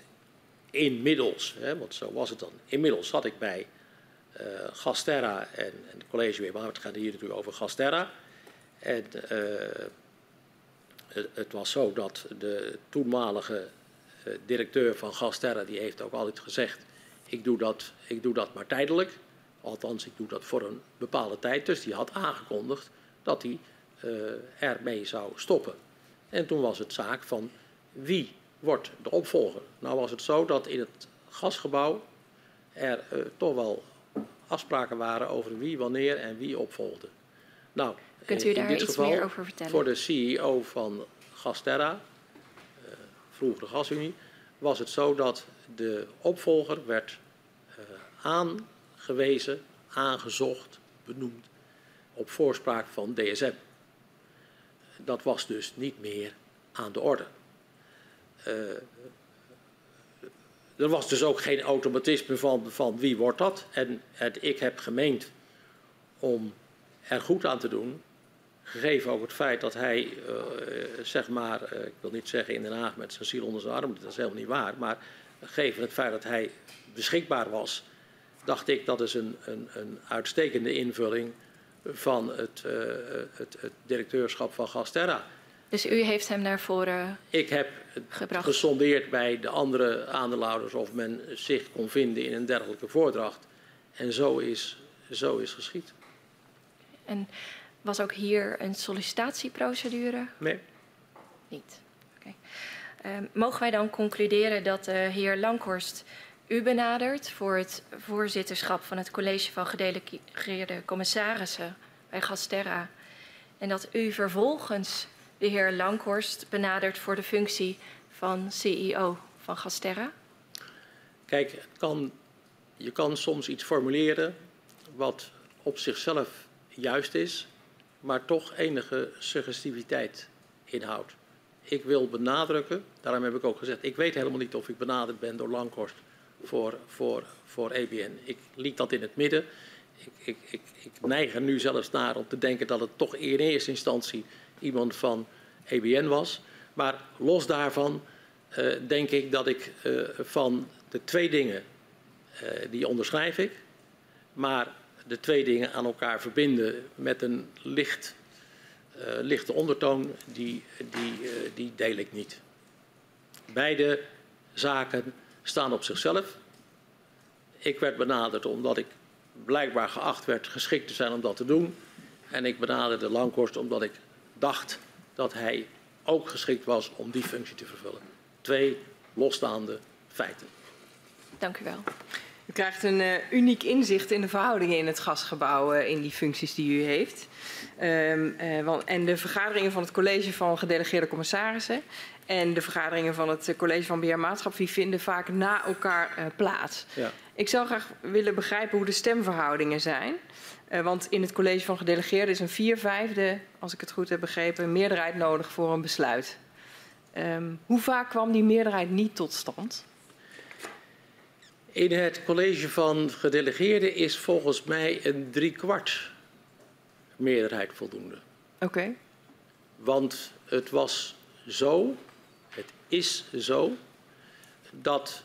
inmiddels, hè, want zo was het dan, inmiddels zat ik bij uh, Gasterra en, en het college weer, maar het gaat hier natuurlijk over Gasterra. En uh, het, was zo dat de toenmalige uh, directeur van Gasterra, die heeft ook altijd gezegd, ik doe, dat, ik doe dat maar tijdelijk. Althans, ik doe dat voor een bepaalde tijd. Dus die had aangekondigd dat hij ermee zou stoppen. En toen was het zaak van wie wordt de opvolger? Nou was het zo dat in het gasgebouw er toch wel afspraken waren over wie, wanneer en wie opvolgde. Nou, Kunt u daar iets geval, meer over vertellen? Voor de CEO van Gasterra, uh, vroeger Gasunie, was het zo dat de opvolger werd uh, aangewezen, aangezocht, benoemd op voorspraak van DSM. Dat was dus niet meer aan de orde. Uh, er was dus ook geen automatisme van, van wie wordt dat. En, ik heb gemeend om er goed aan te doen. Gegeven ook het feit dat hij, uh, zeg maar, uh, ik wil niet zeggen in Den Haag met zijn ziel onder zijn arm, dat is helemaal niet waar. Maar gegeven het feit dat hij beschikbaar was, dacht ik dat is een, een, een uitstekende invulling van het, het, het directeurschap van Gasterra. Dus u heeft hem naar voren Ik heb gebracht. gesondeerd bij de andere aandeelhouders of men zich kon vinden in een dergelijke voordracht. En zo is, zo is geschied. En was ook hier een sollicitatieprocedure? Nee. Niet. Okay. Uh, ehm, mogen wij dan concluderen dat de heer Lankhorst u benadert voor het voorzitterschap van het college van gedelegeerde commissarissen bij Gasterra en dat u vervolgens de heer Lankhorst benaderd voor de functie van CEO van Gasterra? Kijk, kan, je kan soms iets formuleren wat op zichzelf juist is, maar toch enige suggestiviteit inhoudt. Ik wil benadrukken, daarom heb ik ook gezegd, ik weet helemaal niet of ik benaderd ben door Lankhorst voor, voor, voor EBN. Ik liet dat in het midden. Ik, ik, ik, ik neig er nu zelfs naar om te denken dat het toch in eerste instantie iemand van EBN was. Maar los daarvan uh, denk ik dat ik uh, van de twee dingen, uh, die onderschrijf ik, maar de twee dingen aan elkaar verbinden met een licht lichte ondertoon, die, die, die deel ik niet. Beide zaken staan op zichzelf. Ik werd benaderd omdat ik blijkbaar geacht werd geschikt te zijn om dat te doen. En ik benaderde Langkorst omdat ik dacht dat hij ook geschikt was om die functie te vervullen. Twee losstaande feiten. Dank u wel. U krijgt een uh, uniek inzicht in de verhoudingen in het gasgebouw uh, in die functies die u heeft. Um, uh, want, en de vergaderingen van het college van gedelegeerde commissarissen en de vergaderingen van het college van beheer maatschap die vinden vaak na elkaar plaats. Ja. Ik zou graag willen begrijpen hoe de stemverhoudingen zijn. Want in het college van gedelegeerden is een vier vijfde, als ik het goed heb begrepen, meerderheid nodig voor een besluit. Um, hoe vaak kwam die meerderheid niet tot stand? In het college van gedelegeerden is volgens mij een driekwart meerderheid voldoende. Oké. Okay. Want het was zo, het is zo, dat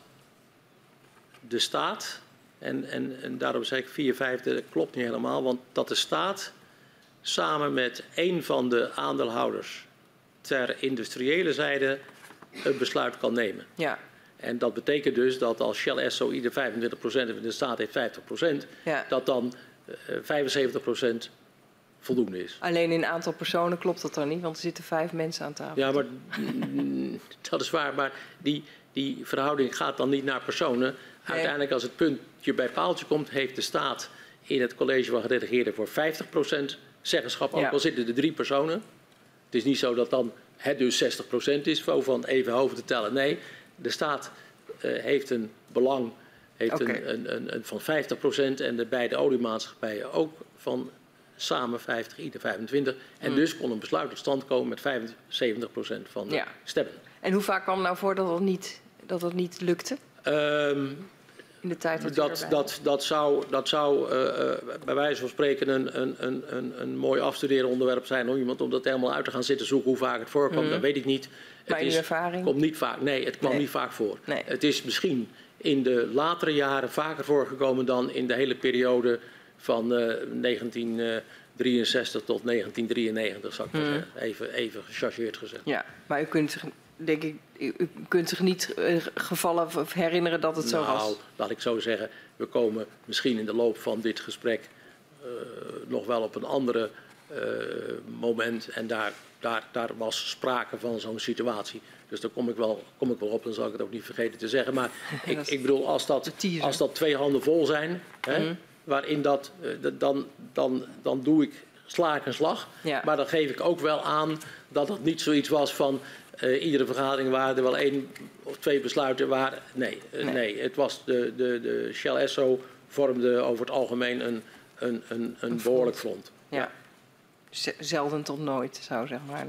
de staat, en, en, en daarom zeg ik vier vijfde, dat klopt niet helemaal, want dat de staat samen met een van de aandeelhouders ter industriële zijde een besluit kan nemen. Ja. En dat betekent dus dat als Shell Esso ieder 25% en de staat heeft 50%, ja. dat dan uh, 75% voldoende is. Alleen in aantal personen klopt dat dan niet, want er zitten vijf mensen aan tafel. Ja, maar dat is waar. Maar die, die verhouding gaat dan niet naar personen. Uiteindelijk, als het puntje bij paaltje komt, heeft de staat in het college van gedelegeerden voor 50% zeggenschap. Ook ja. al zitten er drie personen. Het is niet zo dat dan het dus 60% is, van even hoofd te tellen. Nee, de staat uh, heeft een belang heeft okay. een, een, een, van 50% en de beide oliemaatschappijen ook van samen 50, ieder 25. En mm. dus kon een besluit tot stand komen met 75% van de ja. stemmen. En hoe vaak kwam nou voor dat dat niet, dat dat niet lukte? Um, in de tijd dat dat, dat, dat zou, dat zou uh, uh, bij wijze van spreken een, een, een, een mooi afstuderen onderwerp zijn om iemand om dat helemaal uit te gaan zitten zoeken hoe vaak het voorkwam. Mm. Dat weet ik niet. Het is, ervaring? Komt niet vaak, nee, het kwam nee. niet vaak voor. Nee. Het is misschien in de latere jaren vaker voorgekomen dan in de hele periode van uh, 1963 tot 1993, zou ik mm. zeggen. Even, even gechargeerd gezegd. Ja, maar u kunt denk ik, u kunt zich niet uh, gevallen herinneren dat het nou, zo was? Nou, laat ik zo zeggen. We komen misschien in de loop van dit gesprek uh, nog wel op een andere uh, moment. En daar, daar, daar was sprake van zo'n situatie. Dus daar kom ik, wel, kom ik wel op, dan zal ik het ook niet vergeten te zeggen. Maar ik, ik bedoel, als dat, als dat twee handen vol zijn, hè, mhm. waarin dat, dan, dan, dan doe ik sla ik een slag. Ja. Maar dan geef ik ook wel aan dat het niet zoiets was van uh, iedere vergadering waren er wel één of twee besluiten waar. Nee, uh, nee. nee. het was de, de, de Shell Esso vormde over het algemeen een, een, een, een behoorlijk front. Ja. ja. Zelden tot nooit, zou zeg maar.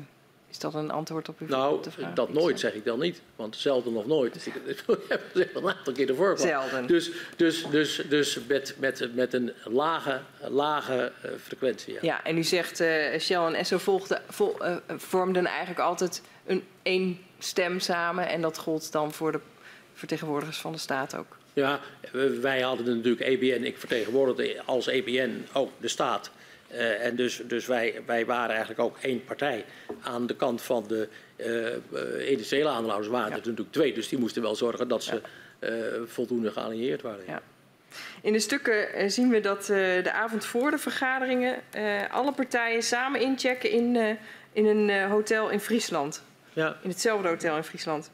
Is dat een antwoord op uw nou, vraag? dat nooit zeg ik dan niet. Want zelden of nooit. Ik heb gezegd een aantal keer ervoor. Zelden. Dus, dus, dus, dus met, met, met een lage, lage uh, frequentie. Ja. ja, en u zegt uh, Shell en Esso volgden, vol, uh, vormden eigenlijk altijd een één stem samen. En dat gold dan voor de vertegenwoordigers van de staat ook. Ja, wij hadden natuurlijk EBN. Ik vertegenwoordigde als EBN ook de staat. Uh, en dus, dus wij, wij waren eigenlijk ook één partij. Aan de kant van de uh, industriële aandeelhouders waren ja. er natuurlijk twee. Dus die moesten wel zorgen dat ze ja. uh, voldoende gealigneerd waren. Ja. In de stukken zien we dat de avond voor de vergaderingen alle partijen samen inchecken in, in een hotel in Friesland. Ja. In hetzelfde hotel in Friesland.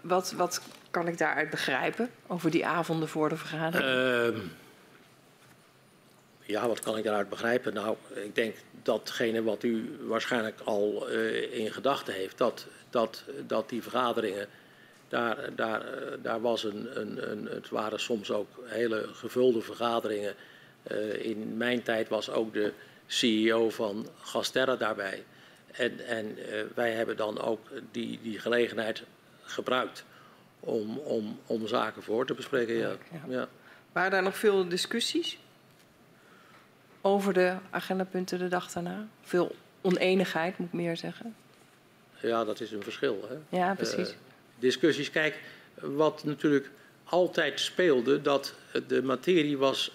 wat, wat kan ik daaruit begrijpen over die avonden voor de vergadering? Ja, wat kan ik daaruit begrijpen? Nou, ik denk datgene wat u waarschijnlijk al uh, in gedachten heeft, dat, dat, dat die vergaderingen, daar, daar, daar was een, een, een, het waren soms ook hele gevulde vergaderingen. Uh, in mijn tijd was ook de CEO van Gasterra daarbij. En, en uh, wij hebben dan ook die, die gelegenheid gebruikt om, om, om zaken voor te bespreken. Ja. Ja. Ja. Waren daar nog veel discussies? Over de agendapunten de dag daarna? Veel oneenigheid, moet ik meer zeggen. Ja, dat is een verschil. Hè? Ja, precies. Uh, discussies. Kijk, wat natuurlijk altijd speelde, dat de materie was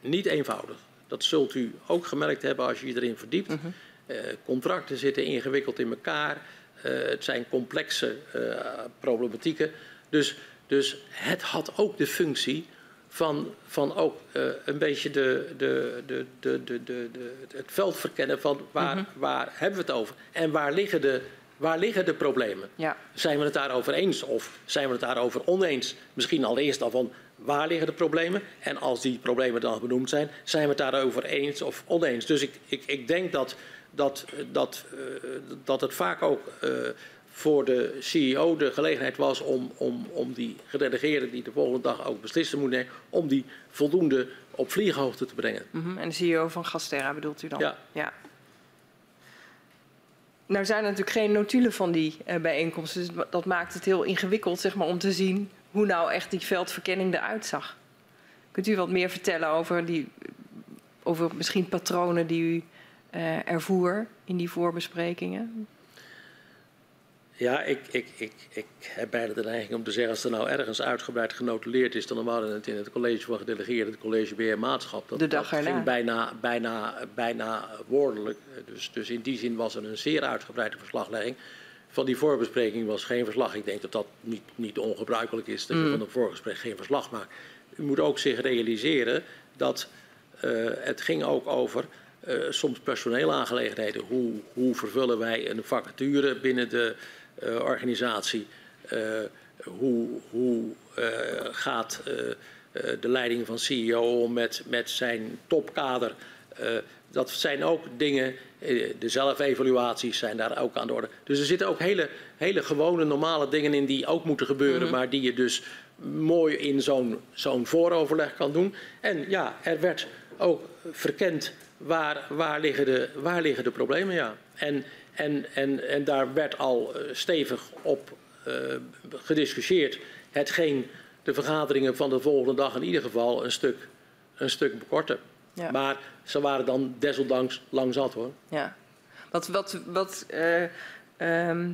niet eenvoudig. Dat zult u ook gemerkt hebben als je je erin verdiept. Eh, contracten zitten ingewikkeld in elkaar. Eh, het zijn complexe eh, problematieken. Dus, dus het had ook de functie van, van ook eh, een beetje de, de, de, de, de, de, het veld verkennen van waar, waar hebben we het over en waar liggen de, waar liggen de problemen. Ja. Zijn we het daarover eens of zijn we het daarover oneens? Misschien allereerst al van waar liggen de problemen? En als die problemen dan benoemd zijn, zijn we het daarover eens of oneens? Dus ik, ik, ik denk dat, dat, dat, eh, dat het vaak ook eh, voor de CEO de gelegenheid was om, om, om die gedelegeerde die de volgende dag ook beslissen moet nemen, om die voldoende op vlieghoogte te brengen. Mhm, En de CEO van Gasterra bedoelt u dan? Ja. ja. Nou zijn er natuurlijk geen notulen van die eh, bijeenkomsten. Dus dat maakt het heel ingewikkeld zeg maar, om te zien hoe nou echt die veldverkenning eruit zag. Kunt u wat meer vertellen over, die, over misschien patronen die u eh, ervoer in die voorbesprekingen? Ja, ik, ik, ik, ik heb bijna de neiging om te zeggen, als er nou ergens uitgebreid genotuleerd is, dan waren het in het college van gedelegeerden, het college beheer maatschap. Dat, De dag dat ging bijna, bijna, bijna woordelijk. Dus, dus in die zin was er een zeer uitgebreide verslaglegging. Van die voorbespreking was geen verslag. Ik denk dat dat niet, niet ongebruikelijk is, dat je van een voorgesprek geen verslag maakt. U moet ook zich realiseren dat eh, het ging ook over eh, soms personeelaangelegenheden. Hoe, hoe vervullen wij een vacature binnen de organisatie? Eh, hoe hoe eh, gaat eh, eh, de leiding van CEO om met, met zijn topkader? Eh, dat zijn ook dingen, eh, de zelfevaluaties zijn daar ook aan de orde. Dus er zitten ook hele, hele gewone, normale dingen in die ook moeten gebeuren, maar die je dus mooi in zo'n zo'n vooroverleg kan doen. En ja, er werd ook verkend waar, waar, liggen, de, waar liggen de problemen, ja. En, en, en, en daar werd al eh, stevig op eh, gediscussieerd. Hetgeen de vergaderingen van de volgende dag in ieder geval een stuk, een stuk bekorten. Ja. Maar ze waren dan desondanks lang zat hoor. Ja. Wat, wat, wat, eh, ehm,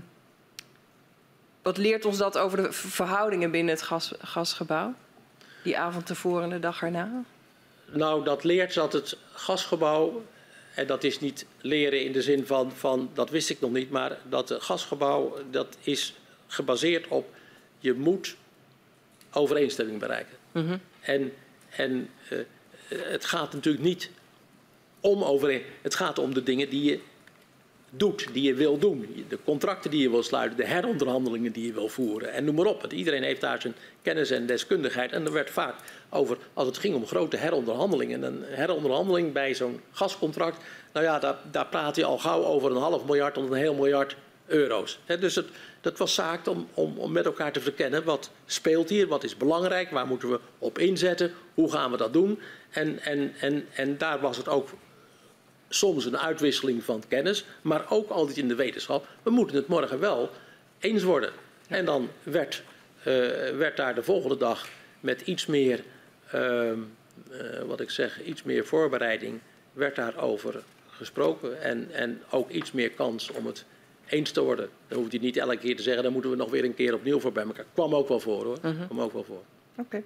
wat leert ons dat over de verhoudingen binnen het gas, gasgebouw? Die avond tevoren en de dag erna? Nou, dat leert dat het gasgebouw, en dat is niet leren in de zin van, van dat wist ik nog niet, maar dat het gasgebouw, dat is gebaseerd op, je moet overeenstemming bereiken. En, en eh, het gaat natuurlijk niet om overeen, het gaat om de dingen die je doet, die je wil doen. De contracten die je wil sluiten, de heronderhandelingen die je wil voeren. En noem maar op. Want iedereen heeft daar zijn kennis en deskundigheid. En er werd vaak over, als het ging om grote heronderhandelingen. Een heronderhandeling bij zo'n gascontract. Nou ja, daar, daar praat je al gauw over een half miljard tot een heel miljard euro's. Dus het, dat was zaak om, om, om met elkaar te verkennen. Wat speelt hier? Wat is belangrijk? Waar moeten we op inzetten? Hoe gaan we dat doen? En, en, en, en daar was het ook soms een uitwisseling van kennis, maar ook altijd in de wetenschap. We moeten het morgen wel eens worden. En dan werd, eh, werd daar de volgende dag met iets meer, ehm, eh, wat ik zeg, iets meer voorbereiding, werd daarover gesproken. En, en ook iets meer kans om het eens te worden. Dan hoeft hij niet elke keer te zeggen, dan moeten we nog weer een keer opnieuw voor bij elkaar. Kwam ook wel voor hoor. Kwam ook wel voor. Oké.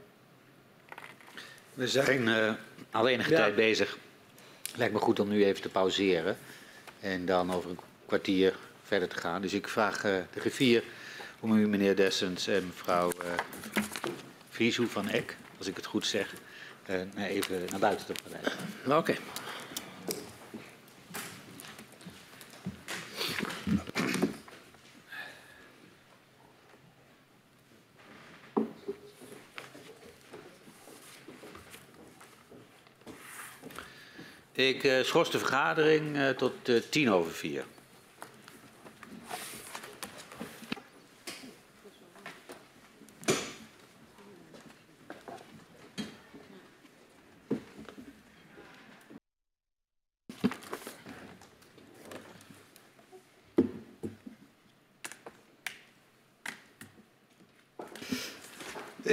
We zijn eh, al enige Ja. tijd bezig. Lijkt me goed om nu even te pauzeren. En dan over een kwartier verder te gaan. Dus ik vraag eh, de griffier om u, meneer Dessens en mevrouw Vrieshoe van Eck, als ik het goed zeg, eh, even naar buiten te begeleiden. Oké. Ik eh, schors de vergadering eh, tot eh, tien over vier.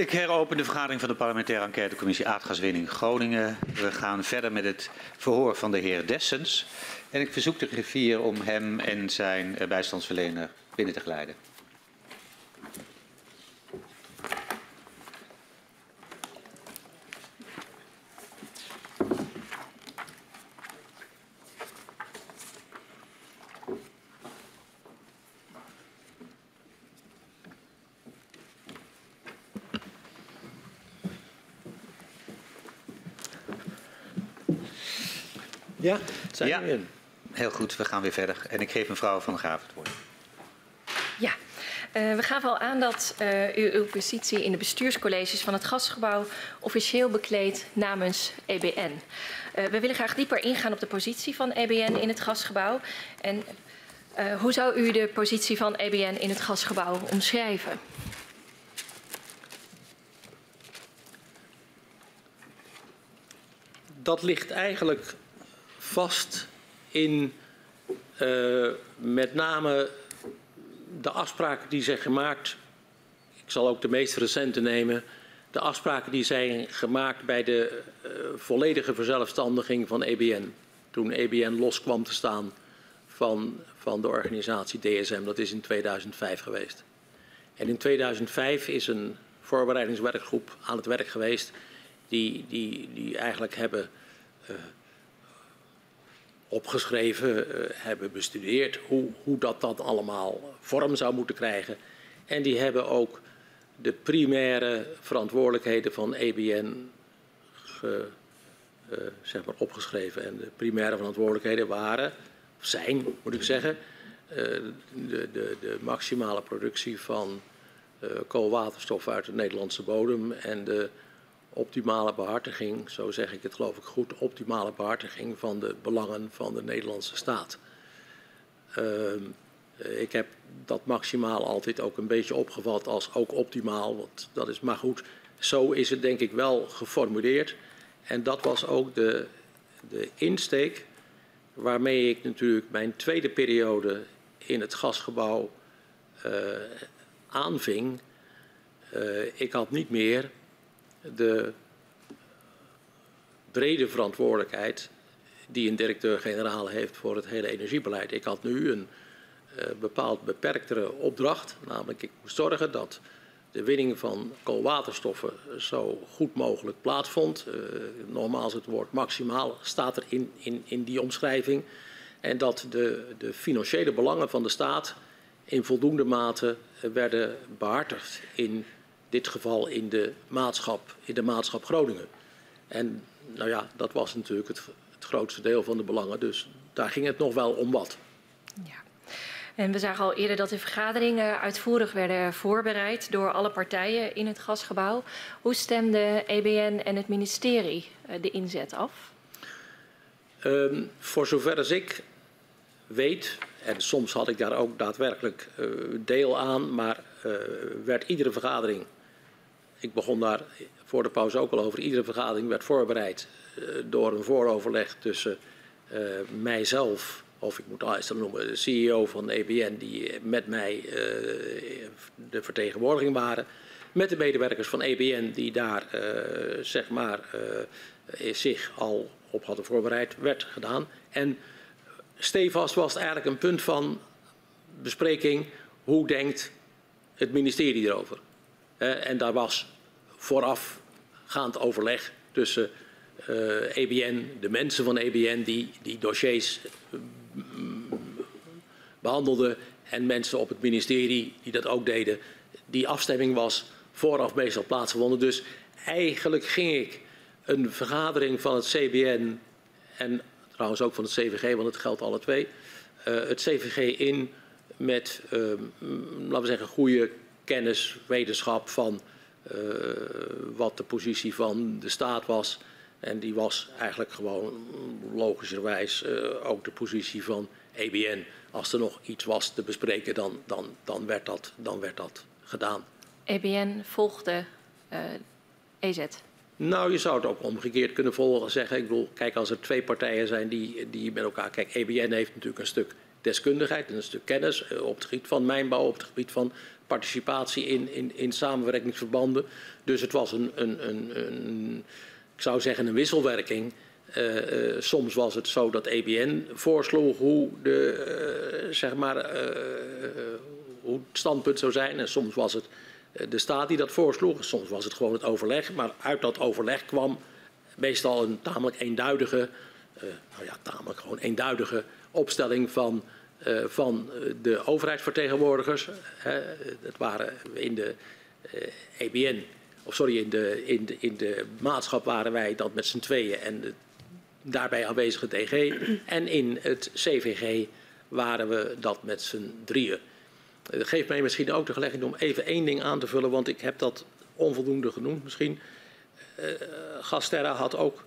Ik heropen de vergadering van de parlementaire enquêtecommissie Aardgaswinning Groningen. We gaan verder met het verhoor van de heer Dessens. En ik verzoek de griffier om hem en zijn eh, bijstandsverlener binnen te geleiden. Ja, zijn Ja. in. Heel goed, we gaan weer verder. En ik geef mevrouw Van der Graaf het woord. Ja, Eh, we gaven al aan dat eh, u uw positie in de bestuurscolleges van het gasgebouw officieel bekleedt namens EBN. Eh, we willen graag dieper ingaan op de positie van EBN in het gasgebouw. En eh, hoe zou u de positie van EBN in het gasgebouw omschrijven? Dat ligt eigenlijk vast in eh, met name de afspraken die zijn gemaakt. Ik zal ook de meest recente nemen. De afspraken die zijn gemaakt bij de eh, volledige verzelfstandiging van EBN. Toen EBN los kwam te staan van, van de organisatie DSM. Dat is in 2005 geweest. En in 2005 is een voorbereidingswerkgroep aan het werk geweest. Die, die, die eigenlijk hebben eh, opgeschreven, eh, hebben bestudeerd hoe, hoe dat dan allemaal vorm zou moeten krijgen. En die hebben ook de primaire verantwoordelijkheden van EBN eh, zeg maar opgeschreven. En de primaire verantwoordelijkheden waren, of zijn moet ik zeggen, eh, de, de, de maximale productie van koolwaterstof uit de Nederlandse bodem en de optimale behartiging, zo zeg ik het geloof ik goed, optimale behartiging van de belangen van de Nederlandse staat. Ehm, eh, ik heb dat maximaal altijd ook een beetje opgevat als ook optimaal, want dat is maar goed. Zo is het denk ik wel geformuleerd. En dat was ook de, de insteek waarmee ik natuurlijk mijn tweede periode in het gasgebouw eh, aanving. Eh, ik had niet meer de brede verantwoordelijkheid die een directeur-generaal heeft voor het hele energiebeleid. Ik had nu een uh, bepaald beperktere opdracht, namelijk ik moest zorgen dat de winning van koolwaterstoffen zo goed mogelijk plaatsvond. Uh, nogmaals, het woord maximaal staat er in, in, in die omschrijving. En dat de, de financiële belangen van de staat in voldoende mate werden behartigd in dit geval in de maatschap, in de maatschap Groningen. En nou ja, dat was natuurlijk het, het grootste deel van de belangen, dus daar ging het nog wel om wat. Ja. En we zagen al eerder dat de vergaderingen uitvoerig werden voorbereid door alle partijen in het gasgebouw. Hoe stemde EBN en het ministerie uh, de inzet af? Um, voor zover als ik weet, en soms had ik daar ook daadwerkelijk uh, deel aan, maar uh, werd iedere vergadering ik begon daar voor de pauze ook al over. Iedere vergadering werd voorbereid uh, door een vooroverleg tussen uh, mijzelf, of ik moet eerst noemen, de CEO van EBN, die met mij uh, de vertegenwoordiging waren. Met de medewerkers van EBN die daar zeg maar, zich al op hadden voorbereid, werd gedaan. En stevast was het eigenlijk een punt van bespreking. Hoe denkt het ministerie erover? Uh, en daar was voorafgaand overleg tussen EBN, de mensen van EBN die die dossiers uh, behandelden en mensen op het ministerie die dat ook deden. Die afstemming was vooraf meestal plaatsgevonden. Dus eigenlijk ging ik een vergadering van het CBN en trouwens ook van het CVG, want het geldt alle twee, het CVG in met, laten we zeggen, goede kennis, wetenschap van uh, wat de positie van de staat was. En die was eigenlijk gewoon logischerwijs uh, ook de positie van EBN. Als er nog iets was te bespreken, dan, dan, dan, werd, dat, dan werd dat gedaan. EBN volgde uh, EZ? Nou, je zou het ook omgekeerd kunnen volgen. Zeggen, ik bedoel, kijk, als er twee partijen zijn die, die met elkaar... Kijk, EBN heeft natuurlijk een stuk deskundigheid en een stuk kennis op het gebied van mijnbouw, op het gebied van participatie in, in, in samenwerkingsverbanden. Dus het was een, een, een, een ik zou zeggen, een wisselwerking. Uh, uh, soms was het zo dat EBN voorsloeg hoe, de, uh, zeg maar, hoe het standpunt zou zijn. En soms was het de staat die dat voorsloeg. Soms was het gewoon het overleg. Maar uit dat overleg kwam meestal een tamelijk eenduidige, nou ja, tamelijk gewoon eenduidige opstelling van van de overheidsvertegenwoordigers. Het waren in de EBN, of sorry, in de, in, de, in de maatschap waren wij dat met z'n tweeën. En de daarbij aanwezige DG. En in het CVG waren we dat met z'n drieën. Dat geeft mij misschien ook de gelegenheid om even één ding aan te vullen, want ik heb dat onvoldoende genoemd misschien. Uh, Gasterra had ook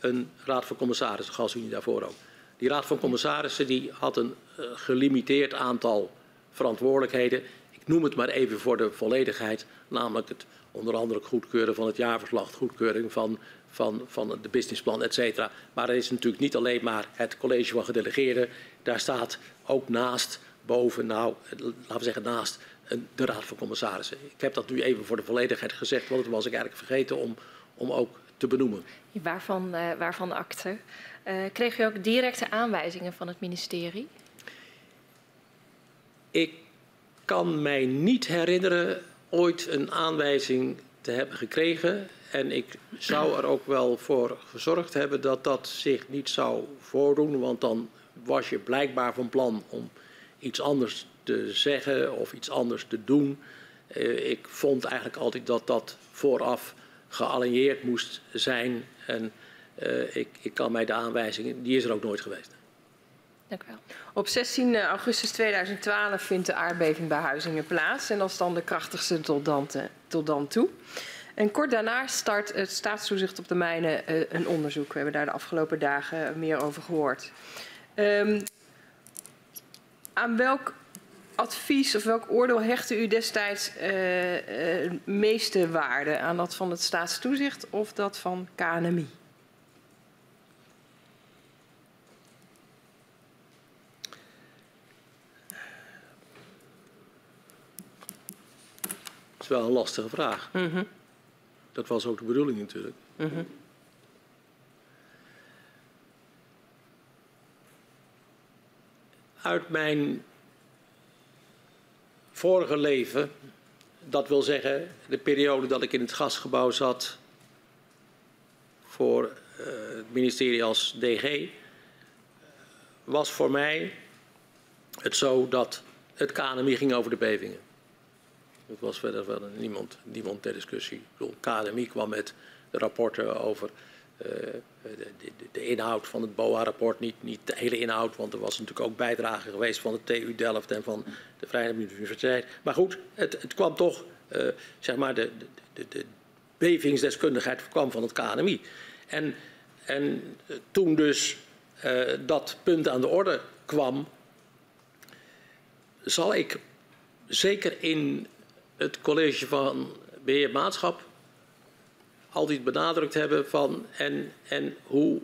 een raad van commissarissen, GasUnie daarvoor ook. Die raad van commissarissen die had een gelimiteerd aantal verantwoordelijkheden. Ik noem het maar even voor de volledigheid, namelijk het onder andere goedkeuren van het jaarverslag, goedkeuring van, van, van de businessplan, et cetera. Maar er is natuurlijk niet alleen maar het college van gedelegeerden. Daar staat ook naast, boven, nou, laten we zeggen naast, de raad van commissarissen. Ik heb dat nu even voor de volledigheid gezegd, want dat was ik eigenlijk vergeten om, om ook te benoemen. Waarvan, uh, waarvan akte? Uh, kreeg u ook directe aanwijzingen van het ministerie? Ik kan mij niet herinneren ooit een aanwijzing te hebben gekregen. En ik zou er ook wel voor gezorgd hebben dat dat zich niet zou voordoen. Want dan was je blijkbaar van plan om iets anders te zeggen of iets anders te doen. Uh, ik vond eigenlijk altijd dat dat vooraf gealigneerd moest zijn. En uh, ik, ik kan mij de aanwijzingen, die is er ook nooit geweest. Op 16 augustus 2012 vindt de aardbeving bij Huizingen plaats. En dat is dan de krachtigste tot dan, toe. En kort daarna start het staatstoezicht op de mijnen uh, een onderzoek. We hebben daar de afgelopen dagen meer over gehoord. Um, aan welk advies of welk oordeel hechtte u destijds uh, meeste waarde? Aan dat van het staatstoezicht of dat van KNMI? Wel een lastige vraag. Mm -hmm. Dat was ook de bedoeling natuurlijk. Mm -hmm. Uit mijn vorige leven, dat wil zeggen de periode dat ik in het gasgebouw zat voor uh, het ministerie als DG, was voor mij het zo dat het KNMI ging over de bevingen. Dat was verder wel niemand, niemand ter discussie. Ik KNMI kwam met de rapporten over uh, de, de, de, inhoud van het BOA-rapport. Niet, niet de hele inhoud, want er was natuurlijk ook bijdrage geweest van de TU Delft en van de Vrije Universiteit. Maar goed, het, het kwam toch, uh, zeg maar, de, de, de, bevingsdeskundigheid kwam van het KNMI. En, en toen dus dat punt aan de orde kwam, zal ik zeker in het college van beheer maatschap altijd benadrukt hebben van en, en hoe,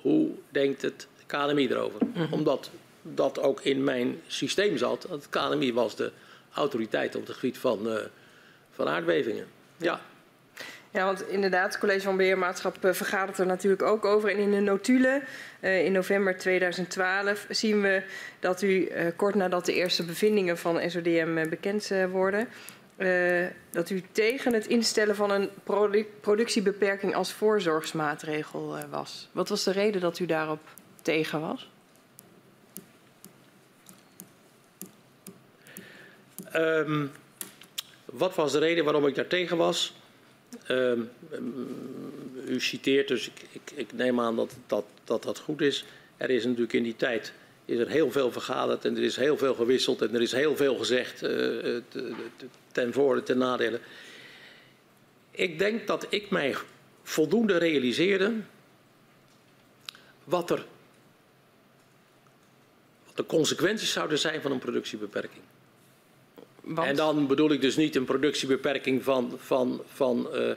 hoe denkt het KNMI erover? Mm -hmm. Omdat dat ook in mijn systeem zat. Het KNMI was de autoriteit op het gebied van, uh, van aardbevingen. Ja. Ja, want inderdaad, het College van Beheermaatschap uh, vergadert er natuurlijk ook over. En in de notulen uh, in november 2012 zien we dat u kort nadat de eerste bevindingen van SODM bekend worden, uh, dat u tegen het instellen van een produ productiebeperking als voorzorgsmaatregel uh, was. Wat was de reden dat u daarop tegen was? Um, wat was de reden waarom ik daar tegen was? Um, u citeert, dus ik, ik, ik neem aan dat, dat, dat dat goed is. Er is natuurlijk in die tijd is er heel veel vergaderd en er is heel veel gewisseld en er is heel veel gezegd uh, ten voorde, ten nadele. Ik denk dat ik mij voldoende realiseerde wat er wat de consequenties zouden zijn van een productiebeperking. Want? En dan bedoel ik dus niet een productiebeperking van, van, van uh,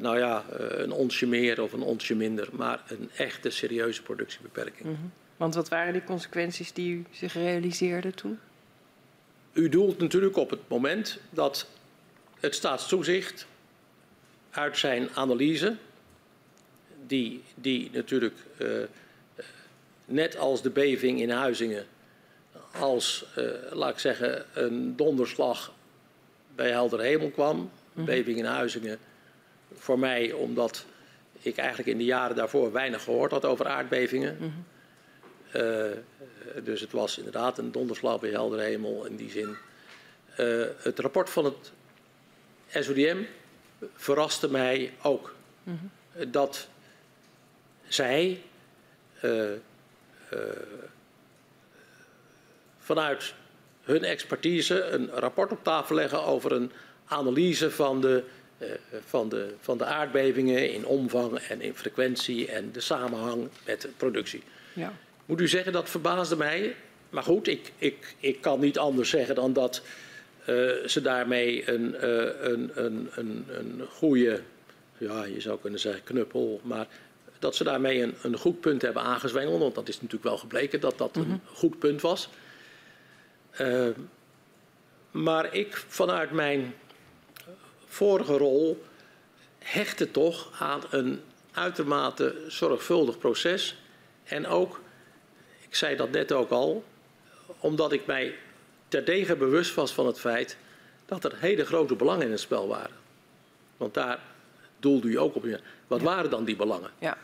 nou ja, een onsje meer of een onsje minder, maar een echte serieuze productiebeperking. Mm -hmm. Want wat waren die consequenties die u zich realiseerde toen? U doelt natuurlijk op het moment dat het staatstoezicht uit zijn analyse, die, die natuurlijk uh, net als de beving in Huizingen, als, uh, laat ik zeggen, een donderslag bij helder hemel kwam. Mm -hmm. Beving in Huizingen voor mij omdat ik eigenlijk in de jaren daarvoor weinig gehoord had over aardbevingen. Mm -hmm. Uh, dus het was inderdaad een donderslag bij helder hemel in die zin. Uh, het rapport van het SODM verraste mij ook. Mm -hmm. Dat zij eh, eh, vanuit hun expertise een rapport op tafel leggen over een analyse van de, eh, van, de, van de aardbevingen in omvang en in frequentie en de samenhang met productie. Ja. Moet u zeggen, dat verbaasde mij. Maar goed, ik, ik, ik kan niet anders zeggen dan dat uh, ze daarmee een, uh, een, een, een, een goede, ja, je zou kunnen zeggen knuppel, maar dat ze daarmee een, een goed punt hebben aangezwengeld. Want dat is natuurlijk wel gebleken dat dat een mm -hmm. goed punt was. Uh, maar ik vanuit mijn vorige rol hechtte toch aan een uitermate zorgvuldig proces. En ook, ik zei dat net ook al, omdat ik mij terdege bewust was van het feit dat er hele grote belangen in het spel waren. Want daar doelde u ook op. Wat ja. waren dan die belangen? Ja.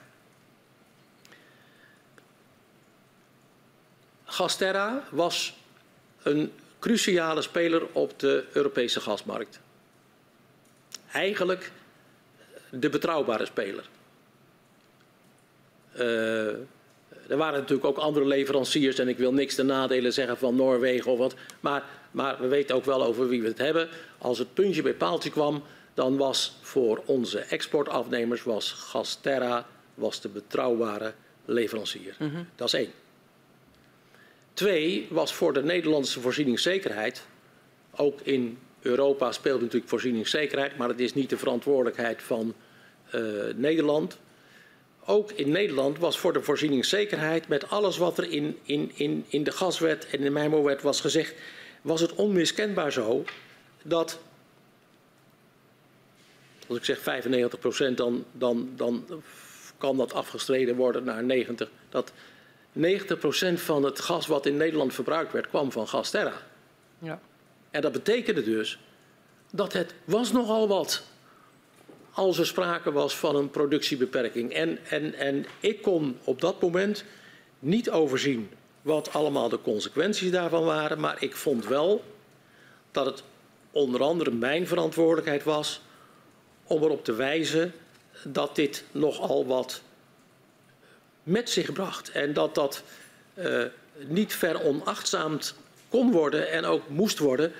Gasterra was een cruciale speler op de Europese gasmarkt. Eigenlijk de betrouwbare speler. Uh, er waren natuurlijk ook andere leveranciers en ik wil niks ten nadelen zeggen van Noorwegen of wat. Maar, maar we weten ook wel over wie we het hebben. Als het puntje bij paaltje kwam, dan was voor onze exportafnemers was Gasterra was de betrouwbare leverancier. Mm -hmm. Dat is één. Twee was voor de Nederlandse voorzieningszekerheid. Ook in Europa speelt natuurlijk voorzieningszekerheid, maar het is niet de verantwoordelijkheid van uh, Nederland. Ook in Nederland was voor de voorzieningszekerheid, met alles wat er in, in, in, in de gaswet en in de mijnbouwwet was gezegd, was het onmiskenbaar zo dat, als ik zeg 95 procent, dan, dan, dan kan dat afgestreden worden naar 90. Dat 90 procent van het gas wat in Nederland verbruikt werd, kwam van Gasterra. Ja. En dat betekende dus dat het was nogal wat als er sprake was van een productiebeperking. En, en, en ik kon op dat moment niet overzien wat allemaal de consequenties daarvan waren, maar ik vond wel dat het onder andere mijn verantwoordelijkheid was om erop te wijzen dat dit nogal wat met zich bracht. En dat dat uh, niet veronachtzaamd kon worden en ook moest worden.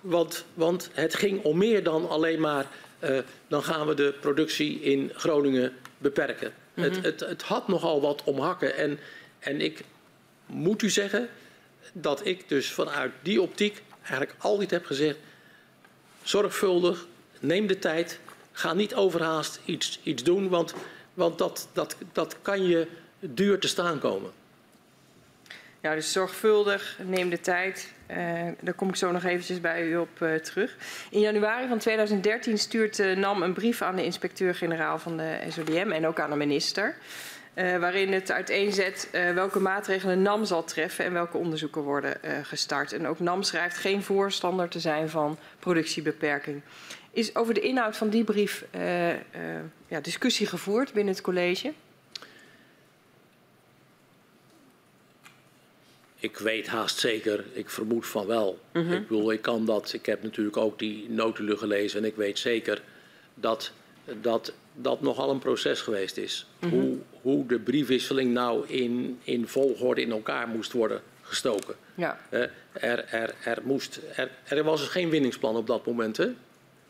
Want, want het ging om meer dan alleen maar. Uh, dan gaan we de productie in Groningen beperken. Mm -hmm. het, het, het, had nogal wat omhakken. En, en ik moet u zeggen dat ik dus vanuit die optiek eigenlijk altijd heb gezegd: zorgvuldig, neem de tijd, ga niet overhaast iets, iets doen, want, want dat, dat, dat kan je duur te staan komen. Ja, dus zorgvuldig, neem de tijd. Uh, daar kom ik zo nog eventjes bij u op uh, terug. In januari van 2013 stuurt uh, NAM een brief aan de inspecteur-generaal van de SODM en ook aan de minister. waarin het uiteenzet welke maatregelen NAM zal treffen en welke onderzoeken worden gestart. En ook NAM schrijft geen voorstander te zijn van productiebeperking. Is over de inhoud van die brief ja, discussie gevoerd binnen het college? Ik weet haast zeker, ik vermoed van wel. Mm -hmm. Ik bedoel, ik kan dat. Ik heb natuurlijk ook die notulen gelezen en ik weet zeker dat dat, dat nogal een proces geweest is. Mm -hmm. hoe, hoe de briefwisseling nou in, in volgorde in elkaar moest worden gestoken. Ja. Uh, er, er, er, moest, er, er was dus geen winningsplan op dat moment. Hè?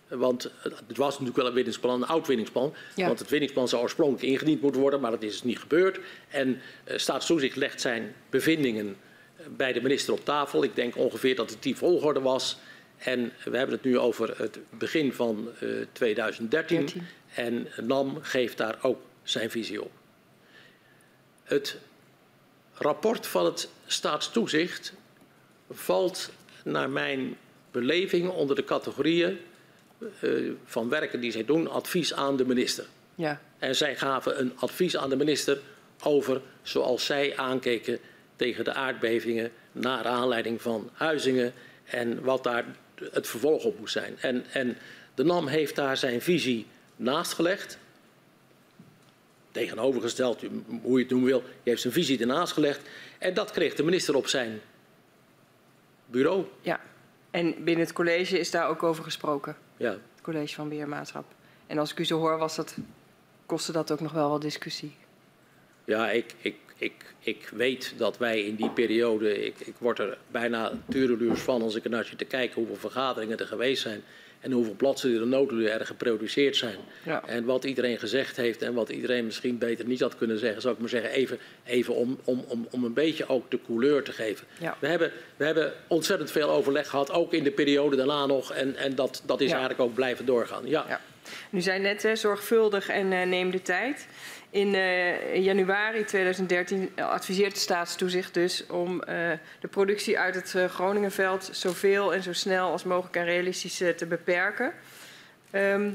Want het was natuurlijk wel een winningsplan, een oud winningsplan. Ja. Want het winningsplan zou oorspronkelijk ingediend moeten worden, maar dat is dus niet gebeurd. En uh, Staatstoezicht legt zijn bevindingen bij de minister op tafel. Ik denk ongeveer dat het die volgorde was. En we hebben het nu over het begin van uh, 2013. 13. En NAM geeft daar ook zijn visie op. Het rapport van het staatstoezicht valt naar mijn beleving onder de categorieën uh, van werken die zij doen, advies aan de minister. Ja. En zij gaven een advies aan de minister over zoals zij aankeken tegen de aardbevingen naar aanleiding van Huizingen en wat daar het vervolg op moest zijn. En, en de NAM heeft daar zijn visie naast gelegd. Tegenovergesteld, hoe je het doen wil, hij heeft zijn visie ernaast gelegd. En dat kreeg de minister op zijn bureau. Ja, en binnen het college is daar ook over gesproken. Ja. Het college van Beheermaatschap. En als ik u zo hoor, was dat, kostte dat ook nog wel wat discussie. Ja, ik, ik, ik, ik weet dat wij in die periode, ik, ik word er bijna tureluurs van als ik er naar zit te kijken hoeveel vergaderingen er geweest zijn. En hoeveel bladzijden de noodhulen er geproduceerd zijn. Ja. En wat iedereen gezegd heeft en wat iedereen misschien beter niet had kunnen zeggen, zou ik maar zeggen, even, even om, om, om, om een beetje ook de couleur te geven. Ja. We, hebben, we hebben ontzettend veel overleg gehad, ook in de periode daarna nog. En, en dat, dat is Ja. eigenlijk ook blijven doorgaan. Ja. Nu zei net hè, zorgvuldig en eh, neem de tijd. In eh, januari 2013 adviseert de staatstoezicht dus om eh, de productie uit het eh, Groningenveld zoveel en zo snel als mogelijk en realistisch eh, te beperken. Ehm,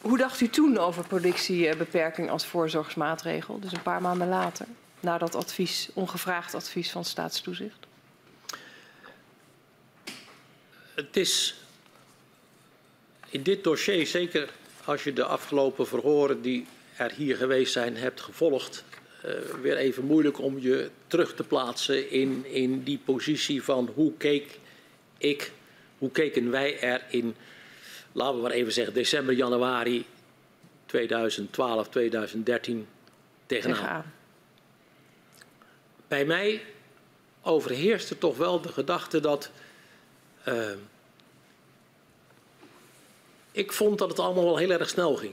hoe dacht u toen over productiebeperking als voorzorgsmaatregel? Dus een paar maanden later, na dat advies, ongevraagd advies van staatstoezicht? Het is in dit dossier, zeker als je de afgelopen verhoren die er hier geweest zijn hebt gevolgd, eh, weer even moeilijk om je terug te plaatsen in, in die positie van hoe keek ik, hoe keken wij er in, laten we maar even zeggen, december, januari 2012, 2013 tegenaan. Tegenaan. Bij mij overheerste toch wel de gedachte dat. eh, ik vond dat het allemaal wel heel erg snel ging.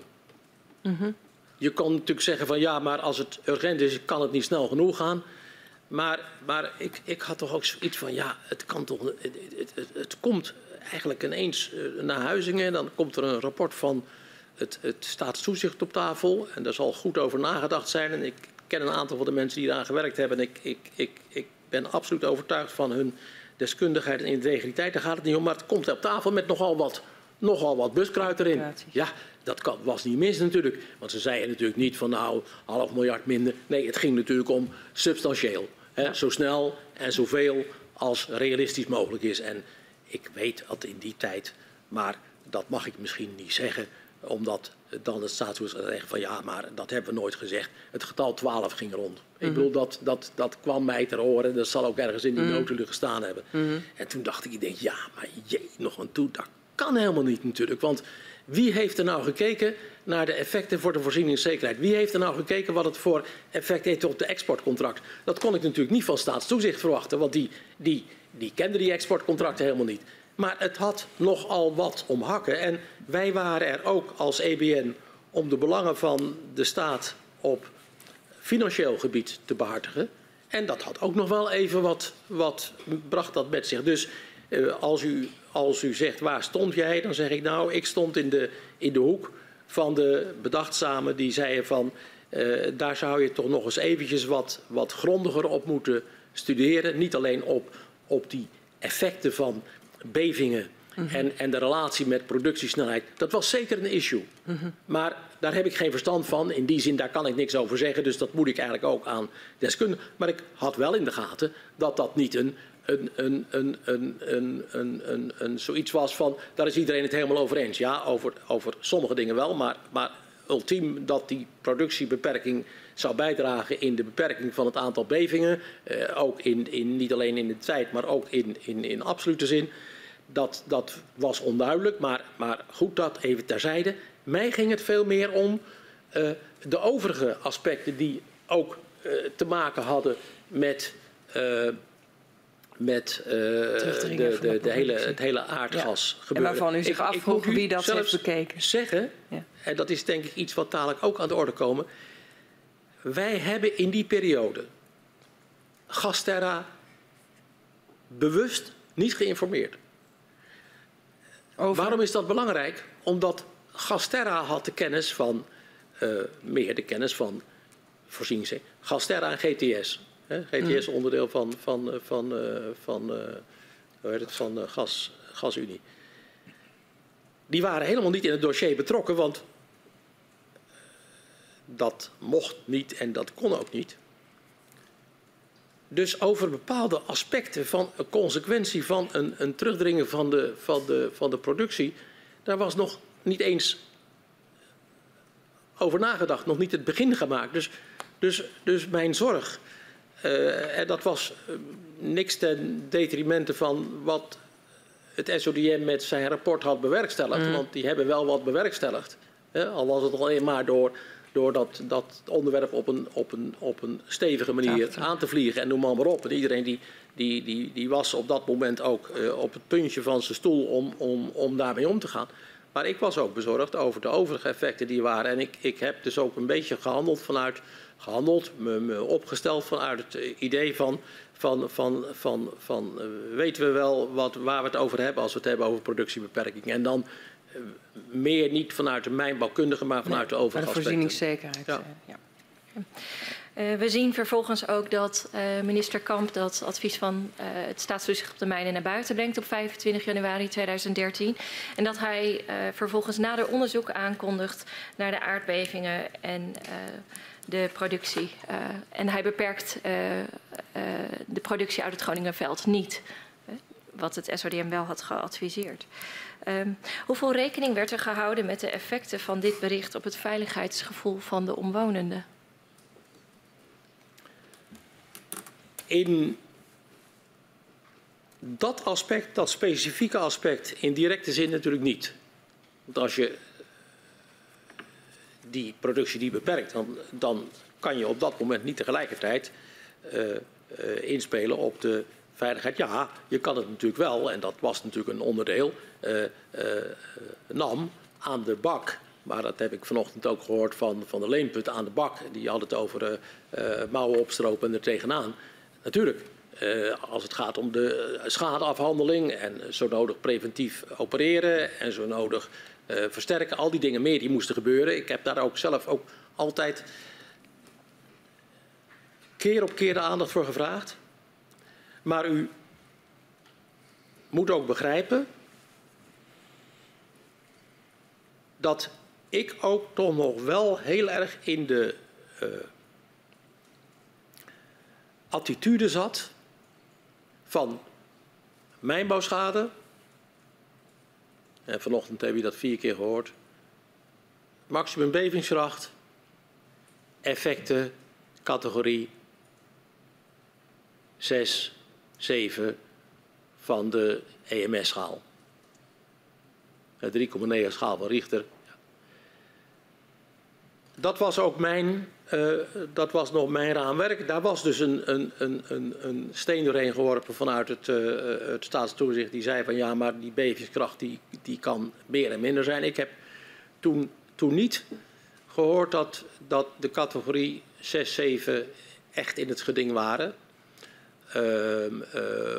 Je kan natuurlijk zeggen van ja, maar als het urgent is, kan het niet snel genoeg gaan. Maar, maar ik, ik had toch ook zoiets van ja, het kan toch. Het, het, het, het komt eigenlijk ineens eh, naar Huizingen. Dan komt er een rapport van het, het staatstoezicht op tafel. En daar zal goed over nagedacht zijn. En ik ken een aantal van de mensen die eraan gewerkt hebben. En ik, ik, ik, ik ben absoluut overtuigd van hun deskundigheid en integriteit. Daar gaat het niet om. Maar het komt op tafel met nogal wat, nogal wat buskruid erin. Ja, dat kan, was niet mis natuurlijk. Want ze zeiden natuurlijk niet van nou, half miljard minder. Nee, het ging natuurlijk om substantieel. Hè, Zo snel en zoveel als realistisch mogelijk is. En ik weet dat in die tijd, maar dat mag ik misschien niet zeggen, omdat dan het staatshoofd zeggen van ja, maar dat hebben we nooit gezegd. Het getal 12 ging rond. Ik bedoel, dat, dat, dat kwam mij ter oren. Dat zal ook ergens in die noodhulen gestaan hebben. En toen dacht ik, ik denk, ja, maar jee, nog een toe, dat kan helemaal niet natuurlijk. Want wie heeft er nou gekeken naar de effecten voor de voorzieningszekerheid? Wie heeft er nou gekeken wat het voor effect heeft op de exportcontract? Dat kon ik natuurlijk niet van staatstoezicht verwachten, want die, die, die kenden die exportcontracten helemaal niet. Maar het had nogal wat om hakken. En wij waren er ook als EBN om de belangen van de staat op financieel gebied te behartigen. En dat had ook nog wel even wat, wat bracht dat met zich. Dus als, u, als u zegt waar stond jij, dan zeg ik nou, ik stond in de, in de hoek van de bedachtzamen die zeiden van eh, daar zou je toch nog eens eventjes wat, wat grondiger op moeten studeren. Niet alleen op, op die effecten van bevingen en, en de relatie met productiesnelheid. Dat was zeker een issue. Maar daar heb ik geen verstand van. In die zin, daar kan ik niks over zeggen. Dus dat moet ik eigenlijk ook aan deskundigen. Maar ik had wel in de gaten dat dat niet een, een, zoiets was van... daar is iedereen het helemaal over eens. Ja, over, over sommige dingen wel. Maar, maar ultiem dat die productiebeperking zou bijdragen in de beperking van het aantal bevingen. Eh, ook in, in, niet alleen in de tijd, maar ook in, in, in absolute zin. Dat, dat was onduidelijk, maar, maar goed dat even terzijde. Mij ging het veel meer om eh, de overige aspecten die ook eh, te maken hadden met, eh, met eh, de, de de, hele, het hele aardgas En gebeuren. waarvan u zich afvroeg wie dat heeft bekeken. zeggen, Ja. en dat is denk ik iets wat dadelijk ook aan de orde komen. Wij hebben in die periode Gasterra bewust niet geïnformeerd. Over? Waarom is dat belangrijk? Omdat Gasterra had de kennis van, eh, meer de kennis van voorziening. Gasterra en GTS. Hè? GTS onderdeel van, van, eh, van, eh, van, eh, hoe heet het, van gas, Gasunie. Die waren helemaal niet in het dossier betrokken, want dat mocht niet en dat kon ook niet. Dus over bepaalde aspecten van een consequentie van een, een terugdringen van de, van, de, van de productie, daar was nog niet eens over nagedacht, nog niet het begin gemaakt. Dus, dus, dus mijn zorg, en dat was eh, niks ten detrimente van wat het SODM met zijn rapport had bewerkstelligd. Want die hebben wel wat bewerkstelligd. Hè? Al was het alleen maar door, door dat, dat onderwerp op een, op, een, op een stevige manier aan te vliegen en noem maar, maar op. En iedereen die, die, die, die was op dat moment ook uh, op het puntje van zijn stoel om, om, om daarmee om te gaan. Maar ik was ook bezorgd over de overige effecten die waren. En ik, ik heb dus ook een beetje gehandeld vanuit, gehandeld, me, me opgesteld vanuit het idee van, van, van, van, van uh, weten we wel wat, waar we het over hebben als we het hebben over productiebeperking. En dan uh, meer niet vanuit de mijnbouwkundige, maar vanuit nee, de overige de voorzieningszekerheid. Ja. ja. Uh, we zien vervolgens ook dat minister Kamp dat advies van het staatstoezicht op de mijnen naar buiten brengt op 25 januari 2013. En dat hij vervolgens nader onderzoek aankondigt naar de aardbevingen en de productie. en hij beperkt de productie uit het Groningenveld niet, wat het SODM wel had geadviseerd. Um, hoeveel rekening werd er gehouden met de effecten van dit bericht op het veiligheidsgevoel van de omwonenden? in dat aspect, dat specifieke aspect, in directe zin natuurlijk niet. Want als je die productie die beperkt, dan, dan kan je op dat moment niet tegelijkertijd uh, uh, inspelen op de veiligheid. Ja, je kan het natuurlijk wel, en dat was natuurlijk een onderdeel, uh, NAM aan de bak. Maar dat heb ik vanochtend ook gehoord van, van de Leenput aan de bak. Die had het over mouwen opstropen en er tegenaan. Natuurlijk, als het gaat om de schadeafhandeling en zo nodig preventief opereren en zo nodig versterken, al die dingen meer die moesten gebeuren. Ik heb daar ook zelf ook altijd keer op keer de aandacht voor gevraagd. Maar u moet ook begrijpen dat ik ook toch nog wel heel erg in de uh, attitude zat van mijnbouwschade. En vanochtend heb je dat vier keer gehoord. Maximum bevingskracht. Effecten, categorie 6, 7 van de EMS-schaal. De 3,9 schaal van Richter. Dat was ook mijn uh, dat was nog mijn raamwerk. Daar was dus een, een, een, een steen doorheen geworpen vanuit het, uh, het staatstoezicht. Die zei van ja, maar die bevingskracht die, die kan meer en minder zijn. Ik heb toen, toen niet gehoord dat, dat de categorie 6, 7 echt in het geding waren. Uh,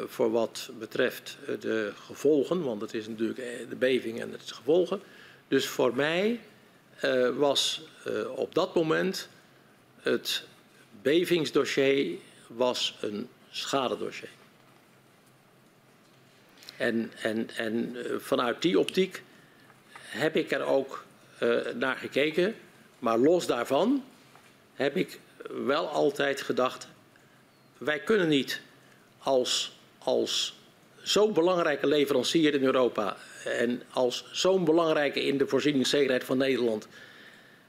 voor wat betreft de gevolgen, want het is natuurlijk de beving en het gevolgen. Dus voor mij was op dat moment het bevingsdossier was een schadedossier. En, en, en eh, vanuit die optiek heb ik er ook naar gekeken. Maar los daarvan heb ik wel altijd gedacht: wij kunnen niet als, als zo'n belangrijke leverancier in Europa en als zo'n belangrijke in de voorzieningszekerheid van Nederland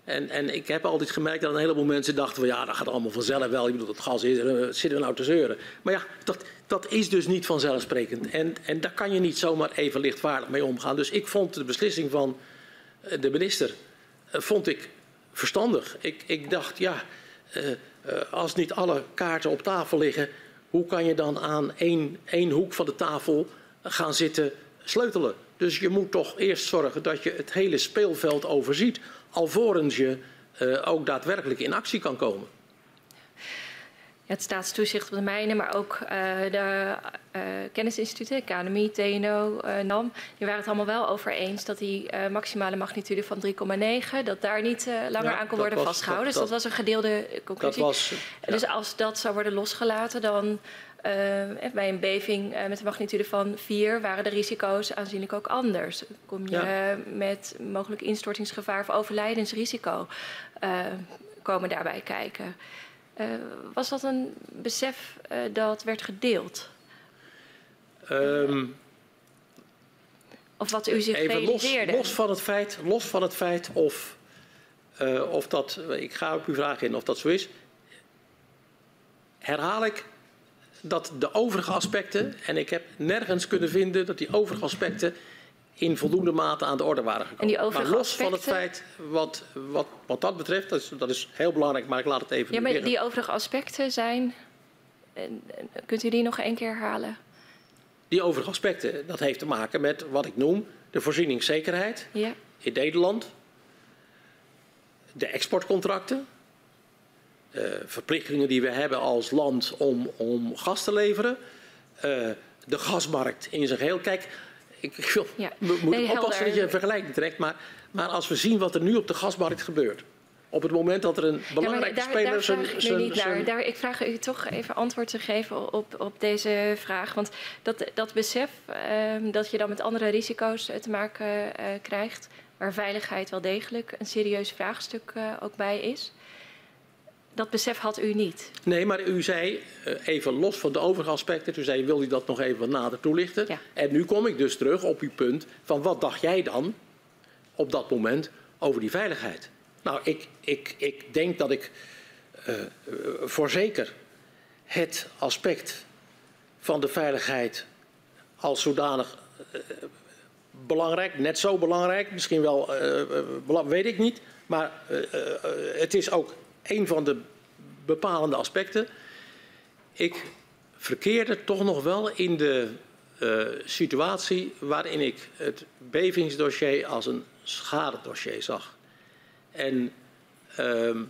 en, en ik heb altijd gemerkt dat een heleboel mensen dachten van ja, dat gaat allemaal vanzelf wel. Je bedoelt, het gas is er, zitten we nou te zeuren. Maar ja, dat, dat is dus niet vanzelfsprekend. En, en daar kan je niet zomaar even lichtvaardig mee omgaan. Dus ik vond de beslissing van eh, de minister uh, vond ik verstandig. Ik, ik dacht, ja, als niet alle kaarten op tafel liggen, hoe kan je dan aan één, één hoek van de tafel gaan zitten sleutelen? Dus je moet toch eerst zorgen dat je het hele speelveld overziet alvorens je uh, ook daadwerkelijk in actie kan komen. het staatstoezicht op de mijnen, maar ook uh, de uh, kennisinstituten, KNMI, TNO, NAM, die waren het allemaal wel over eens dat die maximale magnitude van 3,9, dat daar niet langer ja, aan kon worden was, vastgehouden. Dat, dus dat was een gedeelde conclusie. Dat was, ja. Dus als dat zou worden losgelaten, dan uh, bij een beving uh, met een magnitude van 4 waren de risico's aanzienlijk ook anders. Kom je ja. met mogelijk instortingsgevaar of overlijdensrisico uh, komen daarbij kijken. was dat een besef dat werd gedeeld? Um, of wat u zich even realiseerde? Los, los, van het feit, los van het feit of, of dat, ik ga op uw vraag in of dat zo is, herhaal ik dat de overige aspecten, en ik heb nergens kunnen vinden dat die overige aspecten in voldoende mate aan de orde waren gekomen. En die overige maar los van het feit wat, wat, wat dat betreft, dat is, dat is heel belangrijk, maar ik laat het even Ja, maar liggen. die overige aspecten zijn. Kunt u die nog één keer herhalen? Die overige aspecten, dat heeft te maken met wat ik noem de voorzieningszekerheid Ja. in Nederland, de exportcontracten, verplichtingen die we hebben als land om, om gas te leveren, eh, de gasmarkt in zijn geheel. Kijk, ik, ik wil, Ja. we moeten Nee, oppassen dat je een vergelijking trekt, maar, maar als we zien wat er nu op de gasmarkt gebeurt, op het moment dat er een Ja, belangrijke daar, speler daar zijn- vraag ik nu zijn- niet naar. zijn- Daar, ik vraag u toch even antwoord te geven op, op deze vraag. Want dat, dat besef ehm, dat je dan met andere risico's eh, te maken eh, krijgt, waar veiligheid wel degelijk een serieus vraagstuk eh, ook bij is. Dat besef had u niet. Nee, maar u zei, eh, even los van de overige aspecten, toen zei wil u dat nog even wat nader toelichten. Ja. En nu kom ik dus terug op uw punt van wat dacht jij dan op dat moment over die veiligheid? Nou, ik, ik, ik denk dat ik eh, eh, voorzeker het aspect van de veiligheid als zodanig belangrijk, net zo belangrijk, misschien wel, weet ik niet, maar het is ook een van de bepalende aspecten. Ik verkeerde toch nog wel in de eh, situatie waarin ik het bevingsdossier als een schadedossier zag. En ehm,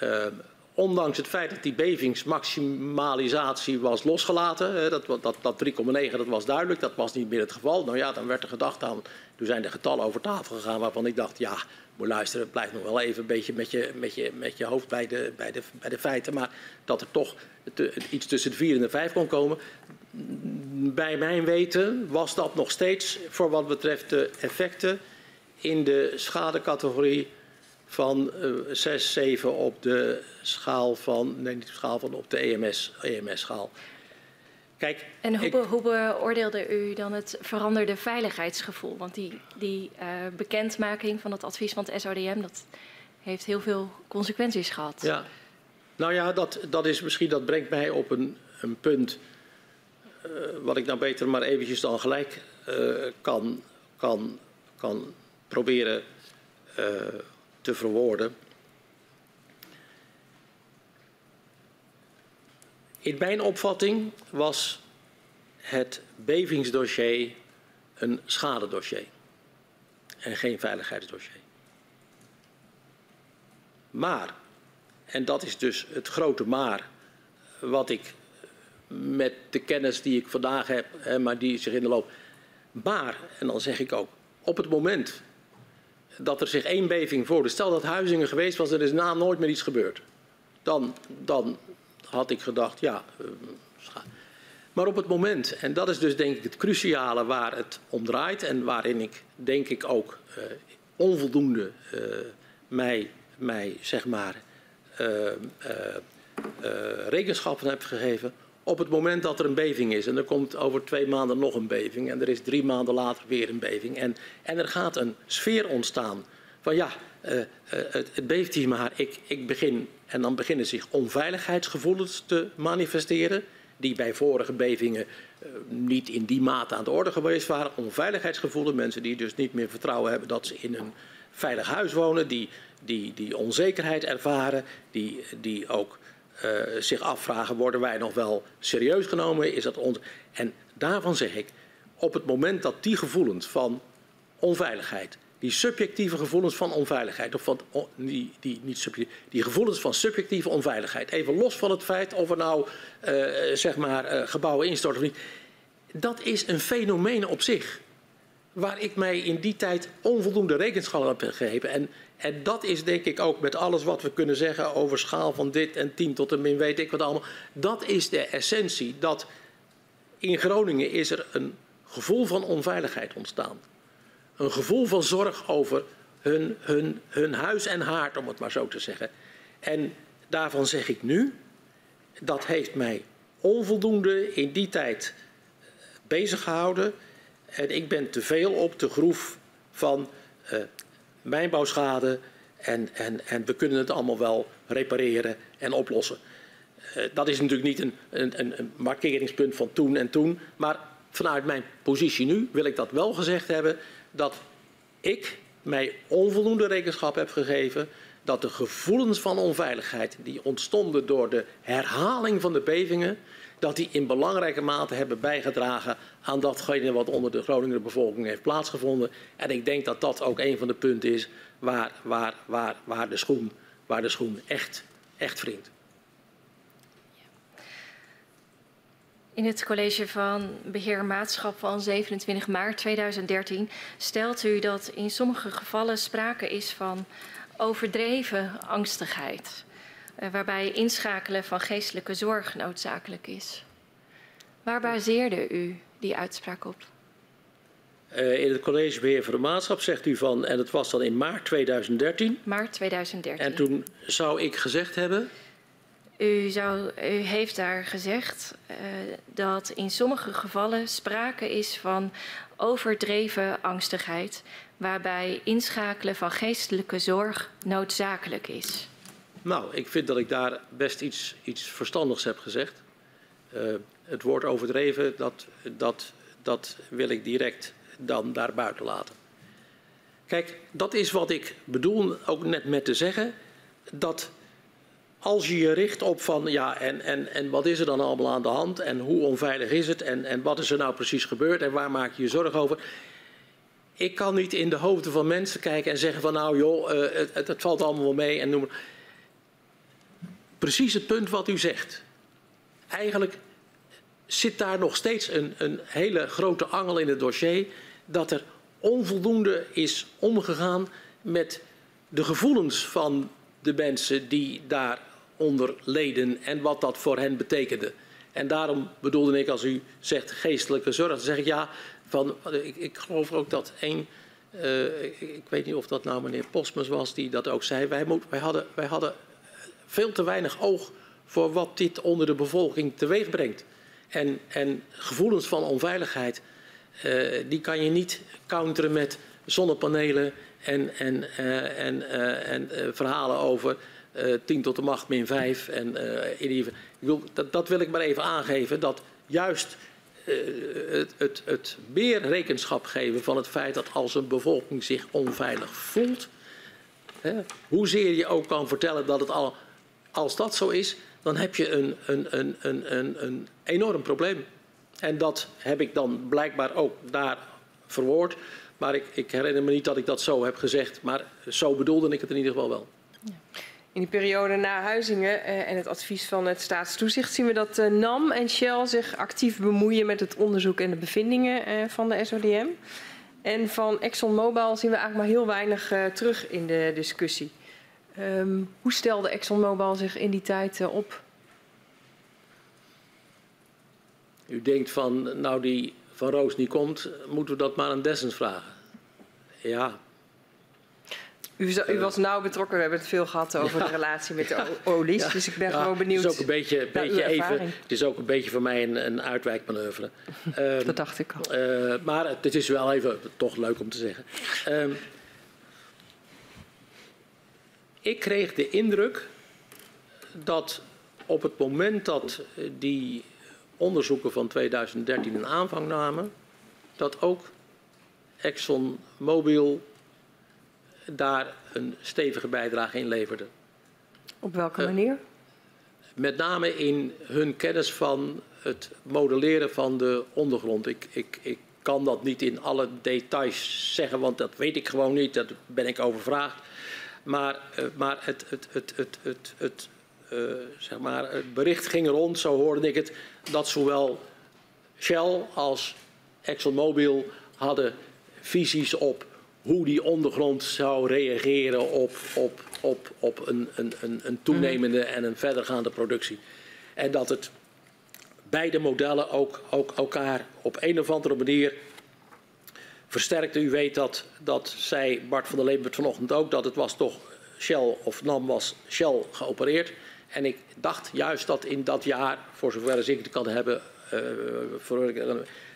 ehm, ondanks het feit dat die bevingsmaximalisatie was losgelaten, dat, dat, dat 3,9 dat was duidelijk, dat was niet meer het geval. Nou ja, dan werd er gedacht aan, toen zijn de getallen over tafel gegaan waarvan ik dacht, ja, moet luisteren, blijf nog wel even een beetje met je, met je, met je hoofd bij de, bij, de, bij de feiten, maar dat er toch iets tussen de 4 en de 5 kon komen. Bij mijn weten was dat nog steeds voor wat betreft de effecten in de schadecategorie van eh 6, 7 op de schaal van, nee niet de schaal van, op de E EMS, EMS-schaal. Kijk, En hoe, ik- hoe beoordeelde u dan het veranderde veiligheidsgevoel? Want die, die eh, bekendmaking van het advies van het SODM, dat heeft heel veel consequenties gehad. Ja, nou ja, dat, dat is misschien, dat brengt mij op een, een punt. eh, wat ik nou beter maar eventjes dan gelijk eh, kan, kan, kan proberen te verwoorden. In mijn opvatting was het bevingsdossier een schadedossier en geen veiligheidsdossier. Maar en dat is dus het grote maar wat ik met de kennis die ik vandaag heb, maar die zich in de loop. Maar, en dan zeg ik ook, op het moment dat er zich één beving voordoet, stel dat Huizingen geweest was, er is na nooit meer iets gebeurd. Dan, dan had ik gedacht, ja. eh, Maar op het moment, en dat is dus denk ik het cruciale waar het om draait en waarin ik denk ik ook eh, onvoldoende eh, mij, mij zeg maar rekenschap heb gegeven. Op het moment dat er een beving is en er komt over twee maanden nog een beving en er is drie maanden later weer een beving en, en er gaat een sfeer ontstaan van ja, eh, eh, het, het beeft hier maar, ik, ik begin en dan beginnen zich onveiligheidsgevoelens te manifesteren die bij vorige bevingen eh, niet in die mate aan de orde geweest waren. Onveiligheidsgevoelens, mensen die dus niet meer vertrouwen hebben dat ze in een veilig huis wonen, die, die, die onzekerheid ervaren, die, die ook zich afvragen, worden wij nog wel serieus genomen? Is dat ons? En daarvan zeg ik, op het moment dat die gevoelens van onveiligheid, die subjectieve gevoelens van onveiligheid, of van, die, die, niet die gevoelens van subjectieve onveiligheid, even los van het feit of er nou eh, zeg maar eh, gebouwen instorten of niet, dat is een fenomeen op zich waar ik mij in die tijd onvoldoende rekenschap heb gegeven. En, en dat is denk ik ook met alles wat we kunnen zeggen over schaal van dit en 10 tot en min weet ik wat allemaal. Dat is de essentie. Dat in Groningen is er een gevoel van onveiligheid ontstaan. Een gevoel van zorg over hun, hun, hun huis en haard, om het maar zo te zeggen. En daarvan zeg ik nu, dat heeft mij onvoldoende in die tijd bezig gehouden. En ik ben te veel op de groef van eh, mijnbouwschade. En, en, en we kunnen het allemaal wel repareren en oplossen. Eh, dat is natuurlijk niet een, een- een markeringspunt van toen en toen. Maar vanuit mijn positie nu wil ik dat wel gezegd hebben dat ik mij onvoldoende rekenschap heb gegeven dat de gevoelens van onveiligheid die ontstonden door de herhaling van de bevingen, dat die in belangrijke mate hebben bijgedragen aan datgene wat onder de Groninger bevolking heeft plaatsgevonden. En ik denk dat dat ook een van de punten is waar, waar, waar, waar, de, schoen, waar de echt, echt wringt. In het college van beheer maatschap van 27 maart 2013 stelt u dat in sommige gevallen sprake is van overdreven angstigheid, eh, waarbij inschakelen van geestelijke zorg noodzakelijk is. Waar baseerde u die uitspraak op? Uh, in het college beheer van de maatschap zegt u van, en het was dan in maart 2013. Maart 2013. En toen zou ik gezegd hebben. U, zou, heeft daar gezegd uh, dat in sommige gevallen sprake is van overdreven angstigheid, waarbij inschakelen van geestelijke zorg noodzakelijk is. Nou, ik vind dat ik daar best iets, iets verstandigs heb gezegd. Uh, het woord overdreven, dat, dat, dat wil ik direct dan daar buiten laten. Kijk, dat is wat ik bedoel ook net met te zeggen. Dat als je je richt op van ja, en, en, en wat is er dan allemaal aan de hand en hoe onveilig is het en, en wat is er nou precies gebeurd en waar maak je je zorgen over. Ik kan niet in de hoofden van mensen kijken en zeggen van nou joh, uh, het, het, valt allemaal wel mee en noem. Precies het punt wat u zegt. Eigenlijk zit daar nog steeds een, een hele grote angel in het dossier dat er onvoldoende is omgegaan met de gevoelens van de mensen die daaronder leden en wat dat voor hen betekende. En daarom bedoelde ik, als u zegt geestelijke zorg, zeg ik ja, van, ik, ik geloof ook dat één, uh, ik, weet niet of dat nou meneer Postmus was, die dat ook zei, wij, wij, hadden, wij hadden veel te weinig oog voor wat dit onder de bevolking teweeg brengt. En, en gevoelens van onveiligheid, uh, die kan je niet counteren met zonnepanelen en, en, uh, en, en verhalen over 10 tot de macht min 5. En, in ieder, dat, dat, wil ik maar even aangeven, dat juist het, het, het meer rekenschap geven van het feit dat als een bevolking zich onveilig voelt, hè, hoezeer je ook kan vertellen dat het al, als dat zo is, dan heb je een, een, een, een, enorm probleem. En dat heb ik dan blijkbaar ook daar verwoord. Maar ik, ik, herinner me niet dat ik dat zo heb gezegd. Maar zo bedoelde ik het in ieder geval wel. In die periode na Huizingen eh, en het advies van het staatstoezicht zien we dat eh, NAM en Shell zich actief bemoeien met het onderzoek en de bevindingen eh, van de SODM. En van ExxonMobil zien we eigenlijk maar heel weinig terug in de discussie. Um, hoe stelde ExxonMobil zich in die tijd op? U denkt van, nou die van Roos niet komt, moeten we dat maar aan Dessens vragen. Ja. U, u was nauw betrokken, we hebben het veel gehad over ja. de relatie met de olies, ja. dus ik ben ja, gewoon benieuwd. Het is ook een beetje, beetje even, het is ook een beetje voor mij een, een uitwijkmanoeuvre. um, dat dacht ik al. Uh, maar het is wel even toch leuk om te zeggen. Um, ik kreeg de indruk dat op het moment dat die onderzoeken van 2013 een aanvang namen, dat ook ExxonMobil daar een stevige bijdrage in leverde. Op welke uh, manier? Met name in hun kennis van het modelleren van de ondergrond. Ik, ik, ik kan dat niet in alle details zeggen, want dat weet ik gewoon niet. Daar ben ik overvraagd. Maar, uh, maar het, het, het, het, het, het, uh, zeg maar, het bericht ging rond, zo hoorde ik het, dat zowel Shell als ExxonMobil hadden visies op hoe die ondergrond zou reageren op, op, op, op een, een, een toenemende en een verdergaande productie. En dat het beide modellen ook, ook elkaar op een of andere manier versterkte. U weet dat, dat zei Bart van der Leeuwen vanochtend ook, dat het was toch Shell of NAM was Shell geopereerd. En ik dacht juist dat in dat jaar, voor zover ik het kan hebben, uh, voor,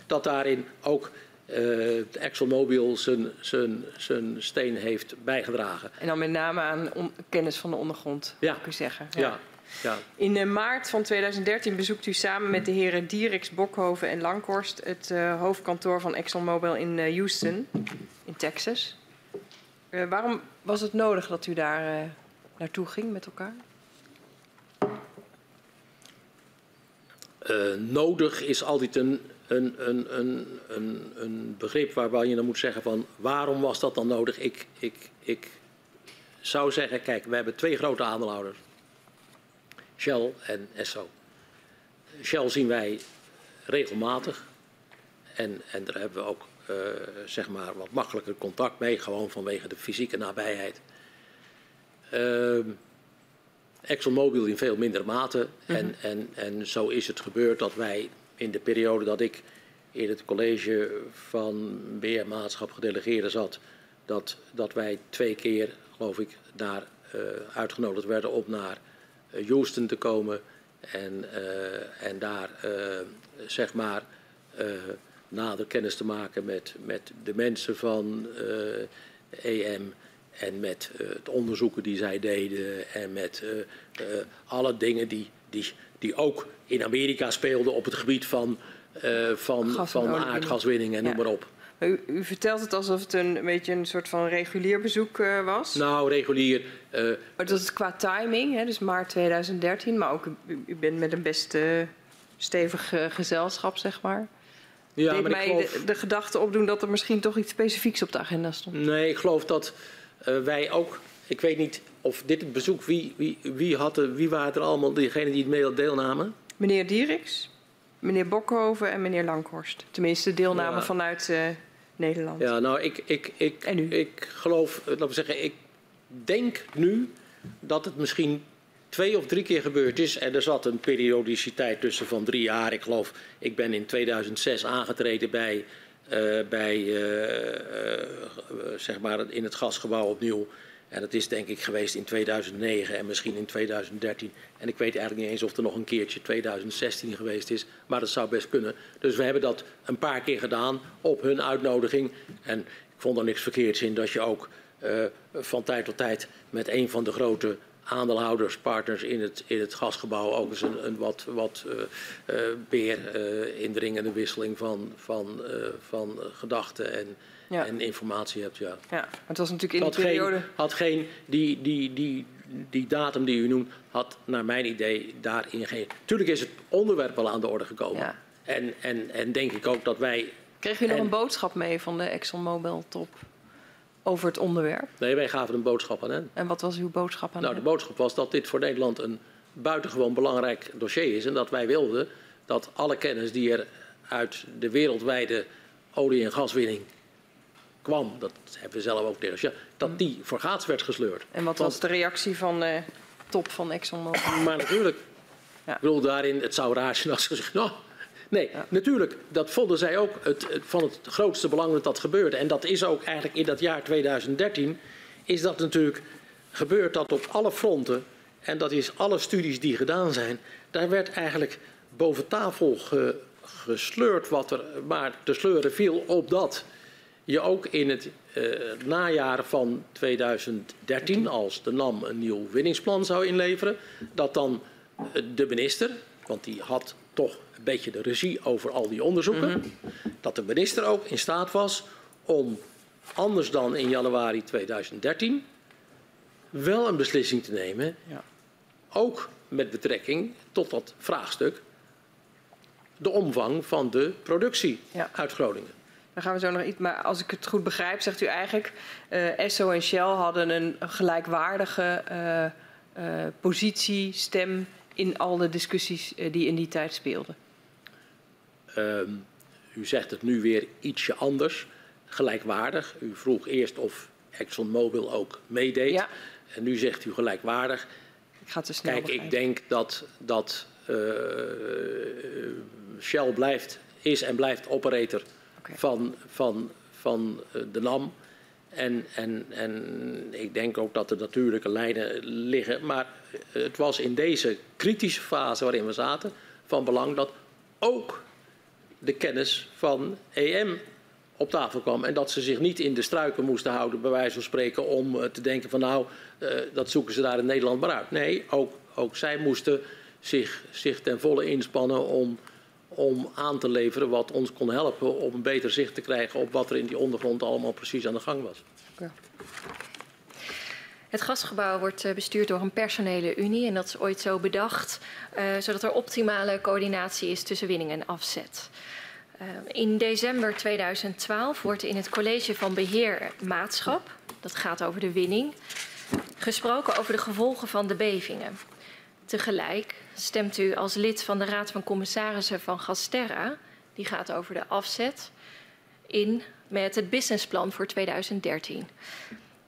dat daarin ook uh, ExxonMobil zijn, zijn, zijn steen heeft bijgedragen. En dan met name aan on, kennis van de ondergrond, ja. ik u zeggen. Ja. ja. Ja. In uh, maart van 2013 bezoekt u samen met de heren Dierix, Bokhoven en Langhorst het uh, hoofdkantoor van ExxonMobil in uh, Houston, in Texas. waarom was het nodig dat u daar naartoe ging met elkaar? nodig is altijd een, een, een, een, een, een begrip waarbij je dan moet zeggen van waarom was dat dan nodig? Ik, ik, ik zou zeggen, kijk, we hebben twee grote aandeelhouders. Shell en Esso. Shell zien wij regelmatig. En, en daar hebben we ook uh, zeg maar wat makkelijker contact mee, gewoon vanwege de fysieke nabijheid. Uh, ExxonMobil in veel mindere mate. Mm -hmm. en, en, en zo is het gebeurd dat wij in de periode dat ik in het college van beheermaatschap gedelegeerde zat, dat, dat wij twee keer, geloof ik, daar uh, uitgenodigd werden om naar uh, Houston te komen en, uh, en daar zeg maar nader kennis te maken met, met de mensen van EM en met het onderzoeken die zij deden en met alle dingen die, die, die ook in Amerika speelden op het gebied van, uh, van, van aardgaswinning en noem maar op. U, u, vertelt het alsof het een, een beetje een soort van regulier bezoek uh, was. Nou, regulier. Uh, maar dat is qua timing, hè, dus maart 2013, maar ook u, u bent met een best stevig gezelschap, zeg maar. Ja, Deed maar mij geloof... de, de gedachte opdoen dat er misschien toch iets specifieks op de agenda stond. Nee, ik geloof dat wij ook, ik weet niet of dit het bezoek, wie, wie, wie, had er, wie waren er allemaal, diegenen die het mee deelnamen? Meneer Dierix, meneer Bokhoven en meneer Langhorst. Tenminste, deelname ja. vanuit uh, Nederland. Ja, nou, ik, ik, ik, ik geloof, laten we zeggen, ik denk nu dat het misschien twee of drie keer gebeurd is. En er zat een periodiciteit tussen van drie jaar. Ik geloof, ik ben in 2006 aangetreden bij, uh, bij uh, zeg maar in het gasgebouw opnieuw. En dat is denk ik geweest in 2009 en misschien in 2013. En ik weet eigenlijk niet eens of er nog een keertje 2016 geweest is. Maar dat zou best kunnen. Dus we hebben dat een paar keer gedaan op hun uitnodiging. En ik vond er niks verkeerds in dat je ook uh, van tijd tot tijd met een van de grote aandeelhouders, partners in het, in het gasgebouw ook eens een, een wat, wat uh, uh, meer indringende wisseling van, van, van gedachten en ja. en informatie hebt. Ja. ja, het was natuurlijk in die periode... Geen, had geen, die, die, die, die datum die u noemt, had naar mijn idee daarin geen... Tuurlijk is het onderwerp wel aan de orde gekomen. Ja. En, en, en denk ik ook dat wij... Kreeg u nog een boodschap mee van de ExxonMobil-top over het onderwerp? Nee, wij gaven een boodschap aan hen. En wat was uw boodschap aan Nou, hen? de boodschap was dat dit voor Nederland een buitengewoon belangrijk dossier is. En dat wij wilden dat alle kennis die er uit de wereldwijde olie- en gaswinning kwam, dat hebben we zelf ook tegen dat die voor gaats werd gesleurd. En wat was de reactie van de top van ExxonMobil? Maar natuurlijk, ja. ik bedoel daarin, het zou raar zijn als ze zeggen, nou, nee, ja. natuurlijk, dat vonden zij ook het, het, van het grootste belang dat dat gebeurde. En dat is ook eigenlijk in dat jaar 2013, is dat natuurlijk gebeurd dat op alle fronten, en dat is alle studies die gedaan zijn, daar werd eigenlijk boven tafel ge, gesleurd wat er maar te sleuren viel op dat je ook in het uh, najaar van 2013, als de NAM een nieuw winningsplan zou inleveren, dat dan uh, de minister, want die had toch een beetje de regie over al die onderzoeken, mm -hmm. dat de minister ook in staat was om anders dan in januari 2013 wel een beslissing te nemen, ja. ook met betrekking tot dat vraagstuk, de omvang van de productie ja. uit Groningen. Daar gaan we zo nog iets. Maar als ik het goed begrijp, zegt u eigenlijk. Uh, Esso en Shell hadden een gelijkwaardige uh, uh, positie, stem. in al de discussies die in die tijd speelden. Um, u zegt het nu weer ietsje anders. Gelijkwaardig. U vroeg eerst of ExxonMobil ook meedeed. Ja. En nu zegt u gelijkwaardig. Ik ga te snel Kijk, begrijpen. ik denk dat, dat Shell blijft, is en blijft operator van, van, van de NAM. En, en, en ik denk ook dat er natuurlijke lijnen liggen. Maar het was in deze kritische fase waarin we zaten van belang dat ook de kennis van EM op tafel kwam. En dat ze zich niet in de struiken moesten houden, bij wijze van spreken, om te denken van nou, dat zoeken ze daar in Nederland maar uit. Nee, ook, ook zij moesten zich, zich ten volle inspannen om, om aan te leveren wat ons kon helpen om een beter zicht te krijgen op wat er in die ondergrond allemaal precies aan de gang was. Het gasgebouw wordt eh, bestuurd door een personele unie en dat is ooit zo bedacht, uh, zodat er optimale coördinatie is tussen winning en afzet. Uh, in december 2012 wordt in het college van beheer maatschap, dat gaat over de winning, gesproken over de gevolgen van de bevingen. Tegelijk stemt u als lid van de Raad van Commissarissen van Gasterra, die gaat over de afzet, in met het businessplan voor 2013.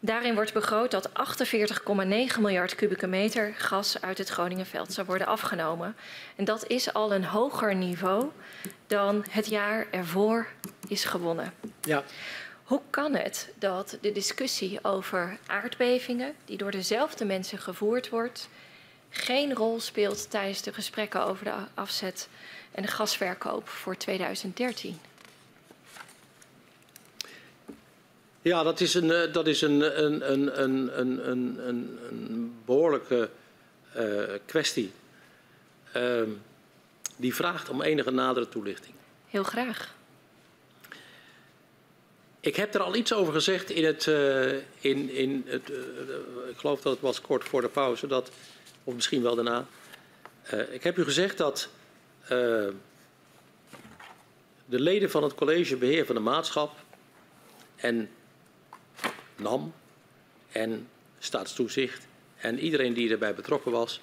Daarin wordt begroot dat 48,9 miljard kubieke meter gas uit het Groningenveld zou worden afgenomen. En dat is al een hoger niveau dan het jaar ervoor is gewonnen. Ja. Hoe kan het dat de discussie over aardbevingen, die door dezelfde mensen gevoerd wordt, geen rol speelt tijdens de gesprekken over de afzet en de gasverkoop voor 2013? Ja, dat is een, eh, dat is een, een, een, een, een, een, een behoorlijke uh, kwestie. Uh, die vraagt om enige nadere toelichting. Heel graag. Ik heb er al iets over gezegd in het, uh, in, in het ik geloof dat het was kort voor de pauze, dat, of misschien wel daarna. ik heb u gezegd dat de leden van het college beheer van de maatschap en NAM en staatstoezicht en iedereen die erbij betrokken was,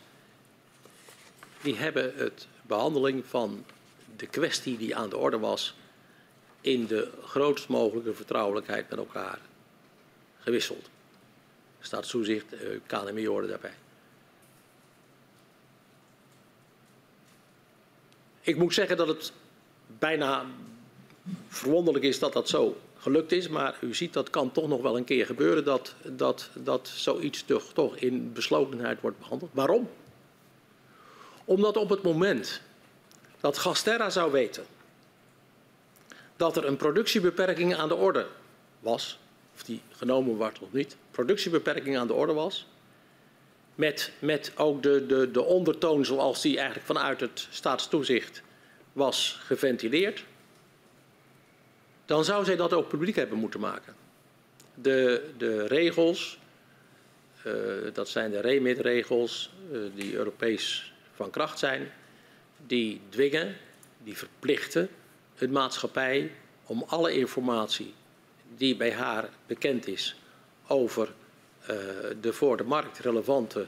die hebben het behandeling van de kwestie die aan de orde was in de grootst mogelijke vertrouwelijkheid met elkaar gewisseld. Staatstoezicht, eh, KNMI hoorde daarbij. Ik moet zeggen dat het bijna verwonderlijk is dat dat zo gelukt is. Maar u ziet dat kan toch nog wel een keer gebeuren dat, dat, dat zoiets toch, in beslotenheid wordt behandeld. Waarom? Omdat op het moment dat Gasterra zou weten dat er een productiebeperking aan de orde was, of die genomen wordt of niet, productiebeperking aan de orde was, met, met ook de, de, de ondertoon zoals die eigenlijk vanuit het staatstoezicht was geventileerd, dan zou zij dat ook publiek hebben moeten maken. De, de regels, uh, dat zijn de remit-regels uh, die Europees van kracht zijn, die dwingen, die verplichten een maatschappij om alle informatie die bij haar bekend is over de voor de markt relevante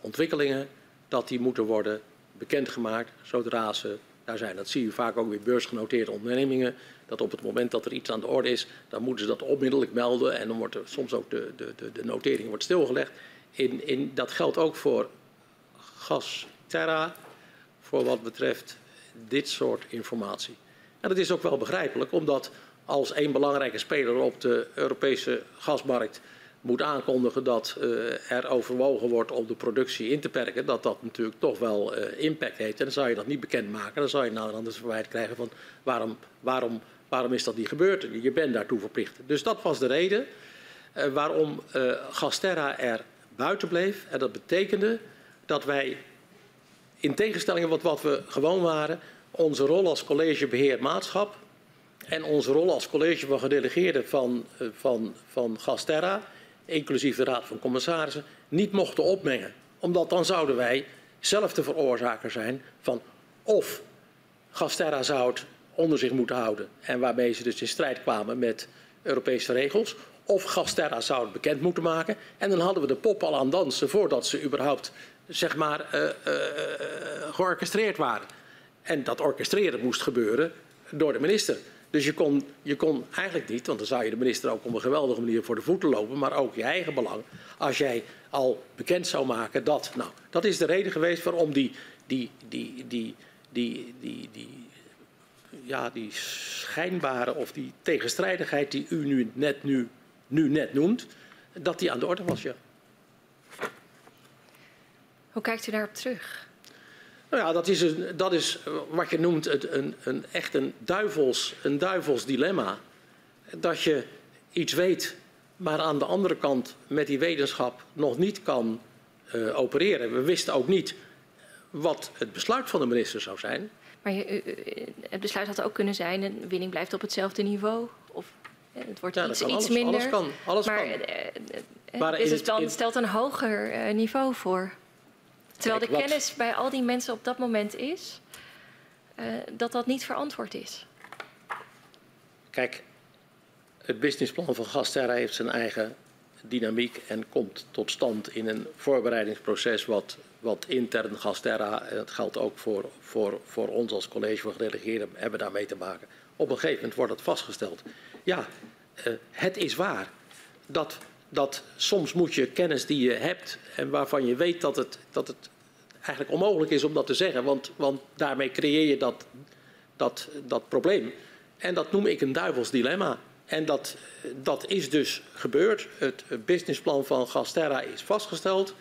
ontwikkelingen, dat die moeten worden bekendgemaakt zodra ze daar zijn. Dat zie je vaak ook weer beursgenoteerde ondernemingen dat op het moment dat er iets aan de orde is, dan moeten ze dat onmiddellijk melden en dan wordt er soms ook de, de, de, de notering wordt stilgelegd. In, in, dat geldt ook voor Gasterra, voor wat betreft dit soort informatie. En dat is ook wel begrijpelijk, omdat als een belangrijke speler op de Europese gasmarkt moet aankondigen dat uh, er overwogen wordt om de productie in te perken, dat dat natuurlijk toch wel uh, impact heeft. En dan zou je dat niet bekendmaken. Dan zou je nou anders verwijt krijgen van waarom, waarom Waarom is dat niet gebeurd? Je bent daartoe verplicht. Dus dat was de reden uh, waarom Gasterra er buiten bleef. En dat betekende dat wij, in tegenstelling tot wat we gewoon waren, onze rol als college beheer maatschap en onze rol als college van gedelegeerden van, van, van Gasterra, inclusief de Raad van Commissarissen, niet mochten opmengen. Omdat dan zouden wij zelf de veroorzaker zijn van of Gasterra zou het onder zich moeten houden. En waarmee ze dus in strijd kwamen met Europese regels. Of Gasterra zou het bekend moeten maken. En dan hadden we de pop al aan dansen voordat ze überhaupt zeg maar, uh, georchestreerd waren. En dat orchestreren moest gebeuren door de minister. Dus je kon, je kon eigenlijk niet, want dan zou je de minister ook op een geweldige manier voor de voeten lopen, maar ook je eigen belang, als jij al bekend zou maken dat. Nou, dat is de reden geweest waarom die, die, die, die, die, die, die ja, die schijnbare of die tegenstrijdigheid die u nu net, nu, nu net noemt, dat die aan de orde was, ja. Hoe kijkt u daarop terug? Nou ja, dat is, een, dat is wat je noemt een, een, een, echt een duivels, een duivels dilemma. Dat je iets weet, maar aan de andere kant met die wetenschap nog niet kan uh, opereren. We wisten ook niet wat het besluit van de minister zou zijn. Maar je, het besluit had ook kunnen zijn: de winning blijft op hetzelfde niveau. Of het wordt ja, iets, iets alles, minder. Alles kan. Alles maar, kan. maar is het, dan stelt een hoger niveau voor. Terwijl de kennis bij al die mensen op dat moment is uh, dat dat niet verantwoord is. Kijk, het businessplan van Gasterra heeft zijn eigen dynamiek en komt tot stand in een voorbereidingsproces wat, wat intern Gasterra, en dat geldt ook voor, voor, voor ons als college van gedelegeerden, hebben daarmee te maken. Op een gegeven moment wordt het vastgesteld. Ja, uh, het is waar dat, dat soms moet je kennis die je hebt en waarvan je weet dat het, dat het eigenlijk onmogelijk is om dat te zeggen, want, want daarmee creëer je dat, dat, dat probleem. En dat noem ik een duivels dilemma. En dat, dat is dus gebeurd. Het businessplan van Gasterra is vastgesteld.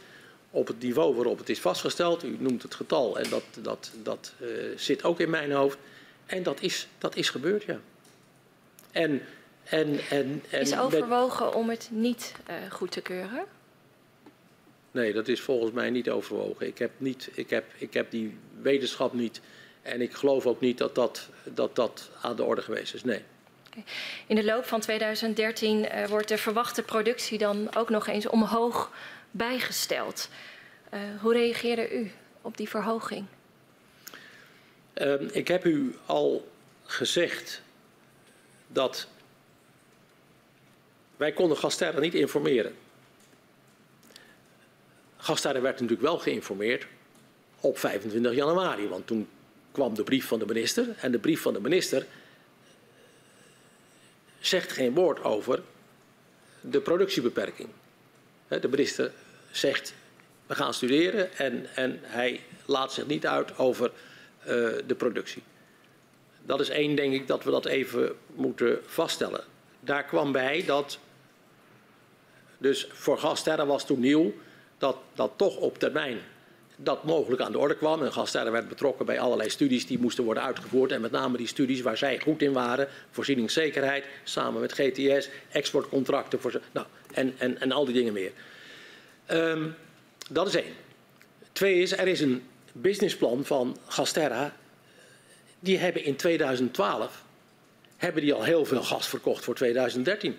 Op het niveau waarop het is vastgesteld. U noemt het getal en dat, dat, dat uh, zit ook in mijn hoofd. En dat is, dat is gebeurd, ja. En, en, en, en is overwogen om het niet uh, goed te keuren? Nee, dat is volgens mij niet overwogen. Ik heb, niet, ik heb, ik heb die wetenschap niet. En ik geloof ook niet dat dat, dat, dat aan de orde geweest is. Nee. In de loop van 2013 uh, wordt de verwachte productie dan ook nog eens omhoog bijgesteld. Uh, hoe reageerde u op die verhoging? Uh, ik heb u al gezegd dat wij konden Gasterra niet informeren. Gasterra werd natuurlijk wel geïnformeerd op 25 januari, want toen kwam de brief van de minister en de brief van de minister zegt geen woord over de productiebeperking. De minister zegt we gaan studeren en, en hij laat zich niet uit over uh, de productie. Dat is één, denk ik, dat we dat even moeten vaststellen. Daar kwam bij dat, dus voor Gasterra was toen nieuw, dat, dat toch op termijn dat mogelijk aan de orde kwam. En Gasterra werd betrokken bij allerlei studies die moesten worden uitgevoerd. En met name die studies waar zij goed in waren. Voorzieningszekerheid, samen met GTS, exportcontracten voor, nou, en, en, en al die dingen meer. Um, dat is één. Twee is, er is een businessplan van Gasterra. Die hebben in 2012 hebben die al heel veel gas verkocht voor 2013.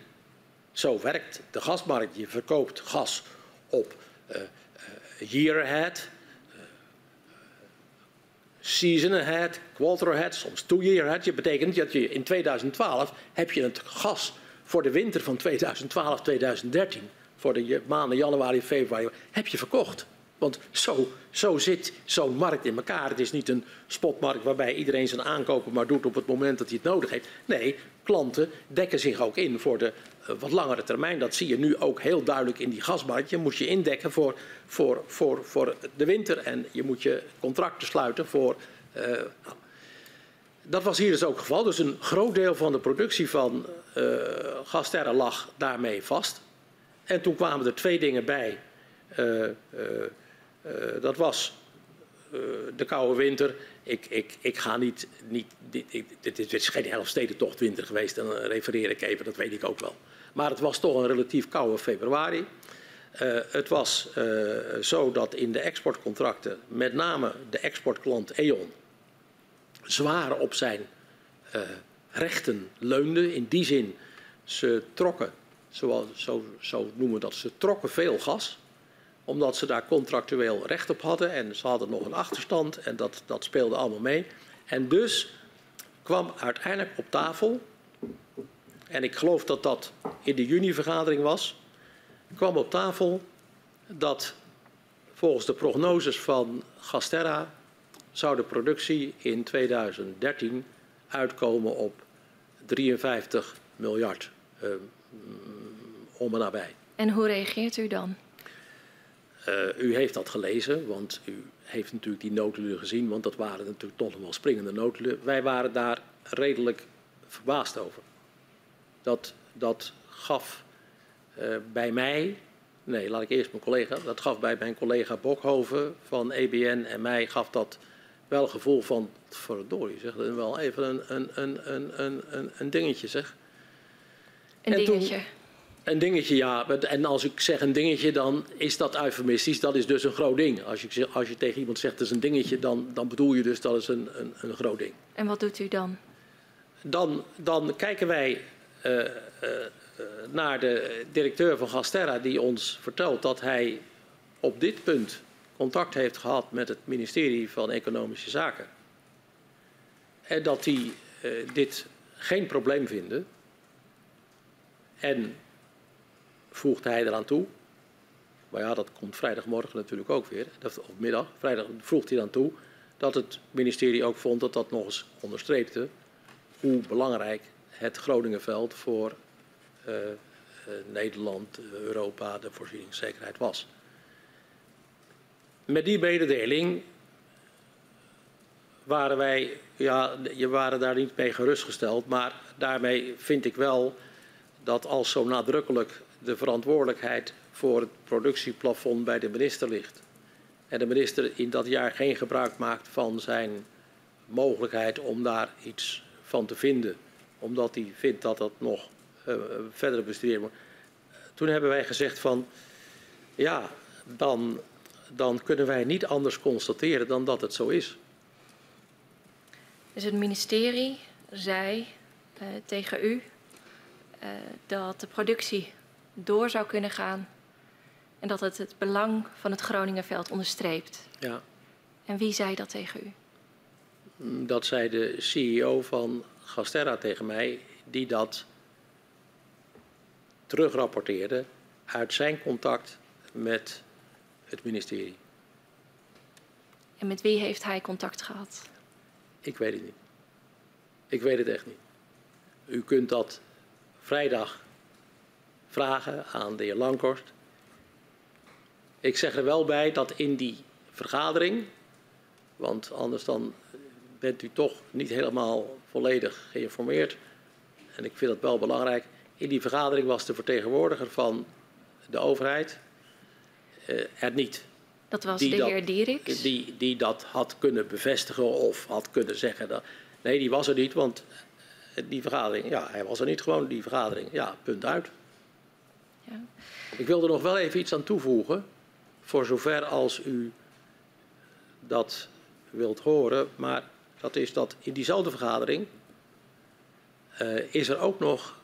Zo werkt de gasmarkt. Je verkoopt gas op year ahead, season ahead, quarter ahead, soms two year ahead. Je betekent dat je in 2012 heb je het gas voor de winter van 2012, 2013, voor de maanden januari, februari, heb je verkocht. Want zo, zo zit zo'n markt in elkaar. Het is niet een spotmarkt waarbij iedereen zijn aankopen maar doet op het moment dat hij het nodig heeft. Nee, klanten dekken zich ook in voor de wat langere termijn. Dat zie je nu ook heel duidelijk in die. Je moet je indekken voor, voor, voor, voor de winter en je moet je contracten sluiten voor. Uh, nou, dat was hier dus ook het geval. Dus een groot deel van de productie van uh, Gasterra lag daarmee vast. En toen kwamen er twee dingen bij. Dat was de koude winter ik, ik, ik ga niet. niet dit, dit, is geen Elfstedentocht winter geweest, dan refereer ik even, dat weet ik ook wel. Maar het was toch een relatief koude februari. Uh, het was uh, zo dat in de exportcontracten met name de exportklant E.ON zwaar op zijn uh, rechten leunde. In die zin, ze trokken, zoals, zo, zo noemen we dat, ze trokken veel gas omdat ze daar contractueel recht op hadden en ze hadden nog een achterstand en dat, dat speelde allemaal mee. En dus kwam uiteindelijk op tafel, en ik geloof dat dat in de junivergadering was, kwam op tafel dat volgens de prognoses van Gasterra zou de productie in 2013 uitkomen op 53 miljard uh, om en nabij. En hoe reageert u dan? Uh, u heeft dat gelezen, want u heeft natuurlijk die notulen gezien, want dat waren natuurlijk toch nog wel springende notulen. Wij waren daar redelijk verbaasd over. Dat, dat gaf uh, bij mij, nee, laat ik eerst mijn collega, dat gaf bij mijn collega Bokhoven van EBN en mij gaf dat wel gevoel van, verdorie zeg, wel even een, een, een, een, een, een dingetje zeg. Een en dingetje? Een dingetje, ja. En als ik zeg een dingetje, dan is dat eufemistisch. Dat is dus een groot ding. Als je, als je tegen iemand zegt dat is een dingetje, dan, dan bedoel je dus dat is een, een, een groot ding. En wat doet u dan? Dan, dan kijken wij naar de directeur van Gasterra die ons vertelt dat hij op dit punt contact heeft gehad met het ministerie van Economische Zaken. En dat die dit geen probleem vinden. En voegt hij eraan toe. Maar ja, dat komt vrijdagmorgen natuurlijk ook weer, of middag. Vrijdag voegt hij dan toe dat het ministerie ook vond dat dat nog eens onderstreepte hoe belangrijk het Groningenveld voor uh, uh, Nederland, Europa, de voorzieningszekerheid was. Met die mededeling waren wij, ja, je waren daar niet mee gerustgesteld, maar daarmee vind ik wel dat als zo nadrukkelijk de verantwoordelijkheid voor het productieplafond bij de minister ligt en de minister in dat jaar geen gebruik maakt van zijn mogelijkheid om daar iets van te vinden, omdat hij vindt dat dat nog uh, verder bestudeerd moet. Toen hebben wij gezegd van, ja, dan, dan kunnen wij niet anders constateren dan dat het zo is. Dus het ministerie zei uh, tegen u uh, dat de productie door zou kunnen gaan en dat het het belang van het Groningenveld onderstreept. Ja. En wie zei dat tegen u? Dat zei de CEO van Gasterra tegen mij, die dat terugrapporteerde uit zijn contact met het ministerie. En met wie heeft hij contact gehad? Ik weet het niet. Ik weet het echt niet. U kunt dat vrijdag vragen aan de heer Lankhorst. Ik zeg er wel bij dat in die vergadering, want anders dan bent u toch niet helemaal volledig geïnformeerd. En ik vind dat wel belangrijk. In die vergadering was de vertegenwoordiger van de overheid uh, er niet. Dat was de heer Dieriks? Die, die dat had kunnen bevestigen of had kunnen zeggen. Dat, nee, die was er niet, want die vergadering, ja, hij was er niet gewoon, die vergadering. Ja, punt uit. Ja. Ik wil er nog wel even iets aan toevoegen, voor zover als u dat wilt horen. Maar dat is dat in diezelfde vergadering uh, is er ook nog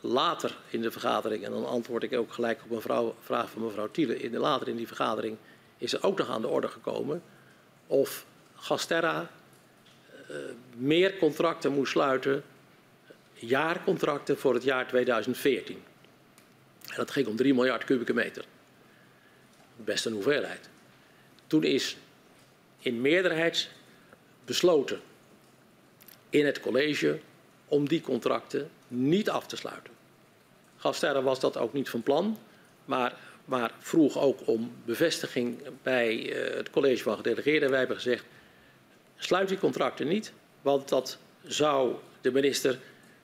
later in de vergadering, en dan antwoord ik ook gelijk op een vraag van mevrouw Thiele, in de, later in die vergadering is er ook nog aan de orde gekomen of Gasterra uh, meer contracten moest sluiten, jaarcontracten voor het jaar 2014. En dat ging om 3 miljard kubieke meter. Best een hoeveelheid. Toen is in meerderheid besloten in het college om die contracten niet af te sluiten. Gasterra was dat ook niet van plan, maar, maar vroeg ook om bevestiging bij uh, het college van gedelegeerden. Wij hebben gezegd, sluit die contracten niet, want dat zou de minister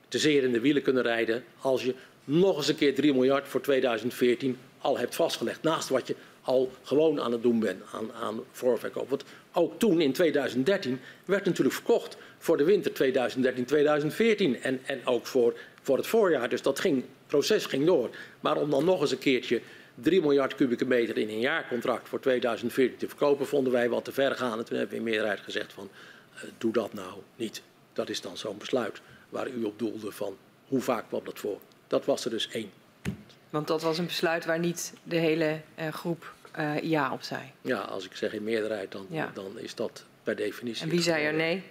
te zeer in de wielen kunnen rijden als je nog eens een keer 3 miljard voor 2014 al hebt vastgelegd. Naast wat je al gewoon aan het doen bent aan, aan voorverkoop. Want ook toen in 2013 werd natuurlijk verkocht voor de winter 2013-2014 en, en ook voor, voor het voorjaar. Dus dat ging, proces ging door. Maar om dan nog eens een keertje 3 miljard kubieke meter in een jaarcontract voor 2014 te verkopen, vonden wij wat te ver gaan. En toen hebben we in meerderheid gezegd van, uh, doe dat nou niet. Dat is dan zo'n besluit waar u op doelde van, hoe vaak kwam dat voor? Dat was er dus één. Want dat was een besluit waar niet de hele uh, groep uh, ja op zei. Ja, als ik zeg in meerderheid, dan, ja. dan is dat per definitie. En wie zei er nee?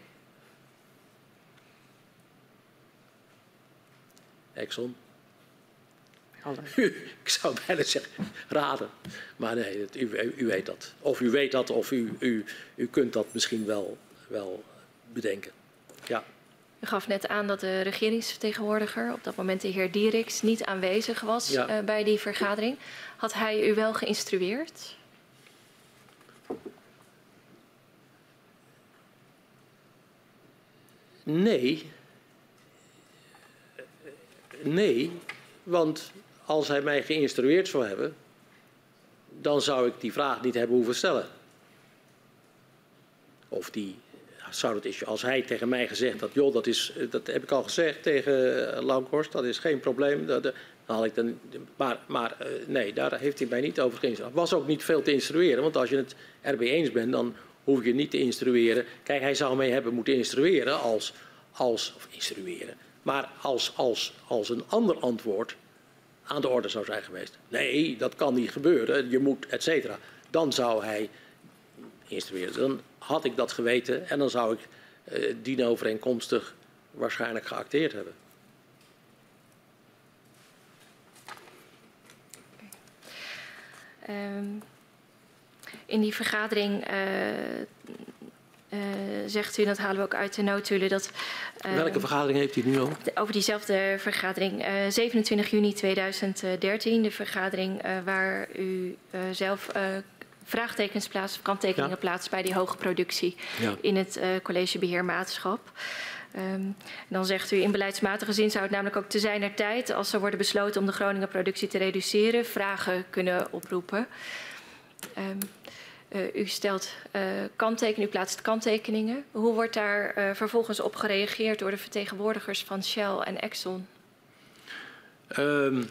Exxon. ik zou bijna zeggen raden. Maar nee, het, u, u, weet dat. Of u weet dat, of u, u, u kunt dat misschien wel, wel bedenken. Ja. U gaf net aan dat de regeringsvertegenwoordiger, op dat moment de heer Dieriks, niet aanwezig was ja. uh, bij die vergadering. Had hij u wel geïnstrueerd? Nee. Nee, want als hij mij geïnstrueerd zou hebben, dan zou ik die vraag niet hebben hoeven stellen. Of die zou dat is, als hij tegen mij gezegd had, joh, dat, is, dat heb ik al gezegd tegen uh, Langhorst, dat is geen probleem. Dat, ik dan, maar maar uh, nee, daar heeft hij mij niet over geïnstrueerd. was ook niet veel te instrueren, want als je het erbij eens bent, dan hoef je niet te instrueren. Kijk, hij zou mij hebben moeten instrueren als, als of instrueren, maar als, als, als een ander antwoord aan de orde zou zijn geweest. Nee, dat kan niet gebeuren, je moet, et cetera. Dan zou hij instrueren. Dan had ik dat geweten en dan zou ik uh, dienovereenkomstig waarschijnlijk geacteerd hebben. Um, in die vergadering uh, uh, zegt u, en dat halen we ook uit de notulen, dat... Uh, Welke vergadering heeft u nu al? Over diezelfde vergadering, 27 juni 2013, de vergadering waar u zelf vraagtekens plaatst of kanttekeningen ja. plaatst bij die hoge productie ja. in het college beheermaatschap. Um, dan zegt u, in beleidsmatige zin zou het namelijk ook te zijn er tijd, als er worden besloten om de Groningen productie te reduceren, vragen kunnen oproepen. Um, uh, u stelt uh, kanttekeningen, u plaatst kanttekeningen. Hoe wordt daar uh, vervolgens op gereageerd door de vertegenwoordigers van Shell en Exxon? Um,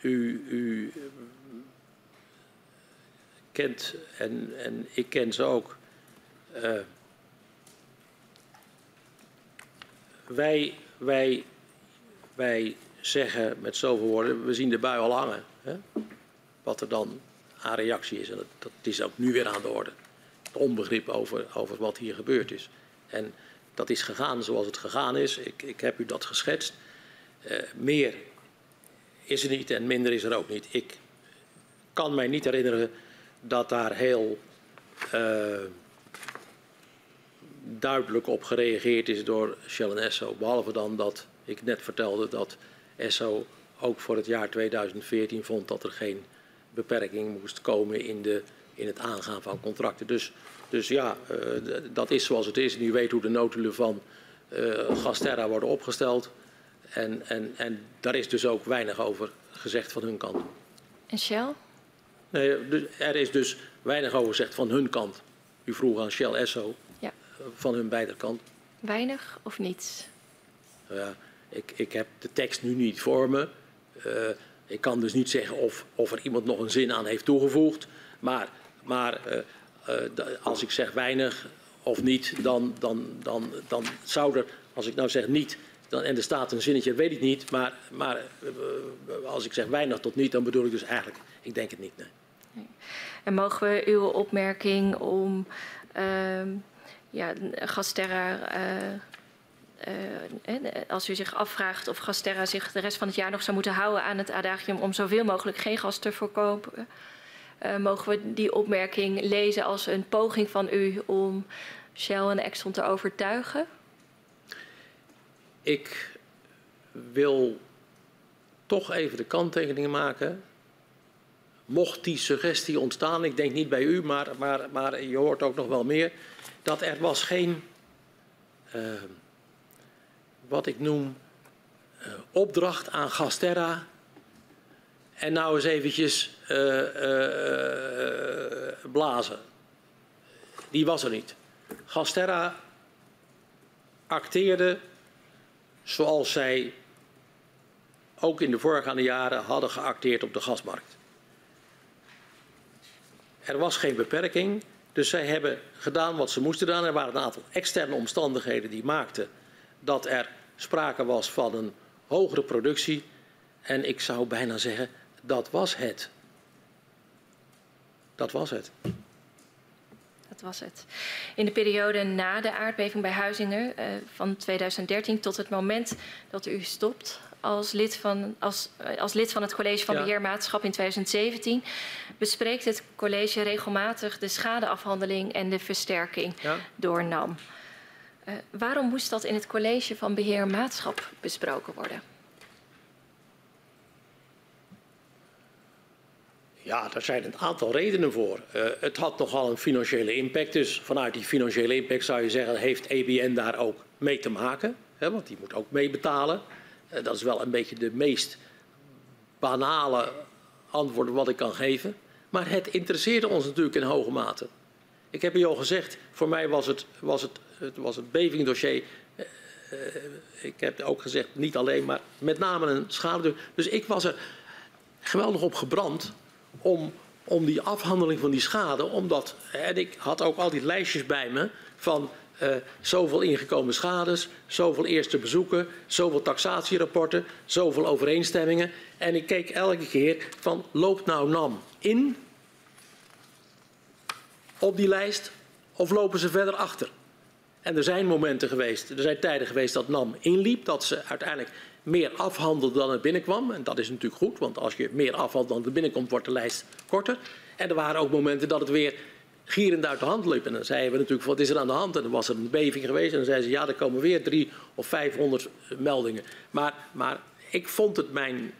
u, u kent, en, en ik ken ze ook, wij, wij, wij zeggen met zoveel woorden, we zien de bui al hangen. Hè? Wat er dan aan reactie is. En dat, dat is ook nu weer aan de orde. Het onbegrip over, over wat hier gebeurd is. En dat is gegaan zoals het gegaan is. Ik, ik heb u dat geschetst. Uh, meer is er niet en minder is er ook niet. Ik kan mij niet herinneren dat daar heel uh, duidelijk op gereageerd is door Shell en Esso. Behalve dan dat ik net vertelde dat Esso ook voor het jaar 2014 vond dat er geen beperking moest komen in, de, in het aangaan van contracten. Dus, dus ja, uh, dat is zoals het is. En u weet hoe de notulen van uh, Gasterra worden opgesteld. En, en, en daar is dus ook weinig over gezegd van hun kant. En Shell? Nee, dus er is dus weinig over gezegd van hun kant. U vroeg aan Shell Esso. Van hun beide kant. Weinig of niets? Ja, ik, ik heb de tekst nu niet voor me. Uh, ik kan dus niet zeggen of, of er iemand nog een zin aan heeft toegevoegd. Maar, maar uh, uh, als ik zeg weinig of niet, dan, dan, dan, dan zou er, als ik nou zeg niet, dan, en er staat een zinnetje, weet ik niet. Maar, maar als ik zeg weinig tot niet, dan bedoel ik dus eigenlijk, ik denk het niet. Nee. En mogen we uw opmerking om ehm, ja, Gasterra uh, als u zich afvraagt of Gasterra zich de rest van het jaar nog zou moeten houden aan het adagium om zoveel mogelijk geen gas te voorkomen, uh, mogen we die opmerking lezen als een poging van u om Shell en Exxon te overtuigen? Ik wil toch even de kanttekeningen maken. Mocht die suggestie ontstaan, ik denk niet bij u, maar, maar, maar je hoort ook nog wel meer, dat er was geen. Uh, wat ik noem uh, opdracht aan Gasterra. En nou eens eventjes uh, blazen. Die was er niet. Gasterra acteerde zoals zij ook in de voorgaande jaren hadden geacteerd op de gasmarkt. Er was geen beperking, dus zij hebben gedaan wat ze moesten doen. Er waren een aantal externe omstandigheden die maakten dat er sprake was van een hogere productie. En ik zou bijna zeggen, dat was het. Dat was het. Dat was het. In de periode na de aardbeving bij Huizingen uh, van 2013 tot het moment dat u stopt als lid van, als, uh, als lid van het College van ja. Beheermaatschap in 2017, bespreekt het college regelmatig de schadeafhandeling en de versterking ja. door NAM. Uh, waarom moest dat in het college van beheer maatschap besproken worden? Ja, daar zijn een aantal redenen voor. Uh, het had nogal een financiële impact. Dus vanuit die financiële impact zou je zeggen, heeft EBN daar ook mee te maken. Hè, want die moet ook meebetalen. Uh, dat is wel een beetje de meest banale antwoord wat ik kan geven. Maar het interesseerde ons natuurlijk in hoge mate. Ik heb u al gezegd, voor mij was het, was het, het, was het bevingdossier. Uh, ik heb ook gezegd, niet alleen, maar met name een schade. Dus ik was er geweldig op gebrand om, om die afhandeling van die schade. Omdat, en ik had ook al die lijstjes bij me van uh, zoveel ingekomen schades, zoveel eerste bezoeken, zoveel taxatierapporten, zoveel overeenstemmingen. En ik keek elke keer van loopt nou NAM in op die lijst of lopen ze verder achter? En er zijn momenten geweest, er zijn tijden geweest dat NAM inliep, dat ze uiteindelijk meer afhandelde dan er binnenkwam. En dat is natuurlijk goed, want als je meer afhandelt dan er binnenkomt, wordt de lijst korter. En er waren ook momenten dat het weer gierend uit de hand liep. En dan zeiden we natuurlijk, wat is er aan de hand? En dan was er een beving geweest en dan zeiden ze, ja, er komen weer drie of vijfhonderd meldingen. Maar, maar ik vond het mijn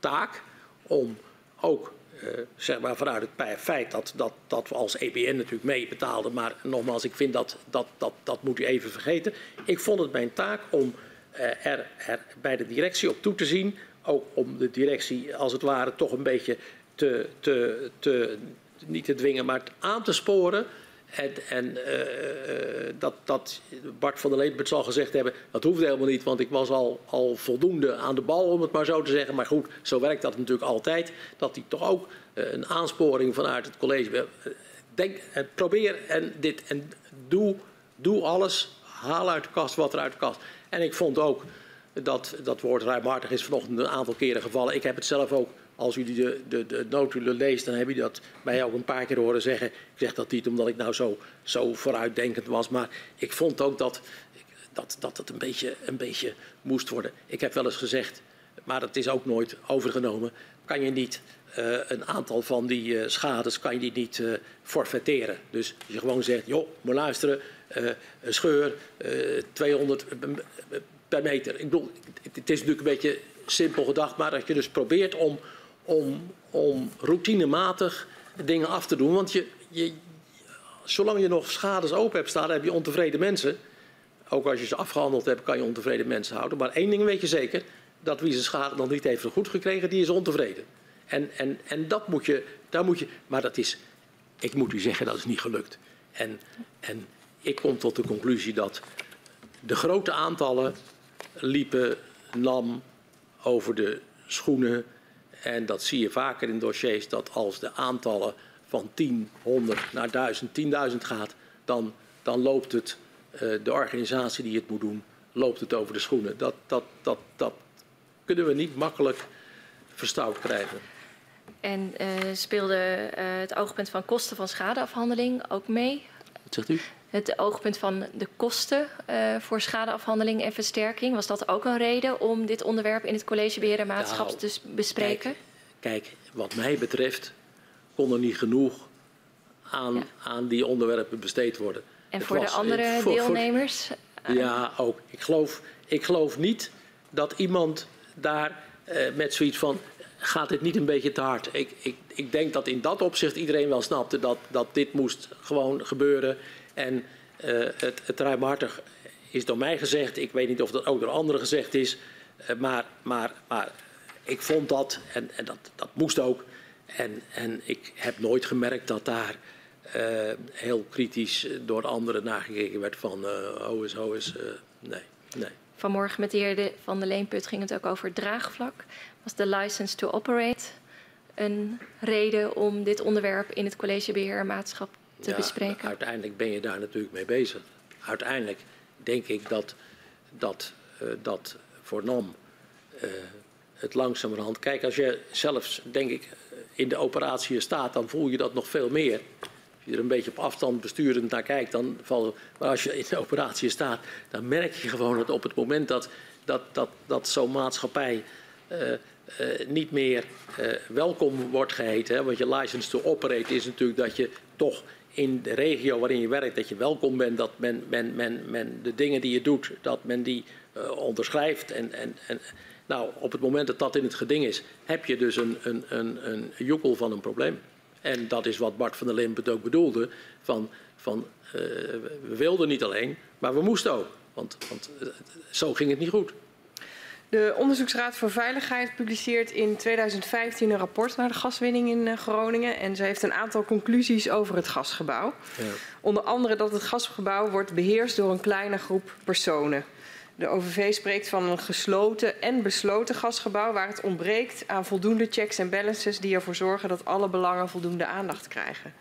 taak om ook uh, zeg maar vanuit het feit dat, dat, dat we als EBN natuurlijk mee betaalden. Maar nogmaals, ik vind dat, dat, dat, dat moet u even vergeten. Ik vond het mijn taak om uh, er, er bij de directie op toe te zien. Ook om de directie als het ware toch een beetje te, te, te niet te dwingen, maar aan te sporen. En, en uh, dat, dat Bart van der Leen het zal gezegd hebben, dat hoeft helemaal niet, want ik was al, al voldoende aan de bal, om het maar zo te zeggen. Maar goed, zo werkt dat natuurlijk altijd. Dat hij toch ook uh, een aansporing vanuit het college. Denk, en probeer en dit en doe, doe alles. Haal uit de kast wat er uit de kast. En ik vond ook dat dat woord ruimhartig is vanochtend een aantal keren gevallen. Ik heb het zelf ook als u de, de, de leest, dan heb je dat mij ook een paar keer horen zeggen. Ik zeg dat niet omdat ik nou zo, zo vooruitdenkend was, maar ik vond ook dat, dat, dat het een beetje, een beetje moest worden. Ik heb wel eens gezegd, maar dat is ook nooit overgenomen, kan je niet uh, een aantal van die uh, schades kan je niet uh, forfaiteren. Dus je gewoon zegt, joh, maar luisteren, een scheur, 200 per meter. Ik bedoel, het is natuurlijk een beetje simpel gedacht, maar dat je dus probeert om om, om routinematig dingen af te doen. Want je, je, zolang je nog schades open hebt staan, heb je ontevreden mensen. Ook als je ze afgehandeld hebt, kan je ontevreden mensen houden. Maar één ding weet je zeker, dat wie zijn schade nog niet heeft goed gekregen, die is ontevreden. En, en, en dat moet je, daar moet je, maar dat is, ik moet u zeggen, dat is niet gelukt. En, en ik kom tot de conclusie dat de grote aantallen liepen lam over de schoenen en dat zie je vaker in dossiers, dat als de aantallen van 10, 100 naar 1000, 10.000 gaat, dan, dan loopt het, uh, de organisatie die het moet doen, loopt het over de schoenen. Dat, dat, dat, dat kunnen we niet makkelijk verstout krijgen. En uh, speelde uh, het oogpunt van kosten van schadeafhandeling ook mee? Wat zegt u? Het oogpunt van de kosten uh, voor schadeafhandeling en versterking. Was dat ook een reden om dit onderwerp in het college beheer en maatschap nou, te bespreken? Kijk, kijk, wat mij betreft kon er niet genoeg aan, ja. aan die onderwerpen besteed worden. En het voor was, de andere voor, deelnemers? Voor, ja, ook. Ik geloof, ik geloof niet dat iemand daar uh, met zoiets van gaat dit niet een beetje te hard. Ik, ik, ik denk dat in dat opzicht iedereen wel snapte dat, dat dit moest gewoon gebeuren. En uh, het, het ruimhartig is door mij gezegd. Ik weet niet of dat ook door anderen gezegd is. Uh, maar, maar, maar ik vond dat, en, en dat, dat moest ook. En, en ik heb nooit gemerkt dat daar uh, heel kritisch door anderen nagekeken werd van ho is, ho is. nee, nee. Vanmorgen met de heer Van der Leenput ging het ook over draagvlak. Was de license to operate een reden om dit onderwerp in het collegebeheer en maatschap te ja, bespreken? Uiteindelijk ben je daar natuurlijk mee bezig. Uiteindelijk denk ik dat dat, uh, dat voor NAM uh, het langzamerhand... Kijk, als je zelfs, denk ik, in de operatie staat, dan voel je dat nog veel meer. Als je er een beetje op afstand besturend naar kijkt, dan valt Maar als je in de operatie staat, dan merk je gewoon dat op het moment dat, dat, dat, dat zo'n maatschappij... Uh, uh, niet meer uh, welkom wordt geheten. Hè? Want je license to operate is natuurlijk dat je toch in de regio waarin je werkt, dat je welkom bent, dat men, men, men, men de dingen die je doet, dat men die uh, onderschrijft. En, en, en nou, op het moment dat dat in het geding is, heb je dus een, een, een, een van een probleem. En dat is wat Bart van der Limp het ook bedoelde. Van, van uh, we wilden niet alleen, maar we moesten ook. Want, want uh, zo ging het niet goed. De Onderzoeksraad voor Veiligheid publiceert in 2015 een rapport naar de gaswinning in eh, Groningen. En ze heeft een aantal conclusies over het gasgebouw. Ja. Onder andere dat het gasgebouw wordt beheerst door een kleine groep personen. De OVV spreekt van een gesloten en besloten gasgebouw waar het ontbreekt aan voldoende checks en balances die ervoor zorgen dat alle belangen voldoende aandacht krijgen.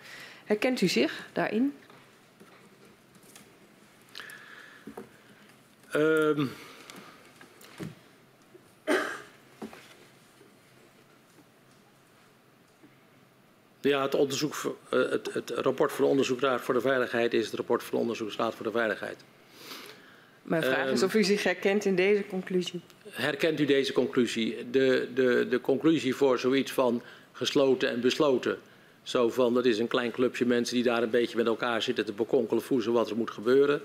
Herkent u zich daarin? Ehm, ja, het, onderzoek, eh, het, het rapport van de Onderzoeksraad voor de Veiligheid is het rapport van de Onderzoeksraad voor de Veiligheid. Mijn vraag is Ehm. of u zich herkent in deze conclusie. Herkent u deze conclusie? De, de, de conclusie voor zoiets van gesloten en besloten. Zo van, dat is een klein clubje mensen die daar een beetje met elkaar zitten te bekonkelen voezen wat er moet gebeuren.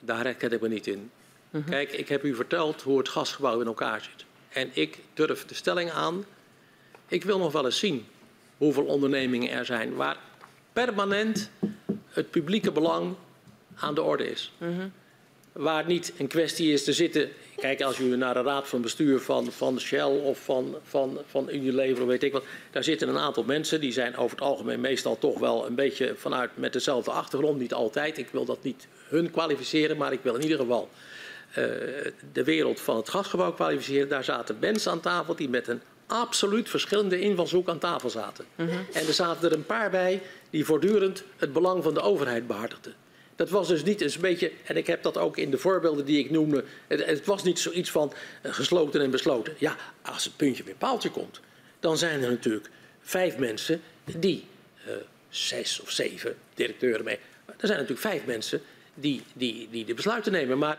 Daar herken ik me niet in. Kijk, ik heb u verteld hoe het gasgebouw in elkaar zit. En ik durf de stelling aan, ik wil nog wel eens zien hoeveel ondernemingen er zijn waar permanent het publieke belang aan de orde is waar niet een kwestie is te zitten. Kijk, als u naar de raad van bestuur van, van Shell of van, van, van Unilever, of weet ik wat, daar zitten een aantal mensen die zijn over het algemeen meestal toch wel een beetje vanuit met dezelfde achtergrond. Niet altijd. Ik wil dat niet hun kwalificeren, maar ik wil in ieder geval eh, de wereld van het gasgebouw kwalificeren. Daar zaten mensen aan tafel die met een absoluut verschillende invalshoek aan tafel zaten. En er zaten er een paar bij die voortdurend het belang van de overheid behartigden. Dat was dus niet eens een beetje, en ik heb dat ook in de voorbeelden die ik noemde, het, het was niet zoiets van eh, gesloten en besloten. Ja, als het puntje weer paaltje komt, dan zijn er natuurlijk vijf mensen die, eh, zes of zeven directeuren mee, er zijn natuurlijk vijf mensen die, die, die de besluiten nemen. Maar,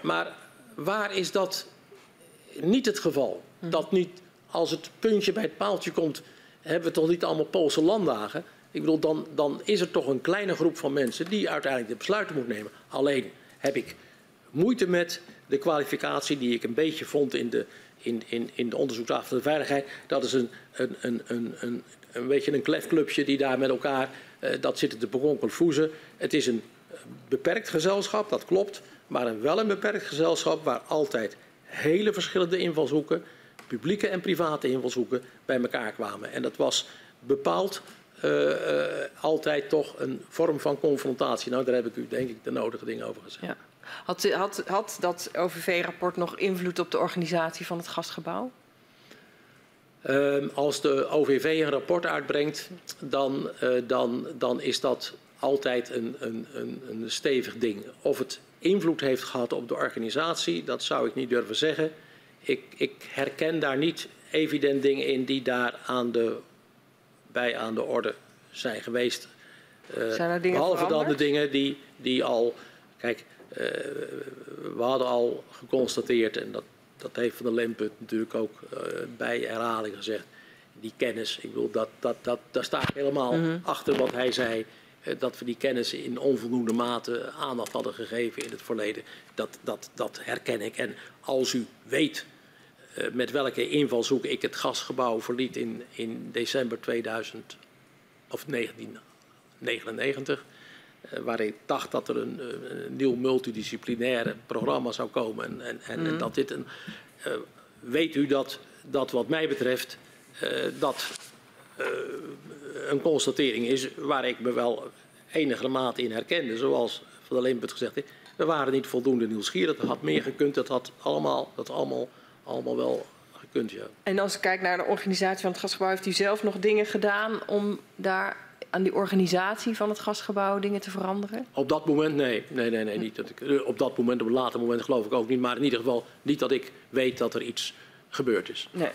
maar waar is dat niet het geval? Dat niet, als het puntje bij het paaltje komt, hebben we toch niet allemaal Poolse landdagen? Ik bedoel, dan, dan is er toch een kleine groep van mensen die uiteindelijk de besluiten moet nemen. Alleen heb ik moeite met de kwalificatie die ik een beetje vond in de, in, in, in de van de veiligheid. Dat is een, een, een, een, een, een beetje een klefclubje die daar met elkaar eh, dat zitten te bekonkelen voezen. Het is een beperkt gezelschap, dat klopt. Maar een, wel een beperkt gezelschap waar altijd hele verschillende invalshoeken, publieke en private invalshoeken, bij elkaar kwamen. En dat was bepaald eh, eh, altijd toch een vorm van confrontatie. Nou, daar heb ik u denk ik de nodige dingen over gezegd. Ja. Had, had, had dat OVV-rapport nog invloed op de organisatie van het gasgebouw? Ehm, als de OVV een rapport uitbrengt, dan, eh, dan, dan is dat altijd een, een, een, een stevig ding. Of het invloed heeft gehad op de organisatie, dat zou ik niet durven zeggen. Ik, ik herken daar niet evident dingen in die daar aan de, bij aan de orde zijn geweest. Eh, Zijn dingen behalve dan de dingen die, die al. Kijk, eh, we hadden al geconstateerd, en dat, dat heeft Van der Lemput natuurlijk ook eh, bij herhaling gezegd. Die kennis, ik bedoel, dat, dat, dat, daar sta ik helemaal achter wat hij zei. Dat we die kennis in onvoldoende mate aandacht hadden gegeven in het verleden. Dat, dat, dat herken ik. En als u weet met welke invalshoek ik het gasgebouw verliet in, in december 2000 of 1999. eh, waar ik dacht dat er een, eh, een nieuw multidisciplinaire programma zou komen. En, en, en, en dat dit een. eh, weet u dat, dat wat mij betreft. eh, dat eh, een constatering is waar ik me wel enige mate in herkende. Zoals Van der Limpert gezegd heeft. We waren niet voldoende nieuwsgierig. Dat had meer gekund. Dat had allemaal, dat allemaal, allemaal wel gekund, ja. En als ik kijk naar de organisatie van het gasgebouw, heeft u zelf nog dingen gedaan om daar aan die organisatie van het gasgebouw dingen te veranderen? Op dat moment nee. Nee, nee, nee. Niet dat ik, eh, op dat moment, op een later moment geloof ik ook niet. Maar in ieder geval niet dat ik weet dat er iets gebeurd is. Nee.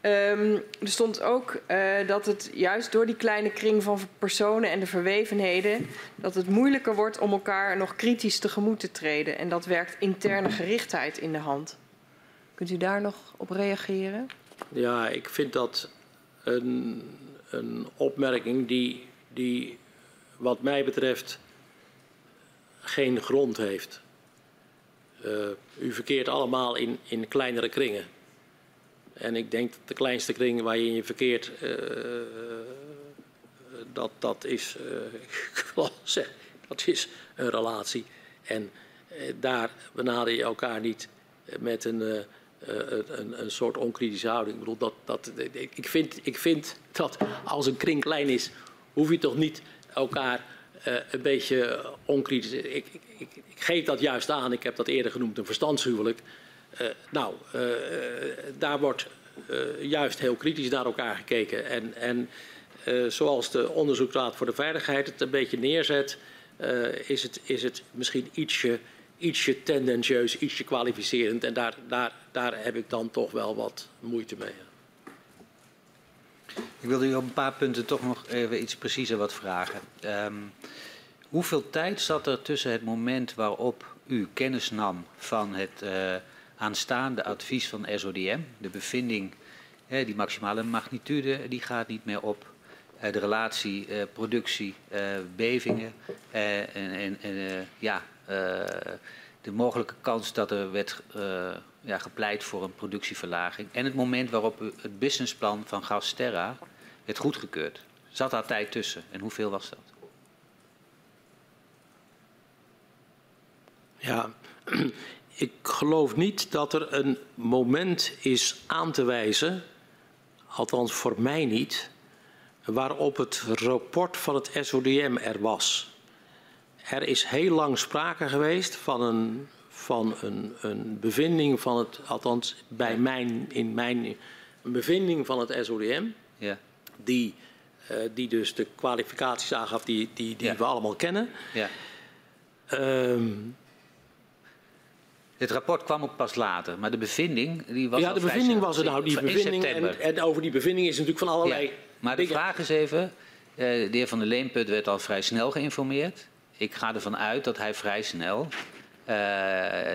Ehm, er stond ook eh, dat het juist door die kleine kring van personen en de verwevenheden, dat het moeilijker wordt om elkaar nog kritisch tegemoet te treden. En dat werkt interne gerichtheid in de hand. Kunt u daar nog op reageren? Ja, ik vind dat een, een opmerking die, die wat mij betreft geen grond heeft. Eh, u verkeert allemaal in, in kleinere kringen. En ik denk dat de kleinste kring waar je in je verkeert, eh, dat, dat, is, zeggen, dat is een relatie. En daar benader je elkaar niet met een, uh, een, een, soort onkritische houding. Ik, bedoel, dat, dat, ik, vind, ik vind dat als een kring klein is, hoef je toch niet elkaar uh, een beetje onkritisch. Ik, ik, ik, geef dat juist aan, ik heb dat eerder genoemd, een verstandshuwelijk. Uh, nou, daar wordt juist heel kritisch naar elkaar gekeken. En, en zoals de Onderzoeksraad voor de Veiligheid het een beetje neerzet, is, het, is het misschien ietsje, ietsje tendentieus, ietsje kwalificerend. En daar, daar, daar heb ik dan toch wel wat moeite mee. Ik wilde u op een paar punten toch nog even iets preciezer wat vragen. Um, hoeveel tijd zat er tussen het moment waarop u kennis nam van het uh, aanstaande advies van SODM, de bevinding, die maximale magnitude, die gaat niet meer op, uh, de relatie productie, bevingen en, en, en ja, de mogelijke kans dat er werd ja, gepleit voor een productieverlaging en het moment waarop het businessplan van Gasterra werd goedgekeurd. Zat daar tijd tussen en hoeveel was dat? Ja, ik geloof niet dat er een moment is aan te wijzen, althans voor mij niet, waarop het rapport van het SODM er was. Er is heel lang sprake geweest van een, van een, een bevinding van het, althans bij mijn, in mijn een bevinding van het SODM. Ja die, uh, die dus de kwalificaties aangaf die, die, die ja. we allemaal kennen. Ja. Um, het rapport kwam ook pas later, maar de bevinding die was Ja, de bevinding was er nou. Die bevinding, en, en, over die bevinding is natuurlijk van allerlei. Ja, maar de vraag is even: uh, de heer Van der Leemput werd al vrij snel geïnformeerd. Ik ga ervan uit dat hij vrij snel uh,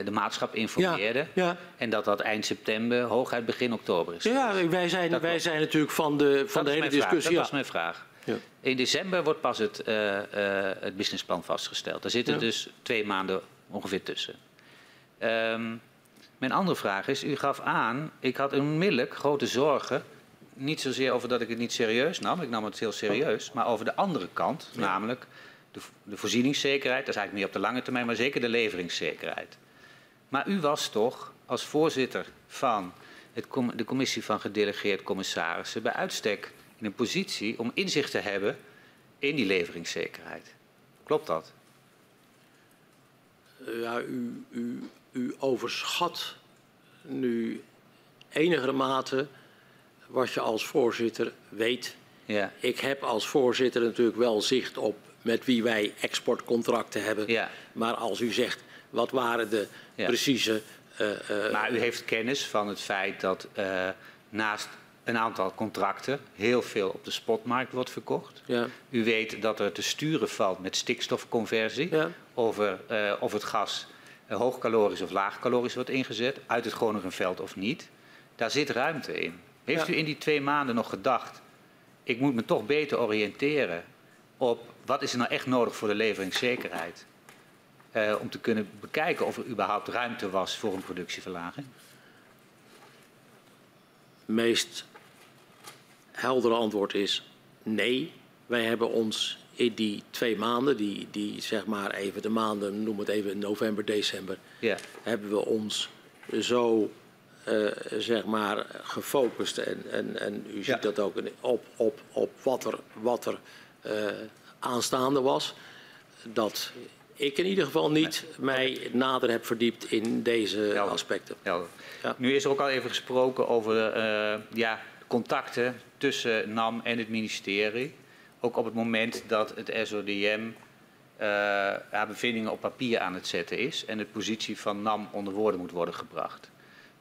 de maatschap informeerde. Ja, En dat dat eind september, hooguit begin oktober is. Ja, wij zijn, wij zijn natuurlijk van de, van de hele discussie. Dat was mijn vraag. Ja. In december wordt pas het, uh, uh, het businessplan vastgesteld. Daar zitten dus twee maanden ongeveer tussen. Um, mijn andere vraag is, u gaf aan, ik had onmiddellijk grote zorgen. Niet zozeer over dat ik het niet serieus nam, ik nam het heel serieus. Maar over de andere kant, namelijk de, de voorzieningszekerheid, dat is eigenlijk meer op de lange termijn, maar zeker de leveringszekerheid. Maar u was toch als voorzitter van het, de commissie van gedelegeerd commissarissen bij uitstek in een positie om inzicht te hebben in die leveringszekerheid. Klopt dat? Ja, u, u, u overschat nu enige mate wat je als voorzitter weet. Ja. Ik heb als voorzitter natuurlijk wel zicht op met wie wij exportcontracten hebben. Ja. Maar als u zegt, wat waren de ja. precieze... Uh, uh, maar u heeft kennis van het feit dat uh, naast een aantal contracten heel veel op de spotmarkt wordt verkocht. Ja. U weet dat er te sturen valt met stikstofconversie over of het gas hoogkalorisch of laagkalorisch wordt ingezet, uit het Groningenveld of niet. Daar zit ruimte in. Heeft u in die twee maanden nog gedacht, ik moet me toch beter oriënteren op wat is er nou echt nodig voor de leveringszekerheid? Uh, om te kunnen bekijken of er überhaupt ruimte was voor een productieverlaging? Het meest heldere antwoord is nee. Wij hebben ons in die twee maanden, die, die zeg maar even de maanden, noem het even november, december, ja. hebben we ons zo uh, zeg maar gefocust en, en, en u ziet ja. dat ook op, op, op wat er, wat er uh, aanstaande was. Dat ik in ieder geval niet mij nader heb verdiept in deze aspecten. Ja. Nu is er ook al even gesproken over uh, ja, contacten tussen NAM en het ministerie. Ook op het moment dat het SODM uh, ja, bevindingen op papier aan het zetten is en de positie van NAM onder woorden moet worden gebracht.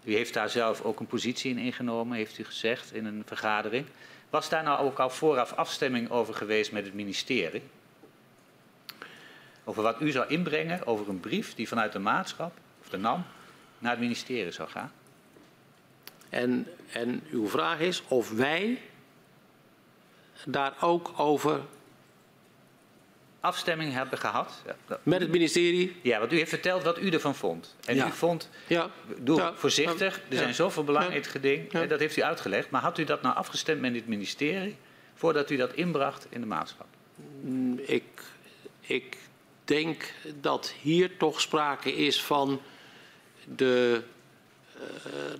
U heeft daar zelf ook een positie in ingenomen, heeft u gezegd in een vergadering. Was daar nou ook al vooraf afstemming over geweest met het ministerie? Over wat u zou inbrengen over een brief die vanuit de maatschap, of de NAM, naar het ministerie zou gaan? En, en uw vraag is of wij daar ook over afstemming hebben gehad. Met het ministerie? Ja, want u heeft verteld wat u ervan vond. En u vond, ja. doe voorzichtig, er zijn zoveel belangrijke dingen, dat heeft u uitgelegd. Maar had u dat nou afgestemd met het ministerie voordat u dat inbracht in de maatschap? Mm, ik, ik denk dat hier toch sprake is van de, uh,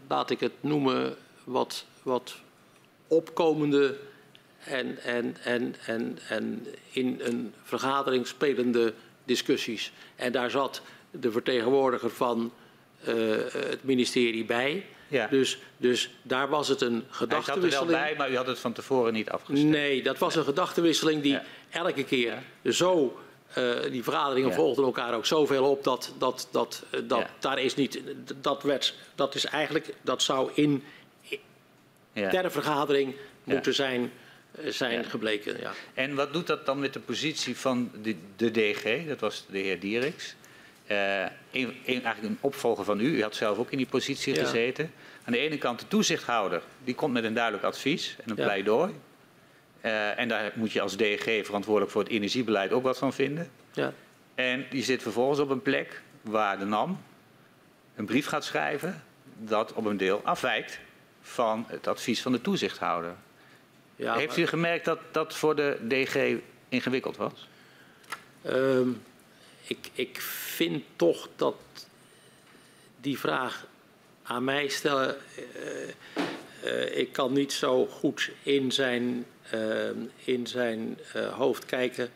laat ik het noemen, wat, wat opkomende en, en, en, en, en in een vergadering spelende discussies. En daar zat de vertegenwoordiger van uh, het ministerie bij. Ja. Dus, dus daar was het een gedachtenwisseling. Hij zat er wel bij, maar u had het van tevoren niet afgestemd. Nee, dat was een gedachtenwisseling die ja. elke keer zo... Uh, die vergaderingen volgden elkaar ook zoveel op dat, dat, dat, uh, dat daar is niet... Dat, werd, dat is eigenlijk... Dat zou in ter vergadering moeten zijn zijn ja. gebleken. Ja. En wat doet dat dan met de positie van de, de DG? Dat was de heer Dieriks. Uh, een, een, eigenlijk een opvolger van u. U had zelf ook in die positie ja. gezeten. Aan de ene kant de toezichthouder. Die komt met een duidelijk advies en een pleidooi. Uh, en daar moet je als DG verantwoordelijk voor het energiebeleid ook wat van vinden. Ja. En die zit vervolgens op een plek waar de NAM een brief gaat schrijven dat op een deel afwijkt van het advies van de toezichthouder. Ja, Heeft u gemerkt dat dat voor de DG ingewikkeld was? Um, ik, ik vind toch dat die vraag aan mij stellen. Uh, uh, ik kan niet zo goed in zijn, uh, in zijn hoofd kijken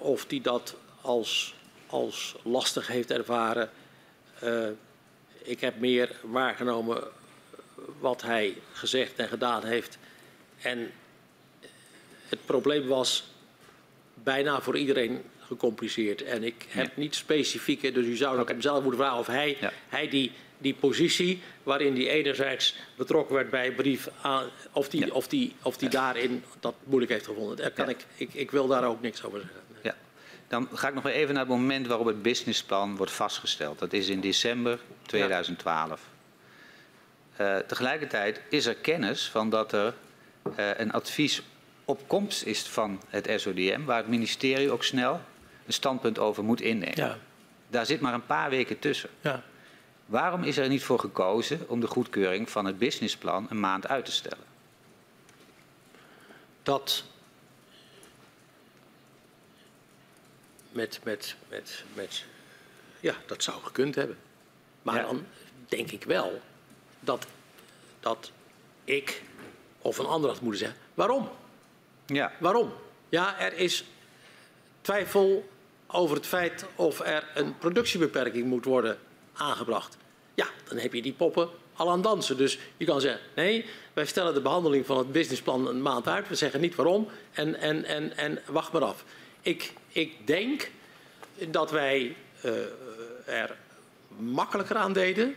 of hij dat als, als lastig heeft ervaren. ik heb meer waargenomen wat hij gezegd en gedaan heeft. En het probleem was bijna voor iedereen gecompliceerd. En ik heb ja. niet specifieke, dus u zou okay. hem zelf moeten vragen of hij, ja. hij die, die positie waarin die enerzijds betrokken werd bij brief aan, of die, ja. of die, of die daarin dat moeilijk heeft gevonden. Daar kan ik, ik, ik wil daar ook niks over zeggen. Ja. Dan ga ik nog even naar het moment waarop het businessplan wordt vastgesteld. Dat is in december 2012. Uh, tegelijkertijd is er kennis van dat er een advies op komst is van het SODM, waar het ministerie ook snel een standpunt over moet innemen. Ja. Daar zit maar een paar weken tussen. Ja. Waarom is er niet voor gekozen om de goedkeuring van het businessplan een maand uit te stellen? Dat met, met, met, met, ja, dat zou gekund hebben. Maar ja. dan denk ik wel dat, dat ik of een ander had moeten zeggen. Waarom? Ja. Waarom? Ja, er is twijfel over het feit of er een productiebeperking moet worden aangebracht. Ja, dan heb je die poppen al aan dansen. Dus je kan zeggen, nee, wij stellen de behandeling van het businessplan een maand uit. We zeggen niet waarom en, en, en, en wacht maar af. Ik, ik denk dat wij uh, er makkelijker aan deden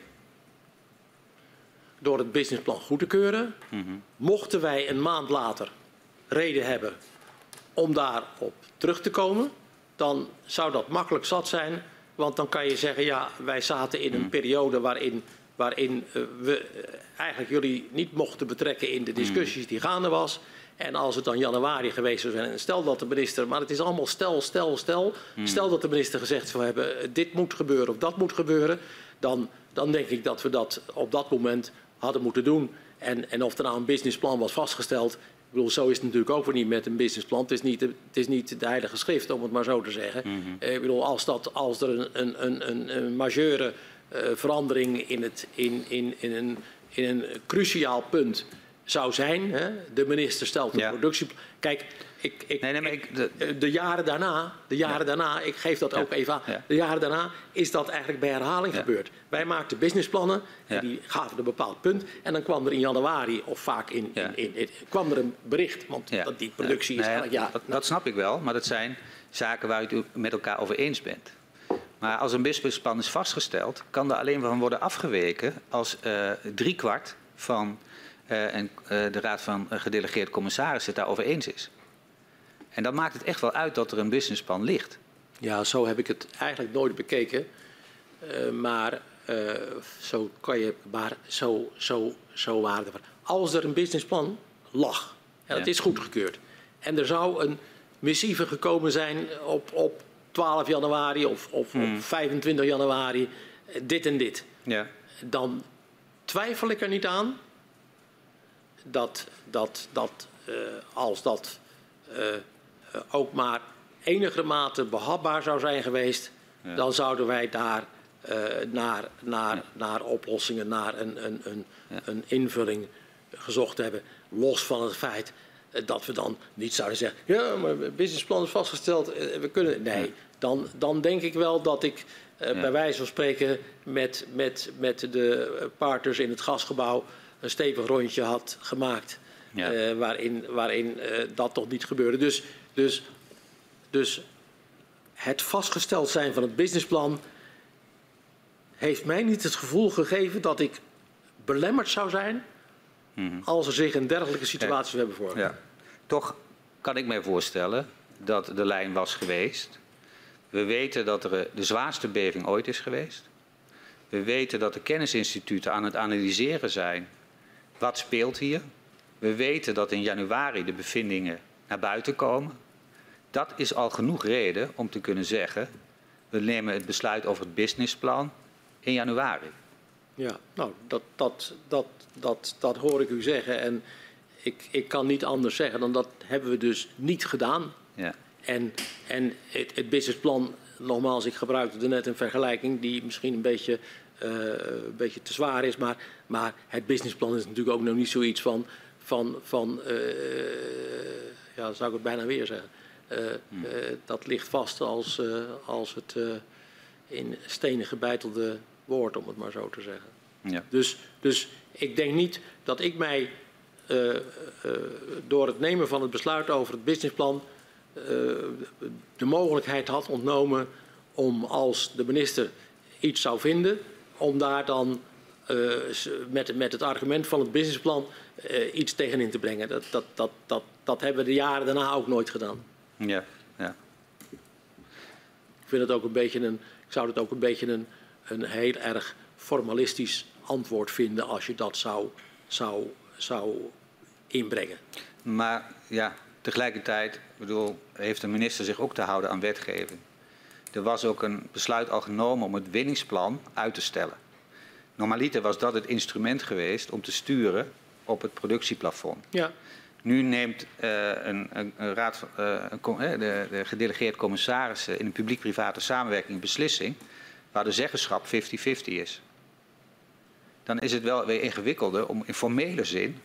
door het businessplan goed te keuren. Mm -hmm. Mochten wij een maand later reden hebben om daarop terug te komen, dan zou dat makkelijk zat zijn. Want dan kan je zeggen, ja, wij zaten in een mm. periode waarin, waarin uh, we uh, eigenlijk jullie niet mochten betrekken in de discussies die gaande was. En als het dan januari geweest zou zijn, en stel dat de minister, maar het is allemaal stel, stel, stel. Mm. Stel dat de minister gezegd zou hebben, dit moet gebeuren of dat moet gebeuren. Dan, dan denk ik dat we dat op dat moment hadden moeten doen. En, en of er nou een businessplan was vastgesteld, ik bedoel, zo is het natuurlijk ook weer niet met een businessplan. Het is niet de, het is niet de heilige schrift, om het maar zo te zeggen. Mm -hmm. uh, ik bedoel, als, dat, als er een, een, een, een majeure uh, verandering in, het, in, in, in, een, in een cruciaal punt zou zijn, hè, de minister stelt een ja. productie. Kijk, ik, ik, nee, nee, maar ik, de, de, jaren daarna, de jaren ja. daarna, ik geef dat ja. ook even aan, de jaren daarna is dat eigenlijk bij herhaling gebeurd. Wij maakten businessplannen en die gaven een bepaald punt. En dan kwam er in januari, of vaak in, in, in, in kwam er een bericht, want dat die productie is elk jaar. Dat, dat snap ik wel, maar dat zijn zaken waar u het met elkaar over eens bent. Maar als een businessplan is vastgesteld, kan er alleen van worden afgeweken als uh, driekwart van en, uh, de Raad van Gedelegeerd Commissarissen het daarover eens is. En dan maakt het echt wel uit dat er een businessplan ligt. Ja, zo heb ik het eigenlijk nooit bekeken. Uh, maar uh, zo kan je, maar zo, zo, zo er. Als er een businessplan lag, en dat ja. is goedgekeurd, en er zou een missieve gekomen zijn op, op 12 januari of, of hmm. op 25 januari, dit en dit, ja. dan twijfel ik er niet aan dat, dat, dat uh, als dat uh, ook maar enige mate behapbaar zou zijn geweest, Ja. dan zouden wij daar eh, naar, naar, naar oplossingen, naar een, een, een, Ja. een invulling gezocht hebben. Los van het feit eh, dat we dan niet zouden zeggen: ja, maar het businessplan is vastgesteld, eh, we kunnen. Nee, dan, dan denk ik wel dat ik eh, Ja. bij wijze van spreken met, met, met de partners in het gasgebouw een stevig rondje had gemaakt. Ja. eh, waarin waarin eh, dat toch niet gebeurde. Dus, dus, dus het vastgesteld zijn van het businessplan heeft mij niet het gevoel gegeven dat ik belemmerd zou zijn als er zich een dergelijke situatie zou hebben voorgedaan. Ja. Toch kan ik mij voorstellen dat de lijn was geweest. We weten dat er eh, de zwaarste beving ooit is geweest. We weten dat de kennisinstituten aan het analyseren zijn. Wat speelt hier? We weten dat in januari de bevindingen naar buiten komen. Dat is al genoeg reden om te kunnen zeggen... we nemen het besluit over het businessplan in januari. Ja, nou, dat, dat, dat, dat, dat hoor ik u zeggen. En ik, ik kan niet anders zeggen dan dat hebben we dus niet gedaan. Ja. En, en het, het businessplan, nogmaals, ik gebruikte er net een vergelijking die misschien een beetje, een beetje te zwaar is. Maar, maar het businessplan is natuurlijk ook nog niet zoiets van, van, van eh, ja, zou ik het bijna weer zeggen. Eh, eh, dat ligt vast als, eh, als het eh, in stenen gebeitelde woord, om het maar zo te zeggen. Ja. Dus, dus ik denk niet dat ik mij eh, eh, door het nemen van het besluit over het businessplan eh, de mogelijkheid had ontnomen om als de minister iets zou vinden, om daar dan eh, met, met het argument van het businessplan eh, iets tegenin te brengen. Dat, dat, dat, dat, dat hebben we de jaren daarna ook nooit gedaan. Ja. Ja. Ik, vind het ook een beetje een, ik zou het ook een beetje een, een heel erg formalistisch antwoord vinden als je dat zou, zou, zou inbrengen. Maar ja, tegelijkertijd bedoel, heeft de minister zich ook te houden aan wetgeving. Er was ook een besluit al genomen om het winningsplan uit te stellen. Normaliter was dat het instrument geweest om te sturen op het productieplafond. Ja, Nu neemt eh, een, een, een raad, eh, een de, de gedelegeerd commissarissen in een publiek-private samenwerking een beslissing waar de zeggenschap 50-50 is. Dan is het wel weer ingewikkelder om in formele zin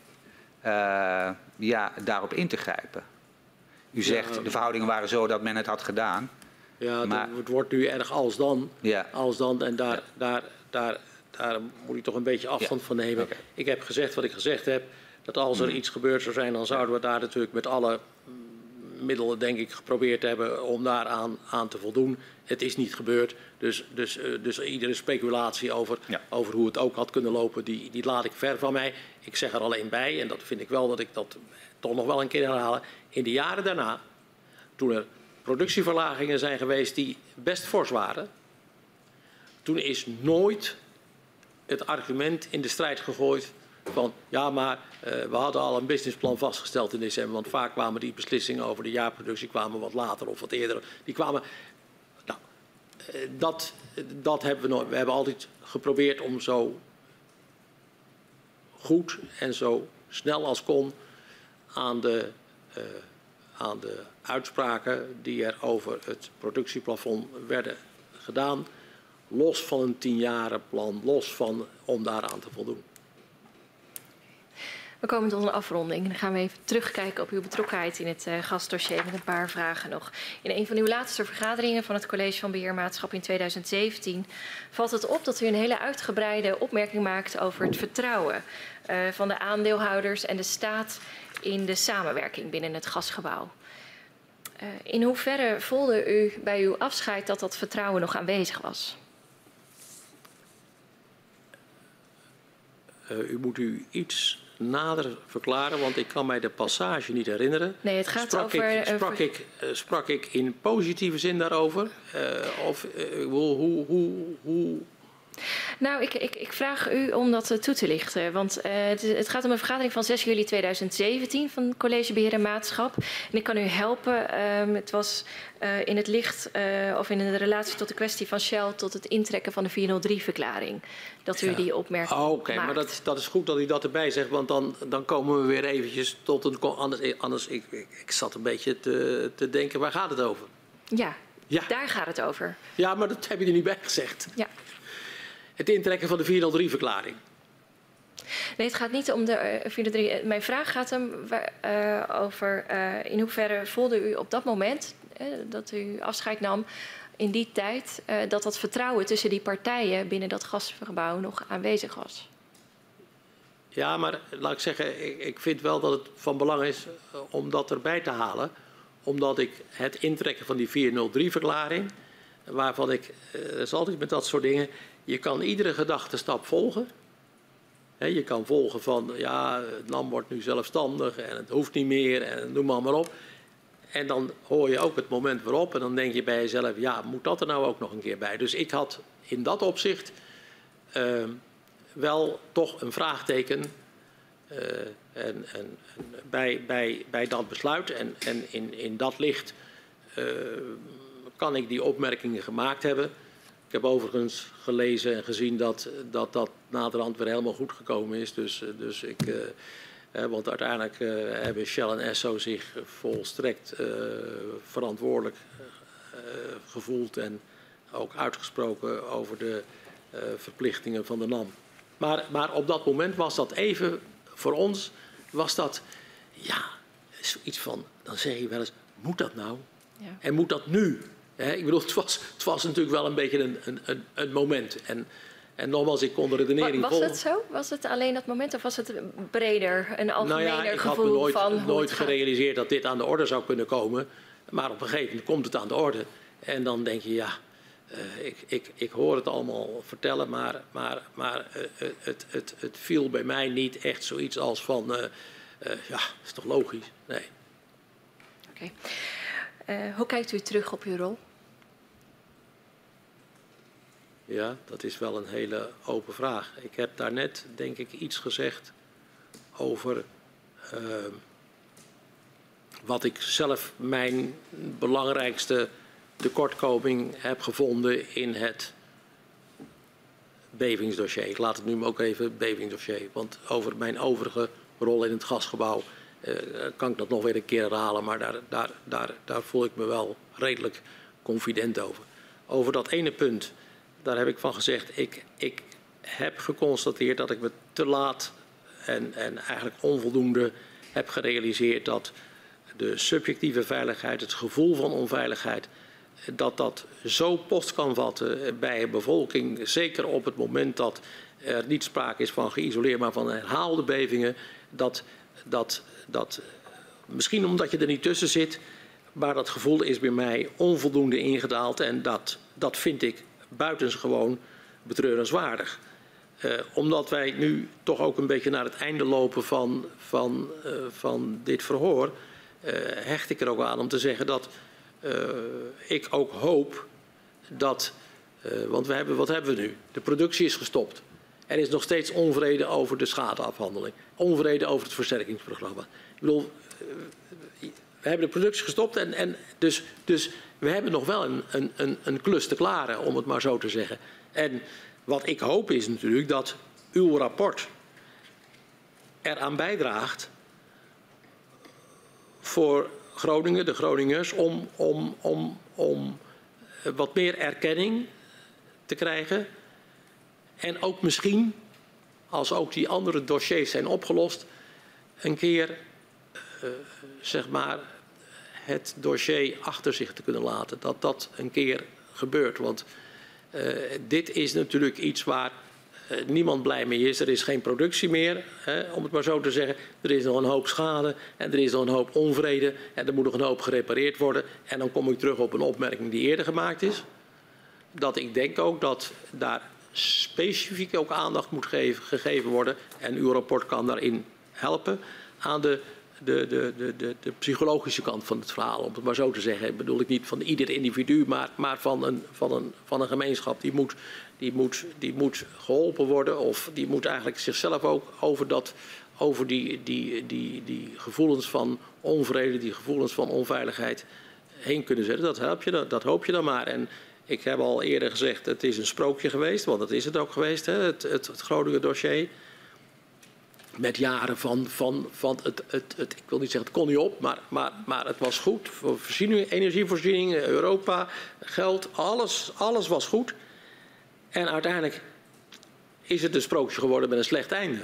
eh, ja, daarop in te grijpen. U zegt de verhoudingen waren zo dat men het had gedaan. Ja Maar- het wordt nu erg als dan. Ja, Als dan en daar, Ja. daar, daar, daar moet ik toch een beetje afstand Ja. van nemen. Ik heb gezegd wat ik gezegd heb. Dat als er iets gebeurd zou zijn, dan zouden we daar natuurlijk met alle mm, middelen, denk ik, geprobeerd hebben om daaraan aan te voldoen. Het is niet gebeurd. Dus, dus, eh, dus iedere speculatie over, Ja. over hoe het ook had kunnen lopen, die, die laat ik ver van mij. Ik zeg er alleen bij, en dat vind ik wel dat ik dat toch nog wel een keer herhalen. In de jaren daarna, toen er productieverlagingen zijn geweest die best fors waren, toen is nooit het argument in de strijd gegooid van ja, maar eh, we hadden al een businessplan vastgesteld in december, want vaak kwamen die beslissingen over de jaarproductie kwamen wat later of wat eerder. Die kwamen. Nou, eh, dat, dat hebben we nooit. We hebben altijd geprobeerd om zo goed en zo snel als kon aan de, eh, aan de uitspraken die er over het productieplafond werden gedaan, los van een tienjarenplan, los van om daaraan te voldoen. We komen tot een afronding. Dan gaan we even terugkijken op uw betrokkenheid in het uh, gasdossier met een paar vragen nog. In een van uw laatste vergaderingen van het College van Beheermaatschap in 2017 valt het op dat u een hele uitgebreide opmerking maakt over het vertrouwen uh, van de aandeelhouders en de staat in de samenwerking binnen het gasgebouw. Uh, in hoeverre voelde u bij uw afscheid dat dat vertrouwen nog aanwezig was? Uh, u moet u iets nader verklaren, want ik kan mij de passage niet herinneren. Nee, het gaat sprak over... Ik, sprak, ik, sprak ik in positieve zin daarover? Of hoe, hoe, hoe... Nou, ik, ik, ik, vraag u om dat toe te lichten. Want uh, het, het, gaat om een vergadering van 6 juli 2017 van het College Beheer en Maatschap. En ik kan u helpen. Um, het was uh, in het licht uh, of in de relatie tot de kwestie van Shell tot het intrekken van de 403-verklaring. Dat u ja. die opmerking oh, Oké, okay, maar dat, dat is goed dat u dat erbij zegt. Want dan, dan komen we weer eventjes tot een... Anders, anders ik, ik, ik zat een beetje te, te denken, waar gaat het over? Ja, Ja. daar gaat het over. Ja, maar dat heb je er niet bij gezegd. Ja. Het intrekken van de 403-verklaring. Nee, het gaat niet om de eh, 403. Eh, Mijn vraag gaat hem eh, over eh, in hoeverre voelde u op dat moment eh, dat u afscheid nam in die tijd eh, dat dat vertrouwen tussen die partijen binnen dat gasgebouw nog aanwezig was. Ja, maar laat ik zeggen, ik, ik vind wel dat het van belang is eh, om dat erbij te halen. Omdat ik het intrekken van die 403-verklaring, waarvan ik, eh, dat is altijd met dat soort dingen, je kan iedere gedachtenstap volgen. Je kan volgen van, ja, het land wordt nu zelfstandig en het hoeft niet meer en noem maar, maar op. En dan hoor je ook het moment waarop en dan denk je bij jezelf, ja, moet dat er nou ook nog een keer bij? Dus ik had in dat opzicht ehm, wel toch een vraagteken eh, en, en bij, bij, bij dat besluit. En, en in, in dat licht eh, kan ik die opmerkingen gemaakt hebben. Ik heb overigens gelezen en gezien dat dat, dat naderhand weer helemaal goed gekomen is. Dus, eh, dus ik, eh, want uiteindelijk eh, hebben Shell en Esso zich volstrekt eh, verantwoordelijk gevoeld en ook uitgesproken over de verplichtingen van de NAM. Maar, maar op dat moment was dat even, voor ons, was dat, ja, zoiets van, dan zeg je wel eens, moet dat nou? Ja. En moet dat nu? Ik bedoel, het was, het was natuurlijk wel een beetje een, een, een, moment. En, en nogmaals, ik kon de redenering Was het zo? Was het alleen dat moment of was het breder, een Nou algemener ja, ik had gevoel me nooit, van nooit gerealiseerd dat dit aan de orde zou kunnen komen. Maar op een gegeven moment komt het aan de orde. En dan denk je, ja, eh, ik, ik, ik hoor het allemaal vertellen, maar, maar, maar eh, eh, het, het, het viel bij mij niet echt zoiets als van, eh, ja, is toch logisch? Nee. Oké. Eh, hoe kijkt u terug op uw rol? Ja, dat is wel een hele open vraag. Ik heb daarnet, denk ik, iets gezegd over ehm, wat ik zelf mijn belangrijkste tekortkoming heb gevonden in het bevingsdossier. Ik laat het nu ook even bevingsdossier, want over mijn overige rol in het gasgebouw kan ik dat nog weer een keer herhalen, maar daar, daar, daar, daar voel ik me wel redelijk confident over. Over dat ene punt, daar heb ik van gezegd, ik, ik heb geconstateerd dat ik me te laat en, en eigenlijk onvoldoende heb gerealiseerd dat de subjectieve veiligheid, het gevoel van onveiligheid, dat dat zo post kan vatten bij een bevolking, zeker op het moment dat er niet sprake is van geïsoleerd, maar van herhaalde bevingen, dat, dat, dat misschien omdat je er niet tussen zit, maar dat gevoel is bij mij onvoldoende ingedaald en dat, dat vind ik buitengewoon betreurenswaardig. Eh, omdat wij nu toch ook een beetje naar het einde lopen van, van, eh, van dit verhoor, eh, hecht ik er ook aan om te zeggen dat eh, ik ook hoop dat. eh, want we hebben, wat hebben we nu? De productie is gestopt. Er is nog steeds onvrede over de schadeafhandeling. Onvrede over het versterkingsprogramma. Ik bedoel, eh, we hebben de productie gestopt en, en dus, dus we hebben nog wel een, een, een, klus te klaren, om het maar zo te zeggen. En wat ik hoop is natuurlijk dat uw rapport eraan bijdraagt voor Groningen, de Groningers, om, om, om, om eh, wat meer erkenning te krijgen. En ook misschien, als ook die andere dossiers zijn opgelost, een keer eh, zeg maar het dossier achter zich te kunnen laten. Dat dat een keer gebeurt. Want eh, dit is natuurlijk iets waar eh, niemand blij mee is. Er is geen productie meer, hè, om het maar zo te zeggen. Er is nog een hoop schade en er is nog een hoop onvrede. En er moet nog een hoop gerepareerd worden. En dan kom ik terug op een opmerking die eerder gemaakt is. Dat ik denk ook dat daar specifiek ook aandacht moet geven, gegeven worden. En uw rapport kan daarin helpen aan de de, de, de, psychologische kant van het verhaal, om het maar zo te zeggen. Bedoel ik niet van ieder individu, maar, maar van, een, van, een, van een gemeenschap. Die moet, die, moet, die moet geholpen worden of die moet eigenlijk zichzelf ook over, dat, over die, die, die, die gevoelens van onvrede, die gevoelens van onveiligheid heen kunnen zetten. Dat, help je, dat hoop je dan maar. En ik heb al eerder gezegd, het is een sprookje geweest, want dat is het ook geweest, hè, het, het, het Groningen dossier. met jaren van, van, van het, het, het, ik wil niet zeggen het kon niet op, maar, maar, maar het was goed. Voor voorziening, energievoorziening, Europa, geld, alles, alles was goed. En uiteindelijk is het een sprookje geworden met een slecht einde.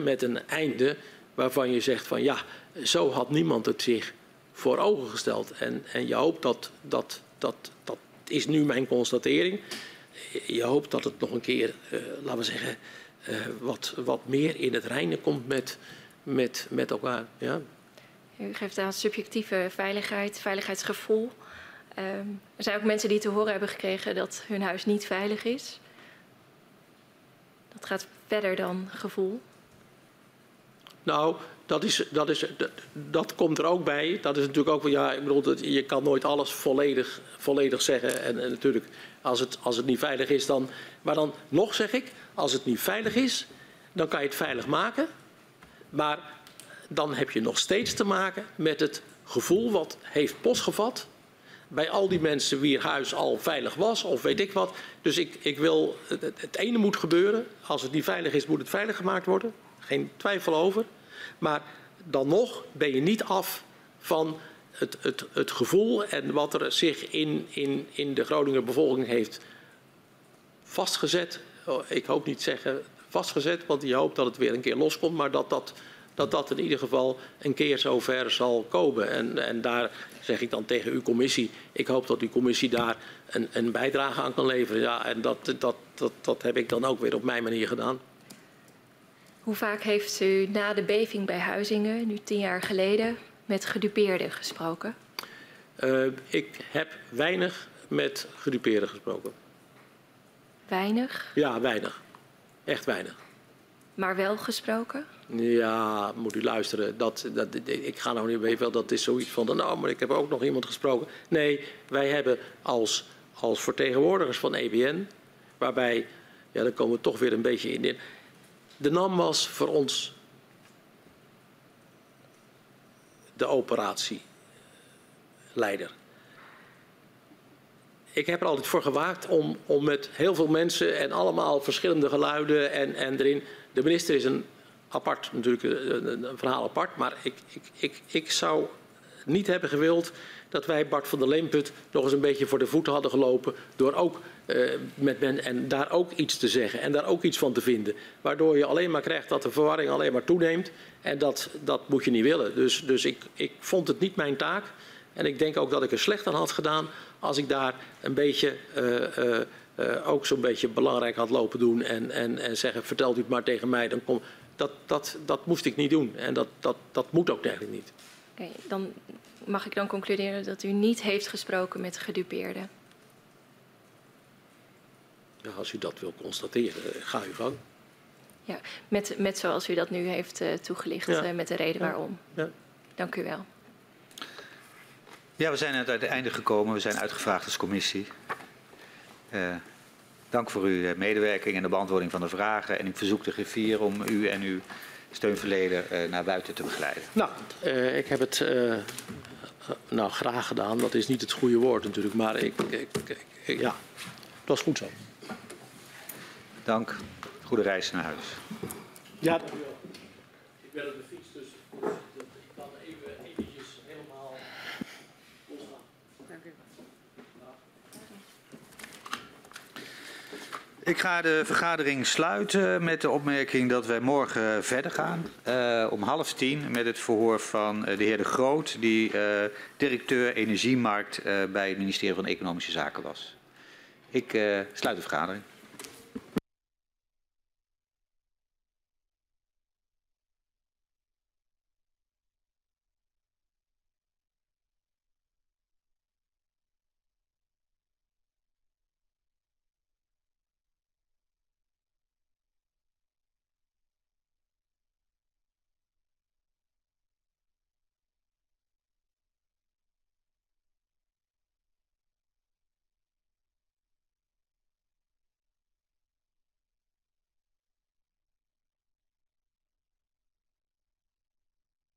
Met een einde waarvan je zegt van ja, zo had niemand het zich voor ogen gesteld. En, en je hoopt dat, dat, dat is nu mijn constatering. Je hoopt dat het nog een keer, uh, laten we zeggen, uh, wat, wat meer in het reinen komt met, met, met elkaar. Ja. U geeft aan subjectieve veiligheid, veiligheidsgevoel. Uh, er zijn ook mensen die te horen hebben gekregen dat hun huis niet veilig is. Dat gaat verder dan gevoel. Nou, dat, is, dat, is, dat, komt er ook bij. Dat is natuurlijk ook, ja, ik bedoel, dat, je kan nooit alles volledig, volledig zeggen. En, en, natuurlijk, als het, als het niet veilig is, dan. Maar dan nog zeg ik, als het niet veilig is, dan kan je het veilig maken. Maar dan heb je nog steeds te maken met het gevoel wat heeft postgevat bij al die mensen wie huis al veilig was of weet ik wat. Dus ik, ik wil, het, het ene moet gebeuren. Als het niet veilig is, moet het veilig gemaakt worden. Geen twijfel over. Maar dan nog ben je niet af van het, het, het gevoel en wat er zich in, in, in de Groninger bevolking heeft vastgezet. Oh, ik hoop niet zeggen vastgezet, want je hoopt dat het weer een keer loskomt, maar dat dat, dat, dat in ieder geval een keer zover zal komen. En, en daar zeg ik dan tegen uw commissie, ik hoop dat uw commissie daar een, een bijdrage aan kan leveren. Ja, en dat, dat, dat, dat heb ik dan ook weer op mijn manier gedaan. Hoe vaak heeft u na de beving bij Huizingen, nu tien jaar geleden, met gedupeerden gesproken? Uh, ik heb weinig met gedupeerden gesproken. Weinig? Ja, weinig. Echt weinig. Maar wel gesproken? Ja, moet u luisteren. Dat, dat, ik ga nou niet weten, dat is zoiets van, nou, maar ik heb ook nog iemand gesproken. Nee, wij hebben als, als vertegenwoordigers van EBN, waarbij, ja, dan komen we toch weer een beetje in. De NAM was voor ons de operatieleider. Ik heb er altijd voor gewaakt om, om met heel veel mensen en allemaal verschillende geluiden en, en erin. De minister is een apart, natuurlijk een, een verhaal apart, maar ik, ik, ik, ik zou niet hebben gewild dat wij Bart van der Leemput nog eens een beetje voor de voeten hadden gelopen door ook uh, met men en daar ook iets te zeggen en daar ook iets van te vinden. Waardoor je alleen maar krijgt dat de verwarring alleen maar toeneemt en dat, dat moet je niet willen. Dus, dus ik, ik vond het niet mijn taak en ik denk ook dat ik er slecht aan had gedaan als ik daar een beetje uh, uh, ook zo'n beetje belangrijk had lopen doen en, en, en zeggen vertelt u het maar tegen mij. Dan kom, dat, dat, dat moest ik niet doen en dat, dat, dat moet ook eigenlijk niet. Oké, dan mag ik dan concluderen dat u niet heeft gesproken met gedupeerden? Ja, als u dat wil constateren, ga uw gang. Ja, met, met zoals u dat nu heeft uh, toegelicht, ja. uh, met de reden ja. waarom. Ja. Dank u wel. Ja, we zijn uit het einde gekomen. We zijn uitgevraagd als commissie. Uh, dank voor uw medewerking en de beantwoording van de vragen. En ik verzoek de griffier om u en uw steunverleden uh, naar buiten te begeleiden. Nou, uh, ik heb het uh, nou, graag gedaan. Dat is niet het goede woord natuurlijk, maar ik, ik, ik, ja, het was goed zo. Dank. Goede reis naar huis. Ja, dank u wel. Ik ben op de fiets, dus ik kan even eventjes helemaal losgaan. Dank u. Ik ga de vergadering sluiten met de opmerking dat wij morgen verder gaan. Uh, om half tien met het verhoor van uh, de heer De Groot, die uh, directeur Energiemarkt bij het ministerie van Economische Zaken was. Ik sluit de vergadering.